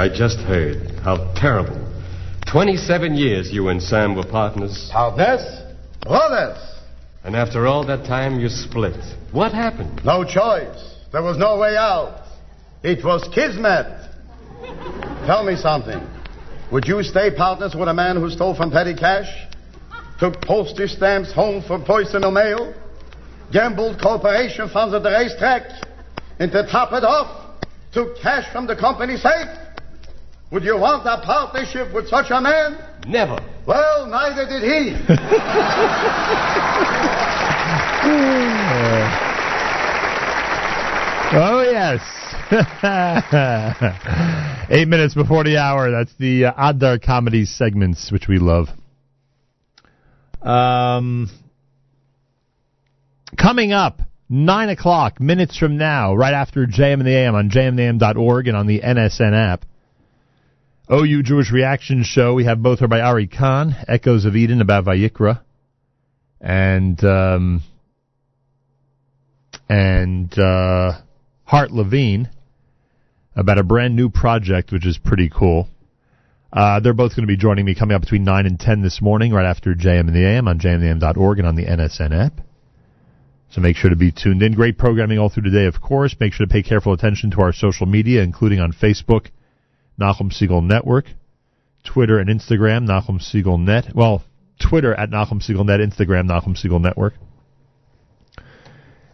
I just heard. How terrible. 27 years you and Sam were partners. Partners? Brothers. And after all that time, you split. What happened? No choice. There was no way out. It was kismet. Tell me something. Would you stay partners with a man who stole from petty cash? Took postage stamps home for personal mail? Gambled corporation funds at the racetrack? And to top it off, took cash from the company safe? Would you want a partnership with such a man? Never. Well, neither did he. Oh, yes. Eight minutes before the hour. That's the uh, Adar comedy segments, which we love. Um, coming up, 9 o'clock, minutes from now, right after JM and the AM on jmintheam.org and on the NSN app. OU Jewish Reaction Show. We have both heard by Ari Kahn, Echoes of Eden about Vayikra, and um, and uh, Hart Levine about a brand new project, which is pretty cool. Uh, they're both going to be joining me coming up between 9 and 10 this morning, right after JM and the AM on jmintheam.org and on the NSN app. So make sure to be tuned in. Great programming all through the day, of course. Make sure to pay careful attention to our social media, including on Facebook, Nachum Segal Network, Twitter and Instagram, Nachum Segal Net. Well, Twitter at Nachum Segal Net, Instagram, Nachum Segal Network.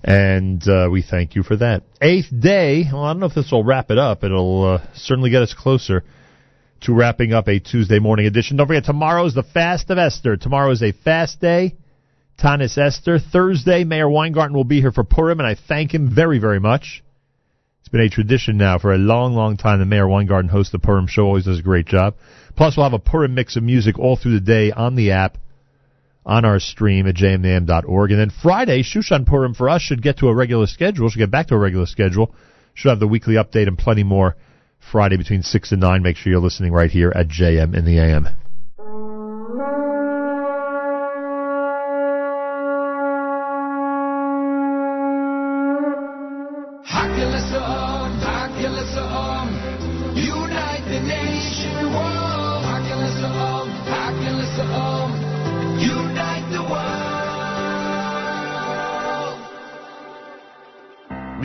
And uh, we thank you for that. Eighth day. Well, I don't know if this will wrap it up. It'll uh, certainly get us closer to wrapping up a Tuesday morning edition. Don't forget, tomorrow is the Fast of Esther. Tomorrow is a fast day. Tanis Esther. Thursday, Meir Weingarten will be here for Purim, and I thank him very, very much. It's been a tradition now for a long, long time. The Meir Weingarten hosts the Purim show, always does a great job. Plus, we'll have a Purim mix of music all through the day on the app, on our stream at jmintheam.org. And then Friday, Shushan Purim for us should get to a regular schedule, should get back to a regular schedule. Should have the weekly update and plenty more Friday between 6 and 9. Make sure you're listening right here at JM in the AM.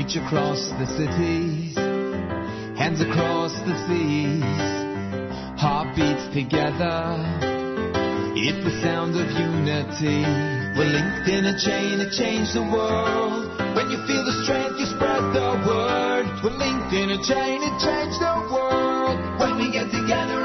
Reach across the cities, hands across the seas, heartbeats together. It's the sound of unity. We're linked in a chain to change the world. When you feel the strength, you spread the word. We're linked in a chain to change the world. When we get together,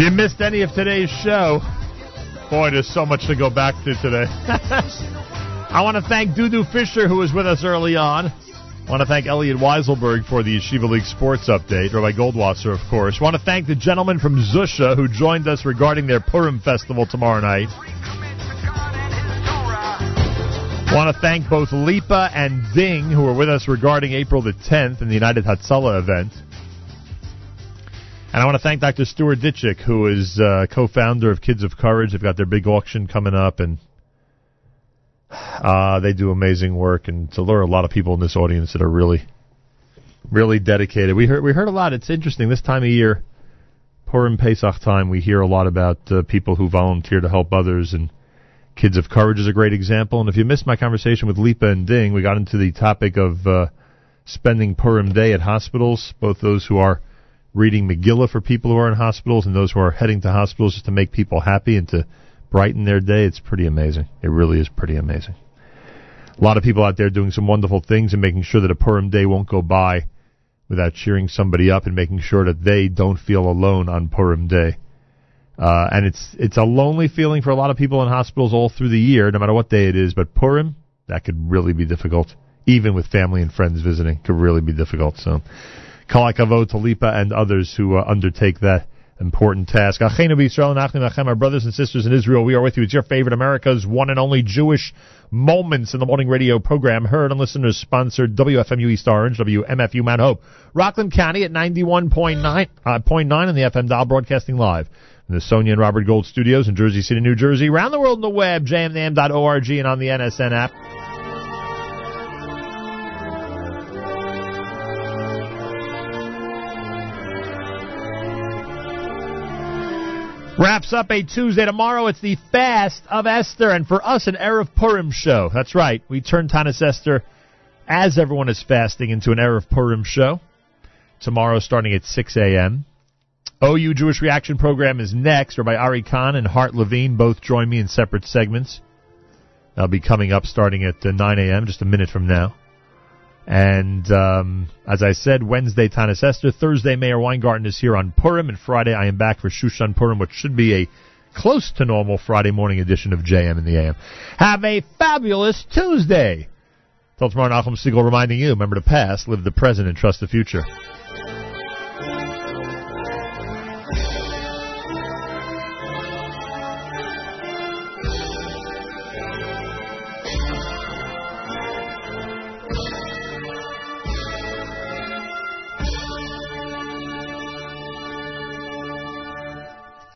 If you missed any of today's show, Boy, there's so much to go back to today. I want to thank Dudu Fisher, who was with us early on. I want to thank Elliot Weiselberg for the Yeshiva League Sports Update, Rabbi Goldwasser, of course. I want to thank the gentleman from Zusha who joined us regarding their Purim festival tomorrow night. I want to thank both Lipa and Ding, who were with us regarding April the 10th in the United Hatzalah event. And I want to thank Dr. Stuart Ditchek, who is uh, co-founder of Kids of Courage. They've got their big auction coming up, and uh, they do amazing work. And so there are a lot of people in this audience that are really, really dedicated. We heard we heard a lot. It's interesting this time of year, Purim Pesach time. We hear a lot about uh, people who volunteer to help others, and Kids of Courage is a great example. And if you missed my conversation with Lipa and Ding, we got into the topic of uh, spending Purim Day at hospitals, both those who are reading Megillah for people who are in hospitals and those who are heading to hospitals just to make people happy and to brighten their day. It's pretty amazing. It really is pretty amazing. A lot of people out there doing some wonderful things and making sure that a Purim day won't go by without cheering somebody up and making sure that they don't feel alone on Purim day. Uh, and it's it's a lonely feeling for a lot of people in hospitals all through the year, no matter what day it is. But Purim, that could really be difficult, even with family and friends visiting, could really be difficult. So, Kalakavo, Talipa, and others who uh, undertake that important task. And our brothers and sisters in Israel, we are with you. It's your favorite America's one and only Jewish Moments in the Morning Radio program, heard on listeners sponsored WFMU East Orange, WMFU Mount Hope, Rockland County at 91.9 uh, .9 on the FM dial, broadcasting live in the Sonia and Robert Gold studios in Jersey City, New Jersey, around the world on the web, jmintheam.org, and on the NSN app. Wraps up a Tuesday. Tomorrow it's the Fast of Esther, and for us, an Erev Purim show. That's right. We turn Tanis Esther, as everyone is fasting, into an Erev Purim show. Tomorrow starting at 6 a.m. OU Jewish Reaction Program is next, Rabbi Ari Kahn and Hart Levine both join me in separate segments. They'll be coming up starting at uh, 9 a.m., just a minute from now. And um, as I said, Wednesday, Tanis Esther. Thursday, Meir Weingarten is here on Purim. And Friday, I am back for Shushan Purim, which should be a close to normal Friday morning edition of JM in the AM. Have a fabulous Tuesday. Till tomorrow, Nachum Segal reminding you, remember the past, live the present, and trust the future.